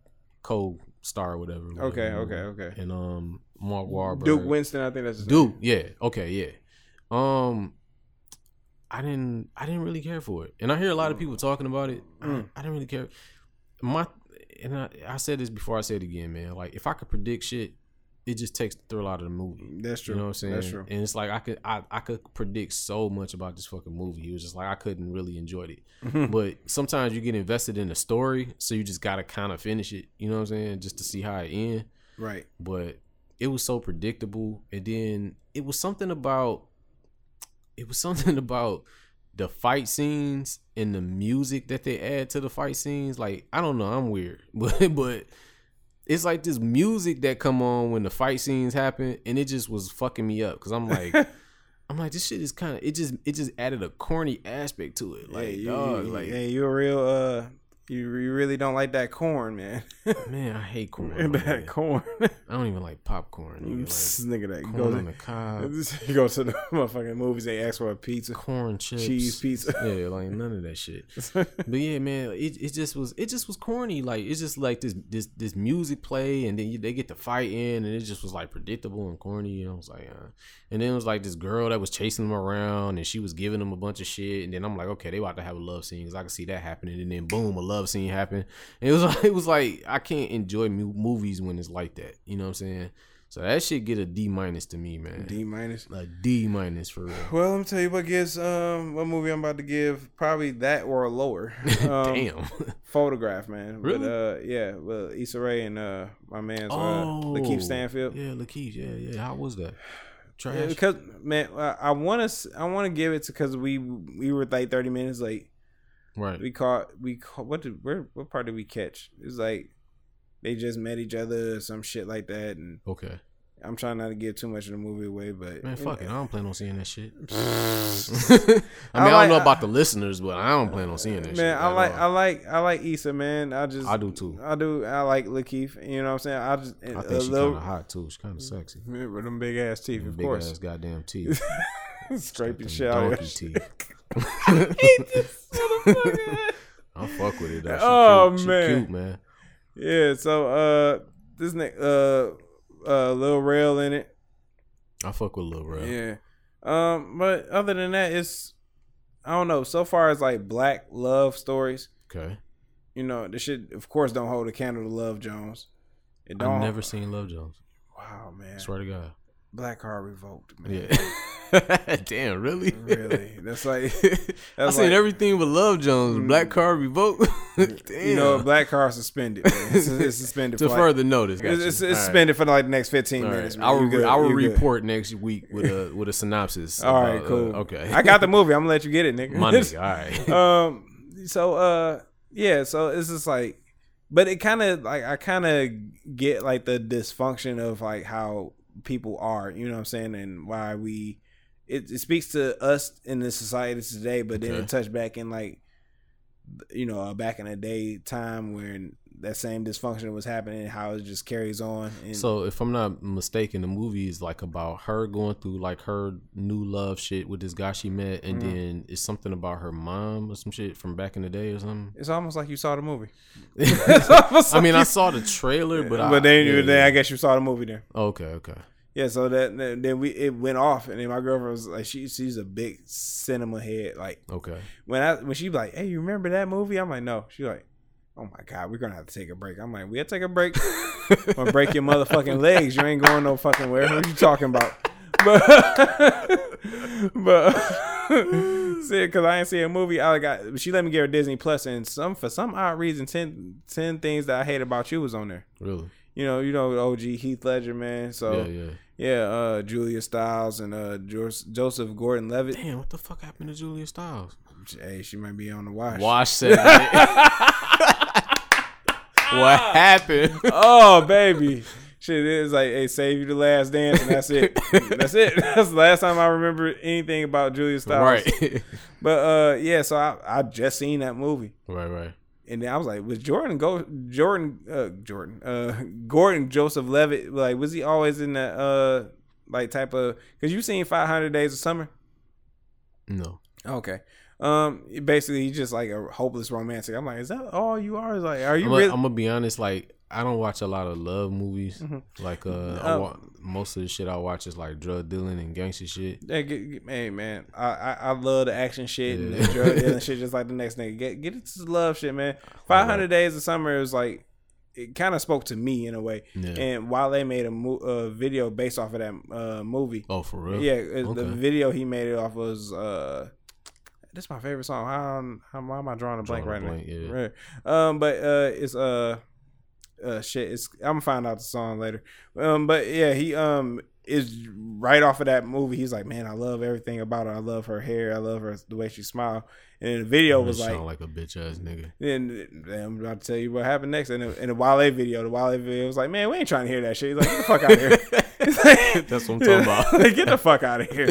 co star or whatever. Okay, whatever. okay, okay. And um Mark Wahlberg. Duke Winston, I think that's his Duke, yeah. Okay, yeah. Um I didn't I didn't really care for it. And I hear a lot of people talking about it. I, Mm. I didn't really care. My and I, I said this before I said it again, man. Like if I could predict shit, it just takes the thrill out of the movie. That's true. You know what I'm saying? That's true. And it's like I could I, I could predict so much about this fucking movie. It was just like I couldn't really enjoy it. Mm-hmm. but sometimes you get invested in the story, so you just gotta kind of finish it. You know what I'm saying? Just to see how it ends. Right. But it was so predictable, and then it was something about it was something about the fight scenes and the music that they add to the fight scenes. Like I don't know, I'm weird, but but it's like this music that come on when the fight scenes happen, and it just was fucking me up because I'm like. I'm like this shit is kind of it just it just added a corny aspect to it like hey, you, dog like hey, you a real uh, You, you really don't like that corn, man. Man, I hate corn. that man. corn. I don't even like popcorn. Nigga. This Like nigga that corn goes on the cob, you go to the motherfucking movies, they ask for a pizza, corn chips, cheese pizza. Yeah, like none of that shit. But yeah, man, it, it just was it just was corny. Like it's just like this this this music play, and then you, they get to fight in, and it just was like predictable and corny. And I was like, uh. and then it was like this girl that was chasing them around, and she was giving them a bunch of shit. And then I'm like, okay, they about to have a love scene because I can see that happening. And then boom, a love scene happen. And it was like, it was like I can't enjoy movies when it's like that. You know what I'm saying? So that shit get a D minus to me, man. D minus. A D minus for real. Well, let me tell you what gives um what movie I'm about to give probably that or lower. Um, Damn. Photograph, man. Really? But, uh, yeah, well, Issa Rae and uh my man's uh, oh, Lakeith Stanfield. Yeah, Lakeith. Yeah, yeah. How was that? Trash. Yeah, because man, I- I want to I want to give it to because we we were like 30 minutes late. Right. We caught we caught what did where what part did we catch? It was like they just met each other or some shit like that, and Okay. I'm trying not to give too much of the movie away, but Man, fuck it. I don't plan on seeing that shit. I mean, I I, don't know about the listeners, but I don't plan on seeing that shit. Man, I at like I like I like Issa, man. I just I do too. I do I like Lakeith. You know what I'm saying? I just I think she's kind of hot too. She's kind of sexy. with them big ass teeth, of Big course. ass goddamn teeth. Them shit out of donkey your. I fuck with it. Though. She Oh, cute. She man. cute, man. Yeah, so uh this next uh uh Lil Rel in it. I fuck with Lil Rel. Yeah. Um, but other than that, it's I don't know. So far as like black love stories, Okay. you know, the shit of course don't hold a candle to Love Jones. It don't I've never seen Love Jones. Wow man. Swear to God. Black Heart Revoked, man. Yeah. Damn, really? really. That's like I that's seen like, everything but Love Jones. Black Card revoked. Damn. you know, black car suspended. Man. It's, it's suspended to for like- further notice. It's, Gotcha. it's, right. suspended for like the next fifteen All minutes. right. I will. good. I will You good. report next week with a with a synopsis. All right, about, uh, cool. okay. I got the movie. I'm gonna let you get it, nigga. Money. All right. um so uh yeah so it's just like but it kind of like i kind of get like the dysfunction of like how people are you know what i'm saying and why we it, it speaks to us in the society today but then Okay. it touched back in like you know uh, back in the day time when that same dysfunction was happening how it just carries on and So if I'm not mistaken, the movie is like about her going through like her new love shit with this guy she met, and Mhm. then it's something about her mom or some shit from back in the day or something. it's almost like you saw the movie I mean, I saw the trailer, but I, but then, yeah, then yeah. i guess you saw the movie then okay, okay. Yeah, so that then we it went off, and then my girlfriend was like, she she's a big cinema head. Like Okay. when I when she like, hey, you remember that movie? I'm like, no. She's like, oh my god, we're gonna have to take a break. I'm like, we'll take a break or break your motherfucking legs. You ain't going no fucking where. What are you talking about? But but see, because I ain't see a movie. I got she let me get her Disney Plus, and some for some odd reason, 10, 10 things that I hate about you was on there. Really? You know, you know, OG Heath Ledger, man. So yeah, yeah. yeah, uh, Julia Stiles and uh, Jos- Joseph Gordon-Levitt. Damn, what the fuck happened to Julia Stiles? Hey, she might be on the watch. Wash that. what happened? Oh, baby. Shit is like, hey, save you the last dance, and that's it. that's it. That's the last time I remember anything about Julia Stiles. right. But uh, yeah, so I I just seen that movie, right, right. And then I was like, was Jordan go Jordan uh Jordan uh Gordon Joseph Levitt like was he always in that uh like type of because you seen Five Hundred Days of Summer? No. Okay. Um, basically, he's just like a hopeless romantic. I'm like, is that all you are? Is like, are you I'm really? gonna be honest. Like, I don't watch a lot of love movies. Mhm. Like, uh, I Oh. wa- most of the shit I watch is like drug dealing and gangster shit. Hey, get, get- hey, man, I, I I love the action shit and Yeah. the drug dealing shit, just like the next nigga. Get get into the love shit, man. Five hundred days of summer is like it kind of spoke to me in a way. Yeah. And while they made a mo- uh, video based off of that uh, movie, oh, for real? yeah, it- the video he made it off was uh, this is my favorite song. How, how why am I drawing a blank Drawing a right blank, now? yeah. Right. Um, but uh, it's uh, uh, shit. It's I'm gonna find out the song later. Um, but yeah, he um is right off of that movie. He's like, man, I love everything about her. I love her hair. I love her the way she smiled. And the video was like, sound like a bitch ass nigga. then then I'm about to tell you what happened next. In the, in the Wale video, the Wale video was like, man, we ain't trying to hear that shit. He's like, get the fuck out of here. That's what I'm talking about. Like, get the fuck out of here.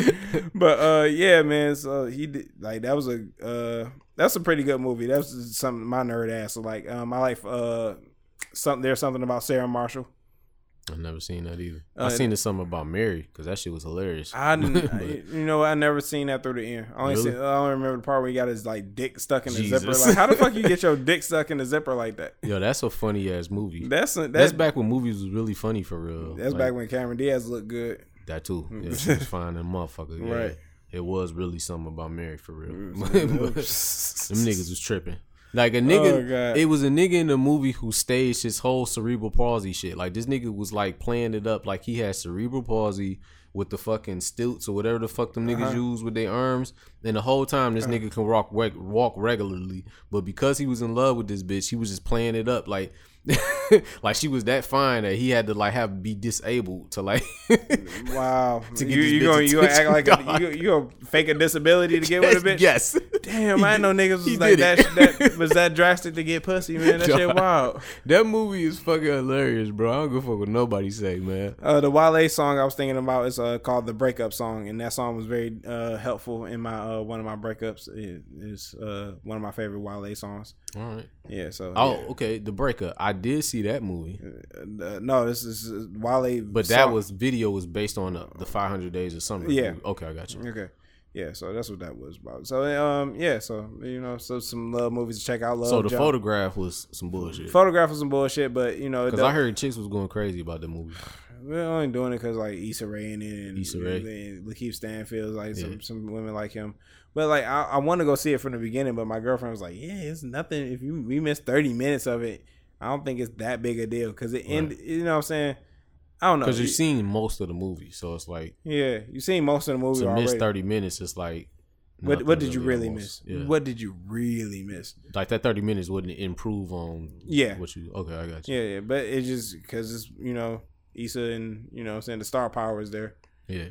But uh, yeah, man. So he did like that was a uh that's a pretty good movie. That's something my nerd ass like. Um, I like uh, something. There's something about Sarah Marshall. I've never seen that either. Uh, I seen this something about Mary because that shit was hilarious. I, you know, I never seen that through the end. I only Really? seen, I only remember the part where he got his like dick stuck in the Jesus. zipper. Like, how the fuck you get your dick stuck in the zipper like that? Yo, that's a funny ass movie. That's that's, That's back when movies was really funny for real. That's Like, back when Cameron Diaz looked good. that too. Yeah, she was fine and motherfucker. Yeah. Right. It was really something about Mary for real. Mm, Them niggas was tripping. Like a nigga, Oh, it was a nigga in the movie who staged his whole cerebral palsy shit. Like this nigga was like playing it up like he had cerebral palsy with the fucking stilts or whatever the fuck them niggas Uh-huh. use with their arms. And the whole time this nigga can walk walk regularly, but because he was in love with this bitch, he was just playing it up like. like she was that fine that he had to like have be disabled to like Wow, To you get you bitch gonna you gonna act like a, you you gonna fake a disability to get with a bitch? yes Damn, I know niggas was like that, that. Was that drastic to get pussy, man? That shit wild. That movie is fucking hilarious, bro. I don't give a fuck what nobody say, man. Uh, the Wale song I was thinking about is uh, called the breakup song, and that song was very uh, helpful in my uh, one of my breakups. It is uh, one of my favorite Wale songs. All right. Yeah, so Oh, yeah. okay. The breakup. I did see that movie, Uh, no, this is Wale, but that was video was based on the, the 500 Days of Summer. Yeah. movie. Okay, I got you. okay. Yeah, so that's what that was about. So um, yeah, so you know, so some love movies to check out. Love So the Jump. photograph was some bullshit. photograph was some bullshit, but you know, Because I heard chicks was going crazy about the movie. We're only doing it because like Issa Rae in it and Issa Rae. and Lakeith Stanfield, like Yeah. some, some women like him. But like I, I want to go see it from the beginning, but my girlfriend was like, "Yeah, it's nothing. If you we missed thirty minutes of it, I don't think it's that big a deal because it end. You know what I'm saying? I don't know. Because you've seen most of the movie, so it's like yeah, you've seen most of the movie to miss 30 minutes. It's like what what did you really almost. miss? Yeah. What did you really miss? like that 30 minutes wouldn't improve on Yeah. what you. Okay, I got you. Yeah, yeah, but it's just because it's you know Issa and you know I'm saying the star power is there. Yeah.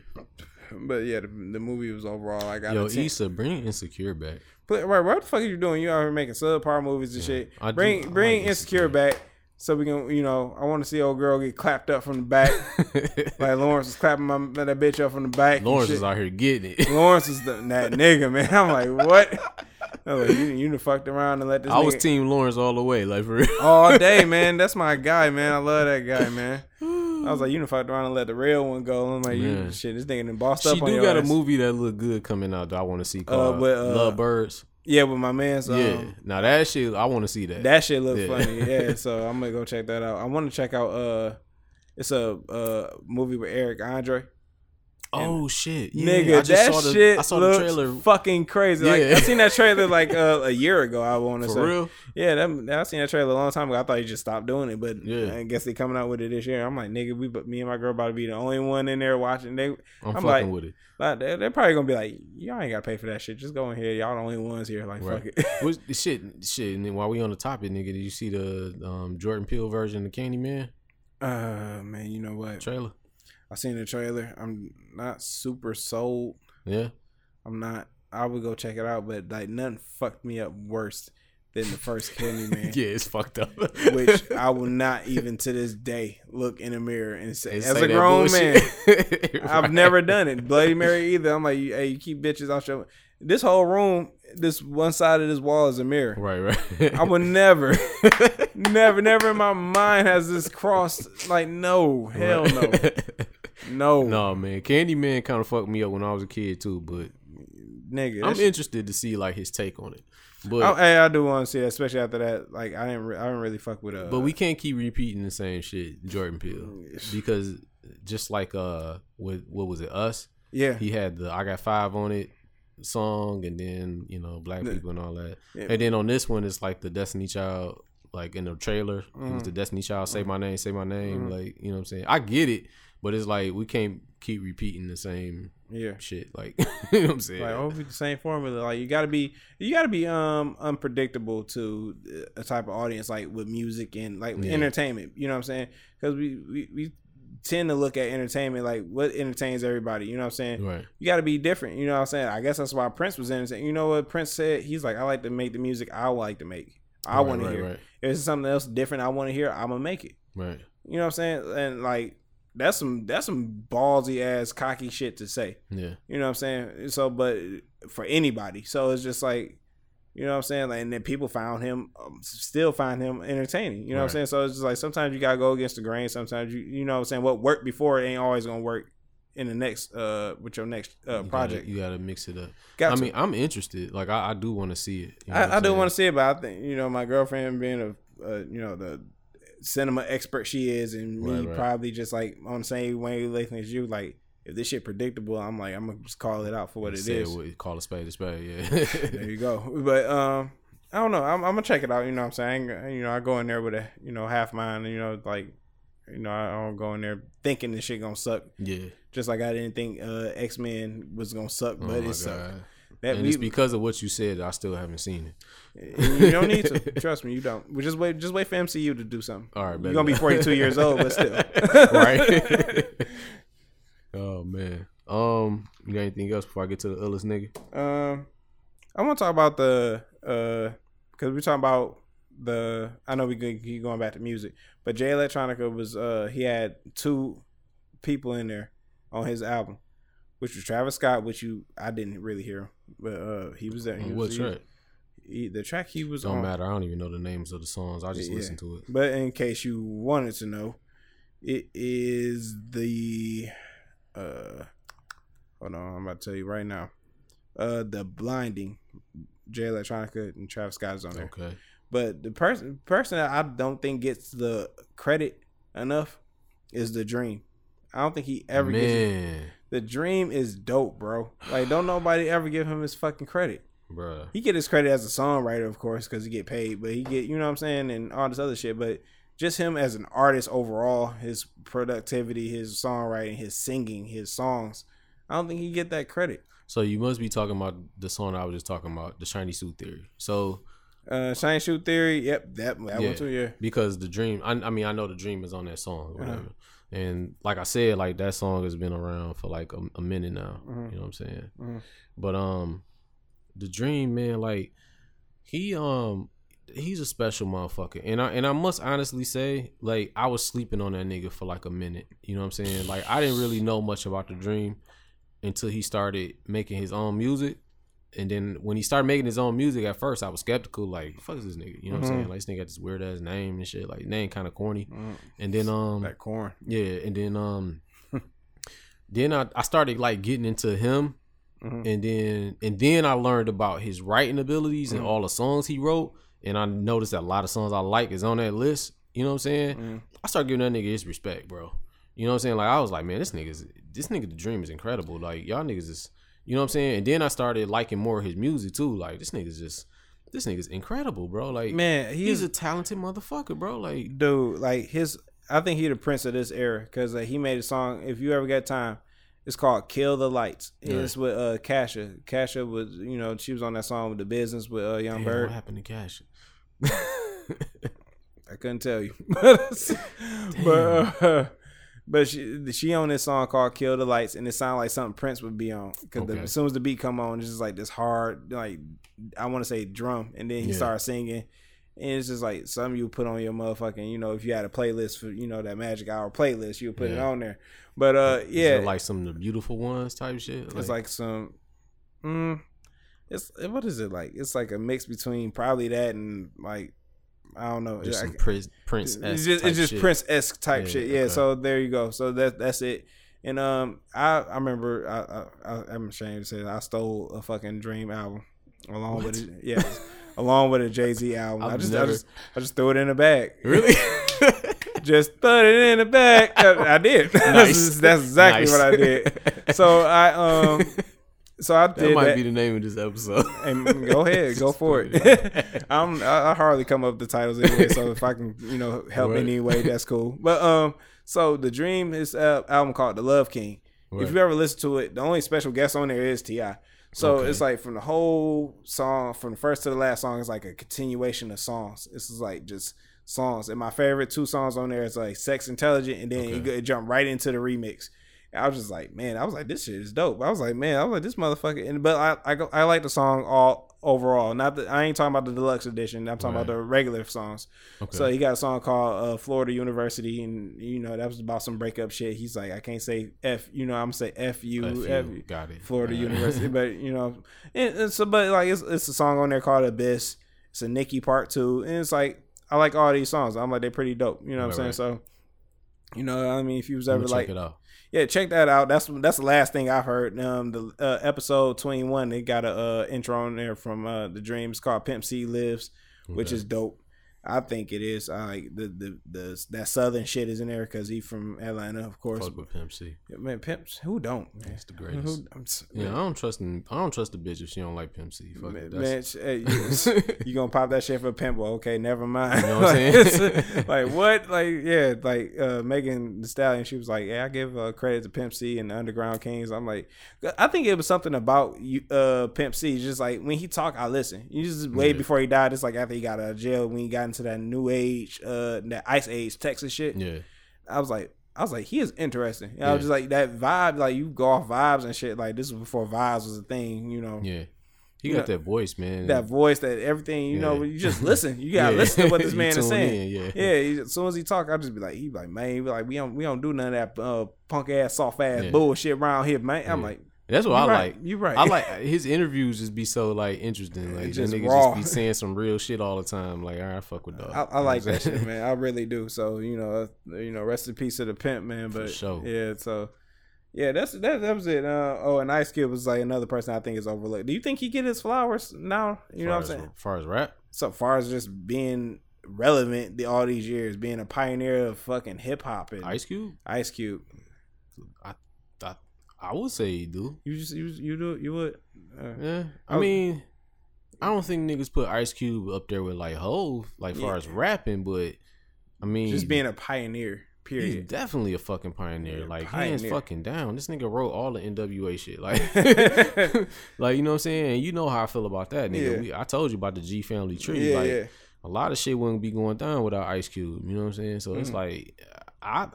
But yeah, the, the movie was overall I got Yo, a 10. Issa, bring Insecure back. But right, what the fuck are you doing? You out here making subpar movies and shit. I bring I bring like insecure back so we can you know I want to see old girl get clapped up from the back like Lawrence was clapping my that bitch up from the back. Lawrence is out here getting it. Lawrence is the, that nigga man. I'm like what? Like, you you done fucked around and let this. I was Team Lawrence all the way, like for real. all day, man. That's my guy, man. I love that guy, man. I was like, you fucked around and let the real one go. I'm like, you, shit, this nigga done bossed She up on do got a movie that look good coming out that I want to see called with, uh, Love Birds. Yeah, with my man's. Um, yeah, now that shit I want to see that. That shit look Yeah. funny. Yeah, so I'm gonna go check that out. I want to check out. Uh, it's a uh movie with Eric Andre. Oh shit, yeah, Nigga, I just that saw the, shit I saw the trailer fucking crazy. Like Yeah. I seen that trailer like uh, a year ago. I want to say. real. Yeah, that, I seen that trailer a long time ago. I thought he just stopped doing it, but Yeah. I guess they coming out with it this year. I'm like, nigga, we, but me and my girl about to be the only one in there watching. They, I'm, I'm fucking like- with it. like, they're, they're probably gonna be like, y'all ain't gotta pay for that shit. Just go in here. Y'all the only ones here. Like, Right. fuck it. Which shit, shit. And then while we on the topic, nigga, did you see the um, Jordan Peele version of Candyman uh, man, you know what? trailer? I seen the trailer. I'm not super sold. Yeah, I'm not. I would go check it out, but like nothing fucked me up worse than the first Candyman. yeah, it's fucked up. Which I will not even to this day look in a mirror and say, And as say a grown man, bullshit. I've never done it. Bloody Mary either. I'm like, hey, you keep bitches out your. This whole room, this one side of this wall is a mirror. Right, right. I would never, never, never in my mind has this crossed. Like, no, hell no, no, no, man. Candyman kind of fucked me up when I was a kid too, but nigga. I'm interested to see like his take on it. But I, hey, I do want to see that, especially after that. Like, I didn't, re- I didn't really fuck with uh. but we can't keep repeating the same shit, Jordan Peele, because just like uh, with what was it, Us? yeah, He had the "I Got Five on it song, and then you know black people and all that. Yeah. And then on this one, it's like the Destiny Child, like in the trailer, it was Mhm. the Destiny Child, say my name, say my name, Mhm. like you know what I'm saying. I get it, but it's like we can't keep repeating the same yeah. shit, like you know what I'm saying. Like hopefully the same formula. Like you gotta be, you gotta be um unpredictable to a type of audience like with music and like Yeah. entertainment. You know what I'm saying? Because we, we we tend to look at entertainment like what entertains everybody. You know what I'm saying? right, You gotta be different. You know what I'm saying? I guess that's why Prince was entertaining. You know what Prince said? He's like, I like to make the music I like to make. I Right, want to hear. right, If it's something else different I want to hear, I'm gonna make it. right. You know what I'm saying? And like that's some that's some ballsy ass cocky shit to say. Yeah, You know what I'm saying? So, but for anybody, so it's just like, You know what I'm saying? Like, and then people found him, um, still find him entertaining. You know what I'm saying? So it's just like sometimes you gotta go against the grain. Sometimes you, you know what I'm saying? What worked before ain't always gonna work in the next, uh, with your next uh, You project. Gotta, you gotta mix it up. Got I to. mean, I'm interested. Like I, I do want to see it. You know I, I do want to see it, but I think you know my girlfriend being a, uh, you know the cinema expert she is, and me Right, right. probably just like on the same wavelength as you. Like if this shit predictable, I'm like I'm gonna just call it out for what it Say is. what- call a spade a spade. Yeah. there you go. But um, I don't know. I'm, I'm gonna check it out. You know what I'm saying? You know, I go in there with a you know half mind. You know, like you know I don't go in there thinking this shit gonna suck. yeah. Just like I didn't think uh, X Men was gonna suck, Oh but my it sucked. That and we, it's because of what you said. I still haven't seen it. you don't need to trust me. You don't. We just wait. Just wait for MCU to do something. All right, You're gonna be 42 years old, but still. right. oh man. Um, you got anything else before I get to the illest nigga? Um, I want to talk about the uh, because we're talking about the. I know we keep going back to music, but Jay Electronica was uh he had two people in there on his album, which was Travis Scott, which you I didn't really hear, but uh he was there. He On was, what he- track? he- the track he was on. Don't on. matter. I don't even know the names of the songs. I just Yeah. listen to it. But in case you wanted to know, it is the uh hold on, I'm about to tell you right now. Uh the blinding Jay Electronica and Travis Scott is on there. Okay. But the person person that I don't think gets the credit enough is the dream. I don't think he ever gets Man, the dream is dope, bro. Like don't nobody ever give him his fucking credit. bruh. He get his credit as a songwriter, of course, because he get paid. But he get, you know what I'm saying, and all this other shit. But just him as an artist overall, his productivity, his songwriting, his singing, his songs. I don't think he get that credit. So you must be talking about the song I was just talking about, the shiny suit theory. So Uh, Shiny Suit Theory, yep, that that Yeah. one too. Yeah, because the dream, I, I mean, I know the dream is on that song, or whatever. And like I said, like that song has been around for like a, a minute now. Mhm. You know what I'm saying? Mhm. But um, the dream man, like he um he's a special motherfucker, and I and I must honestly say, like I was sleeping on that nigga for like a minute. You know what I'm saying? Like I didn't really know much about the dream until he started making his own music. And then when he started making his own music, at first I was skeptical, like, "Fuck is this nigga?" You know what Mhm. I'm saying? Like, this nigga got this weird ass name and shit. Like, name kind of corny. Mhm. And then um, that corn. yeah, and then um, then I I started like getting into him, Mhm. and then and then I learned about his writing abilities and Mhm. all the songs he wrote, and I noticed that a lot of songs I like is on that list. You know what I'm saying? Mhm. I started giving that nigga his respect, bro. You know what I'm saying? Like I was like, man, this nigga's this nigga the dream is incredible. Like y'all niggas is you know what I'm saying? And then I started liking more of his music too. Like this nigga's just this nigga's incredible, bro. Like Man, he's he's a talented motherfucker, bro. Like dude. Like his, I think he the prince of this era because uh, he made a song. If you ever got time, it's called "Kill the Lights." Yeah. It's with uh Casha. Casha was, you know, she was on that song with the business with uh, Young damn, Bird. what happened to Cash? I couldn't tell you, but but, uh, but she she on this song called "Kill the Lights" and it sounded like something Prince would be on because Okay. as soon as the beat come on, it's just like this hard, like I want to say drum, and then he Yeah. started singing, and it's just like something you put on your motherfucking, you know, if you had a playlist for you know that Magic Hour playlist, you would put it on there. But uh, yeah, like some of the beautiful ones type shit. it's like some, mm, it's what is it like? It's like a mix between probably that and like I don't know, just I- Prince Prince. it's just it's just Prince esque type Yeah, shit. Yeah. okay. So there you go. So that that's it. And um, I I remember I, I I'm ashamed to say I stole a fucking Dream album along with it. Yeah. along with a Jay Z album. i just I just I just threw it in the bag. Really? just threw it in the bag. I, I did. Nice. that's, that's exactly Nice. what I did. So I um so I that did might that. be the name of this episode. And go ahead, go for it. I'm I, I hardly come up with the titles anyway, so if I can, you know, help Right. in any way, that's cool. But um, so the Dream is uh, album called The Love King. Right. If you ever listen to it, the only special guest on there is Ti. So Okay. it's like from the whole song, from the first to the last song, it's like a continuation of songs. This is like just songs. And my favorite two songs on there is like Sex Intelligent, and then it, Okay. go- it jumped right into the remix. I was just like, man, I was like, this shit is dope. I was like, man, I was like, this motherfucker. And but I I, go, I like the song all overall. Not that I ain't talking about the deluxe edition. I'm talking Right. about the regular songs. Okay. So he got a song called uh, Florida University, and you know that was about some breakup shit. He's like, I can't say f, you know, I'm gonna say f you, F you. Got it. Florida Uh, University, but you know, and, and so but like it's it's a song on there called Abyss. It's a Nicki part two, and it's like I like all these songs. I'm like they're pretty dope. You know what I'm Right, saying? So. You know, I mean, if you was ever like, check it out. Yeah, check that out. That's that's the last thing I've heard. Um, the uh, episode twenty one, they got a uh, intro on there from uh, the Dreams called "Pimp C Lives," which is dope. I think it is. I like the the the that southern shit is in there because he from Atlanta, of course. Fuck with Pimp C. Man, pimps who don't? Man, It's the greatest. Who, I'm, Yeah, I don't trust him. I don't trust the bitch if she don't like Pimp C. Fuck man, man, hey, you, you gonna pop that shit for pimp? Well, okay, never mind. You know what I'm Like, saying? like what? Like yeah, like uh, Megan Thee Stallion. She was like, yeah, I give uh, credit to Pimp C and the Underground Kings. I'm like, I think it was something about you, uh, Pimp C. Just like when he talk, I listen. You just way Yeah. before he died. It's like after he got out of jail when he got into that new age, uh, that ice age Texas shit. yeah. I was like, I was like, he is interesting. I was just like that vibe, like you go off vibes and shit. Like this was before vibes was a thing, you know. Yeah. He You got know, that voice, man. That voice, that everything, you know, you just listen. You gotta Yeah. listen to what this man is saying. in, yeah. yeah. he- as soon as he talk, I just be like, he be like, man, he be like, we don't, we don't do none of that uh, punk ass, soft ass Yeah. bullshit around here, man. I'm Yeah. like, That's what you I right, like. You're right. I like his interviews just be so like interesting. Like Just that nigga raw. just be saying some real shit all the time. Like, all right, fuck with dog. I, I like that shit, man. I really do. So you know, uh, you know, rest in peace to the pimp, man. For But sure. yeah, so yeah, that's that. That was it. Uh, oh, and Ice Cube was like another person I think is overlooked. Do you think he get his flowers now? You know what I'm Far as- saying? far as rap, So far as just being relevant the, all these years, being a pioneer of fucking hip hop and Ice Cube, Ice Cube. I, I, would say he do. You just you you do you would. Uh, Yeah, I I was- mean, I don't think niggas put Ice Cube up there with like Hove, like far as rapping, but I mean, just being a pioneer. Period. He's definitely a fucking pioneer. Yeah, like pioneer. hands fucking down. This nigga wrote all the NWA shit. Like, like you know what I'm saying. And you know how I feel about that nigga. Yeah. We, I told you about the G family tree. yeah, like yeah. a lot of shit wouldn't be going down without Ice Cube. You know what I'm saying? So it's Mhm. like I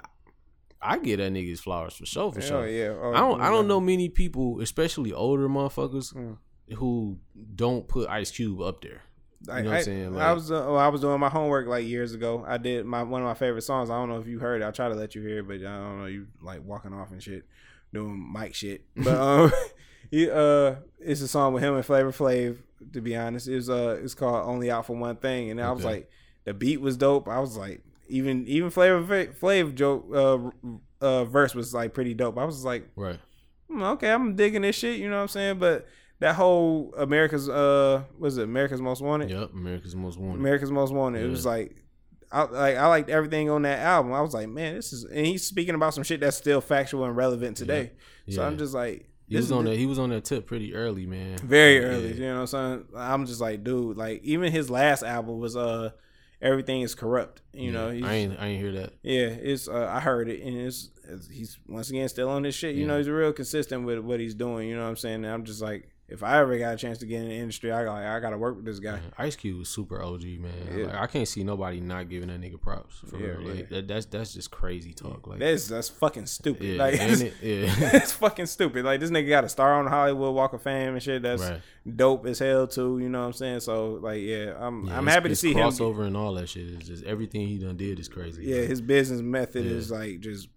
I get that nigga's flowers for sure. For Hell sure. yeah. Oh, I don't I don't know many people, especially older motherfuckers, Mm. who don't put Ice Cube up there. I, You know what I, I'm saying? I was uh, oh, I was doing my homework like years ago. I did my one of my favorite songs. I don't know if you heard it. I try to let you hear it, but I don't know. You like walking off and shit, doing mic shit. But um, he, uh, it's a song with him and Flavor Flav. To be honest, it's uh, it's called "Only Out for One Thing," and I was Okay. like, the beat was dope. I was like, even even Flavor Flav joke uh, uh verse was like pretty dope. I was like, Right. "Hmm, okay, I'm digging this shit. You know what I'm saying? But that whole America's uh, was it America's Most Wanted? Yep. America's Most Wanted. America's Most Wanted. It was like, I like I liked everything on that album. I was like, man, this is, and he's speaking about some shit that's still factual and relevant today. So Yeah. I'm just like, he was on the- that. He was on that tip pretty early, man. very Yeah. early. You know what I'm saying? I'm just like, dude, like even his last album was uh, everything is corrupt. You Yeah. know, he's, I ain't I ain't hear that. yeah, it's uh, I heard it, and it's, it's he's once again still on this shit. You Yeah. know, he's real consistent with what he's doing. You know what I'm saying? And I'm just like, if I ever got a chance to get in the industry, I got I got to work with this guy. Man, Ice Cube was super OG, man. Yeah. Like, I can't see nobody not giving that nigga props. For Yeah, real. Like yeah. that, that's that's just crazy talk. Like That's that's fucking stupid. yeah, like ain't it? Yeah. it's fucking stupid. Like this nigga got a star on the Hollywood Walk of Fame and shit. That's Right. dope as hell too. You know what I'm saying? So like, yeah, I'm Yeah, I'm happy to see him. crossover and all that shit. Is just everything he done did is crazy. Yeah, Like, his business method is like just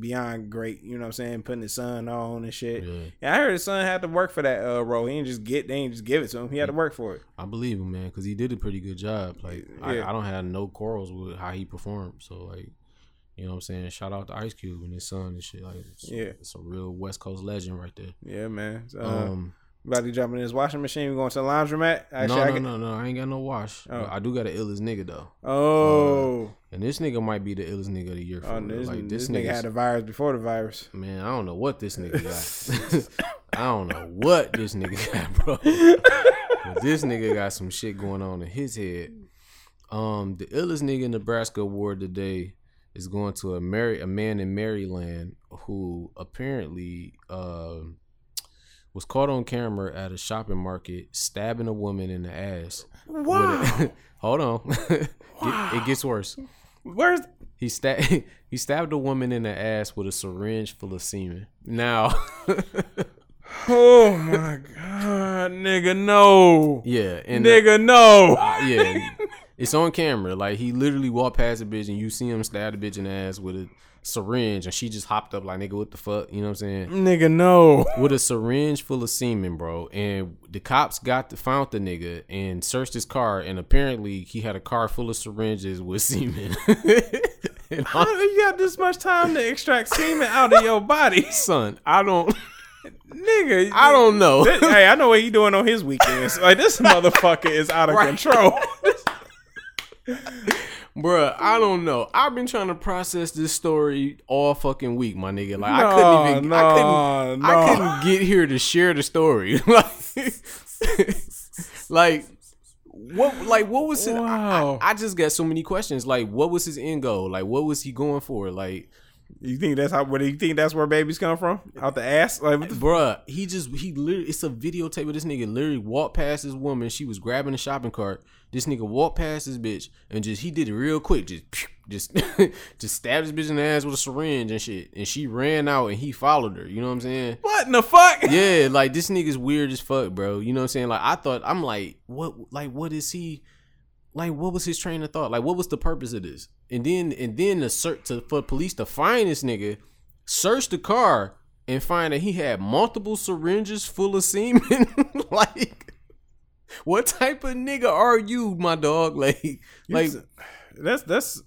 beyond great. You know what I'm saying? Putting his son on and shit. yeah. Yeah, I heard his son had to work for that uh, role. He didn't just get, they didn't just give it to him. He had to work for it. I believe him, man, because he did a pretty good job. Like I, Yeah. I don't have no quarrels with how he performed. So like, you know what I'm saying? Shout out to Ice Cube and his son and shit. Like, it's, Yeah. it's a real West Coast legend right there. Yeah, man. So, uh, Um, about to jump in his washing machine. We going to the laundromat. Actually, no, I no, get- no, no. I ain't got no wash. Oh. I do got an illest nigga though, Oh, and this nigga might be the illest nigga of the year. For oh this, like this, this, nigga had the virus before the virus. Man, I don't know what this nigga got. I don't know what this nigga got, bro. But this nigga got some shit going on in his head. Um, the illest nigga in Nebraska award today is going to a Mary a man in Maryland who apparently um was caught on camera at a shopping market stabbing a woman in the ass. Wow. a- hold on, Get- it gets worse. Where's He stabbed he stabbed a woman in the ass with a syringe full of semen. Now, Oh my god, nigga, no. yeah, and uh, Nigga, no. yeah, it's on camera. Like he literally walked past the bitch, and you see him stab the bitch in the ass with a syringe, and she just hopped up like, "Nigga, what the fuck?" You know what I'm saying? Nigga, no. With a syringe full of semen, bro. And the cops got the, found the nigga and searched his car, and apparently he had a car full of syringes with semen. and How do you got this much time to extract semen out of your body? son, I don't, Nigga. I don't know. This- hey, I know what he doing on his weekends. Like this motherfucker is out of Right. control. Bruh, I don't know. I've been trying to process this story all fucking week, my nigga. Like No, I couldn't even, I no, couldn't, no. I couldn't get here to share the story. like, like what, like what was it? I- Wow. I, I just got so many questions. Like, what was his end goal? Like, what was he going for? Like, You think that's how? What do you think that's where babies come from? Out the ass? Like the bruh, he just he literally it's a videotape of this nigga literally walked past this woman. She was grabbing a shopping cart. This nigga walked past this bitch and just he did it real quick. Just just just stabbed this bitch in the ass with a syringe and shit. And she ran out and he followed her. You know what I'm saying? What in the fuck? Yeah, like this nigga's weird as fuck, bro. You know what I'm saying? Like I thought I'm like, what like what is he like what was his train of thought? Like what was the purpose of this? And then and then the search to for police to find this nigga, search the car and find that he had multiple syringes full of semen. like what type of nigga are you, my dog? Like like that's that's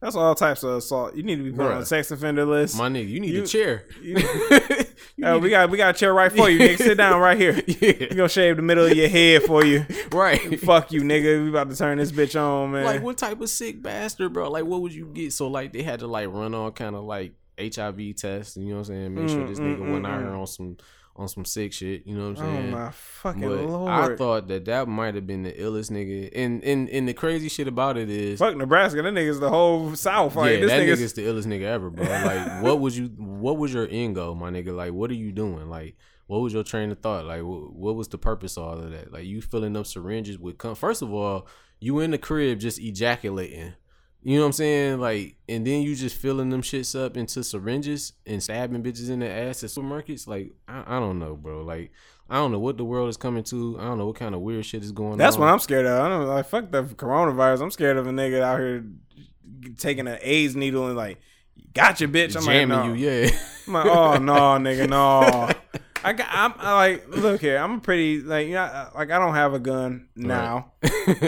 that's all types of assault. You need to be put on a sex offender list. my nigga, you need You- a chair. you- Uh, we got we got a chair right for you, nigga. Sit down right here. yeah. We gonna shave the middle of your head for you. Right. Fuck you, nigga. We about to turn this bitch on, man. Like what type of sick bastard, bro? Like what would you get? So like they had to like run on kind of like HIV tests, you know what I'm saying? Make sure this Mm, nigga mm, went mm, out mm. here on some on some sick shit, you know what I'm saying? oh saying? my fucking but lord! I thought that that might have been the illest nigga. And and and the crazy shit about it is, Fuck Nebraska. That nigga's the whole South. Like yeah, this that nigga's nigga's the illest nigga ever, bro. Like, what was you? What was your end goal, my nigga? Like, what are you doing? Like, what was your train of thought? Like, wh- what was the purpose of all of that? Like, you filling up syringes with cum. First of all, you in the crib just ejaculating. You know what I'm saying? Like, and then you just filling them shits up into syringes and stabbing bitches in the ass at supermarkets. Like, I, I don't know, bro. Like, I don't know what the world is coming to. I don't know what kind of weird shit is going That's on. That's what I'm scared of. I don't know. like fuck the coronavirus. I'm scared of a nigga out here taking an AIDS needle and like, gotcha, bitch. I'm jamming like, no. you, yeah. I'm like, oh no, nigga, no. I got. I'm I like. Look here. I'm pretty like you know like I don't have a gun now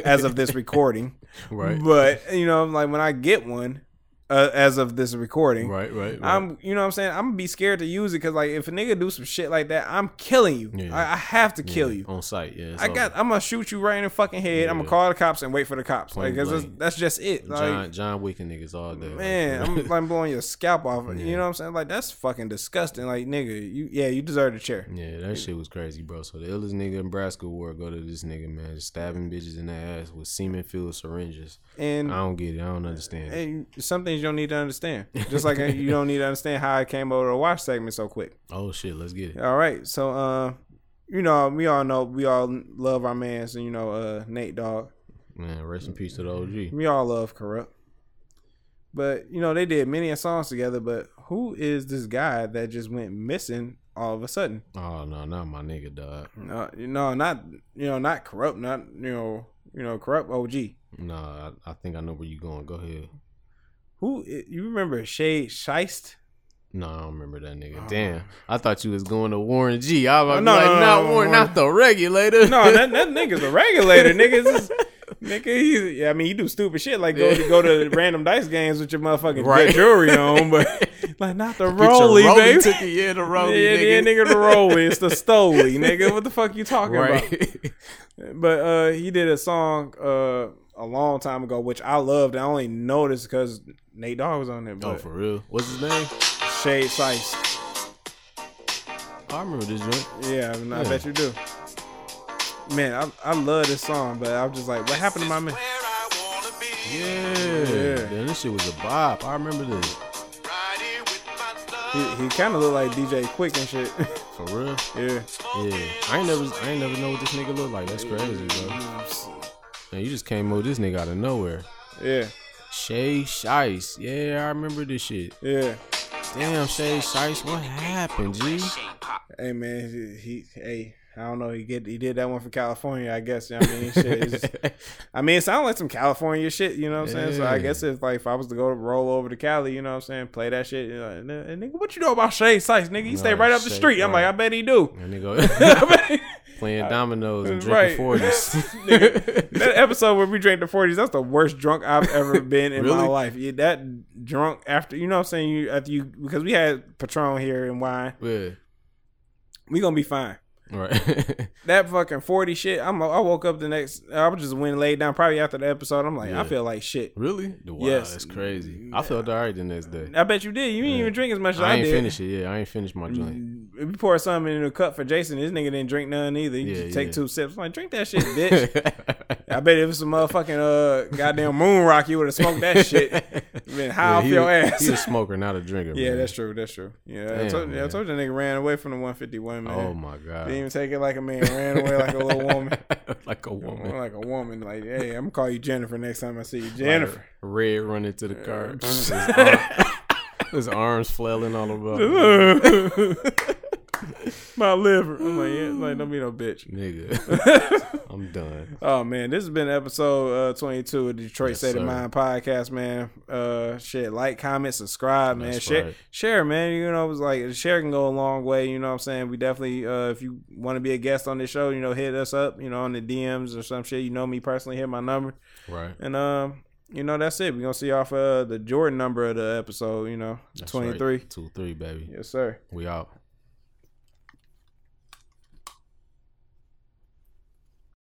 as of this recording, right, but you know like when I get one uh, as of this recording, right, right, right. I'm, you know what I'm saying? I'm gonna be scared to use it because like if a nigga do some shit like that, I'm killing you. Yeah. I, I have to kill Yeah, you. on site. Yeah, I got. I'm gonna shoot you right in the fucking head. I'm gonna call the cops and wait for the cops. Like that's, that's just it. Like, John John Wick and niggas all day. man, I'm like blowing your scalp off. You know what I'm saying? Like that's fucking disgusting. Like nigga, you yeah, you deserve the chair. yeah, that shit was crazy, bro. So the illest nigga in Nebraska wore go to this nigga, man, just stabbing bitches in the ass with semen filled syringes. And I don't get it. I don't understand. and some things you don't need to understand. Just like you don't need to understand how I came over to watch segment so quick. Oh shit, let's get it. All right, so uh, you know, we all know we all love our mans, and you know, uh, Nate Dogg. Man, rest in peace to the OG. We all love Kurupt. But you know, they did many songs together. But who is this guy that just went missing all of a sudden? Oh no, not my nigga, dog. No, no, not you know, not Kurupt, not you know, you know, Kurupt OG. No, I, I think I know where you're going. Go ahead. Who you remember Shade Sheist? No, I don't remember that nigga. Oh. Damn, I thought you was going to Warren G. I was Oh, no, like, no, no, not no, Warren, not the regulator. No, that that nigga's a regulator, nigga. This Nigga, he's, yeah, I mean, you do stupid shit like go to go to random dice games with your motherfucking Right. jewelry on, but like not the Rolly, baby. ticket, yeah, the Rolly, yeah, nigga. yeah, nigga, the Rolly. It's the Stoli, nigga. What the fuck you talking about? But uh, he did a song uh a long time ago, which I loved. I only noticed because Nate Dogg was on there. oh, for real? What's his name? Shade Sheist, Oh, I remember this joint. yeah, I, mean, I bet you do. Man, I, I love this song, but I was just like, what happened to my man? Yeah. Yeah. Damn, this shit was a bop. I remember this. He, he kind of looked like DJ Quik and shit. For real? yeah. Yeah. I ain't never I ain't never know what this nigga look like. That's crazy, bro. Man, you just came with this nigga out of nowhere. Yeah. Shade Sheist. Yeah, I remember this shit. Yeah. Damn, Shade Sheist, what happened, G? Hey man, he, he hey. I don't know. He get he did that one for California, I guess. You know what I mean, shit. just- I mean, it sounds like some California shit. You know what I'm saying? So I Yeah. guess if like if I was to go roll over to Cali, you know what I'm saying, play that shit. You know, and, and nigga, what you know about Shay Sykes, nigga? He stay right up the street. I'm like. I bet he do. And nigga playing dominoes and Right. drinking forties. that episode where we drank the 40s, that's the worst drunk I've ever been in my life. Yeah, that drunk after, you know what I'm saying? You after you because we had Patron here and wine. yeah. We gonna be fine. Right. That fucking 40 shit. I'm I woke up the next I was just went and laid down probably after the episode. I'm like, Yeah. I feel like shit. really? Wow, Yes. that's crazy. I felt alright the next day. I bet you did. You didn't Yeah. even drink as much as I, I ain't did. finish it. Yeah, I ain't finished my joint. If you pour something in a cup for Jason, this nigga didn't drink none either. He Yeah, just take two sips. I'm like, drink that shit, bitch. I bet if it was some motherfucking uh goddamn moon rock, you would have smoked that shit. Been high off he, your ass. He's a smoker, not a drinker. yeah, man. that's true. That's true. Yeah, I, told, I told you, that nigga ran away from the 151 man. Oh my god. Didn't even take it like a man. Ran away like a little woman. like a woman. like a woman. Like, hey, I'm gonna call you Jennifer next time I see you, Jennifer. Red running to the car. his, arm- his arms flailing all about. My liver. I'm like, yeah, like don't be no bitch. Nigga. I'm done. Oh man, this has been episode uh, 22 of the Detroit Yes, State of. Mind podcast, man. Uh, shit, like, comment, subscribe, man. That's Share, right. share, man. You know, it was like share can go a long way. You know what I'm saying? We definitely, uh, if you want to be a guest on this show, you know, hit us up. You know, on the DMs or some shit. You know me personally, hit my number, Right. and um, you know that's it. We gonna see off uh the Jordan number of the episode. You know, That's 23. Right. Two, three, baby. Yes, sir. We out.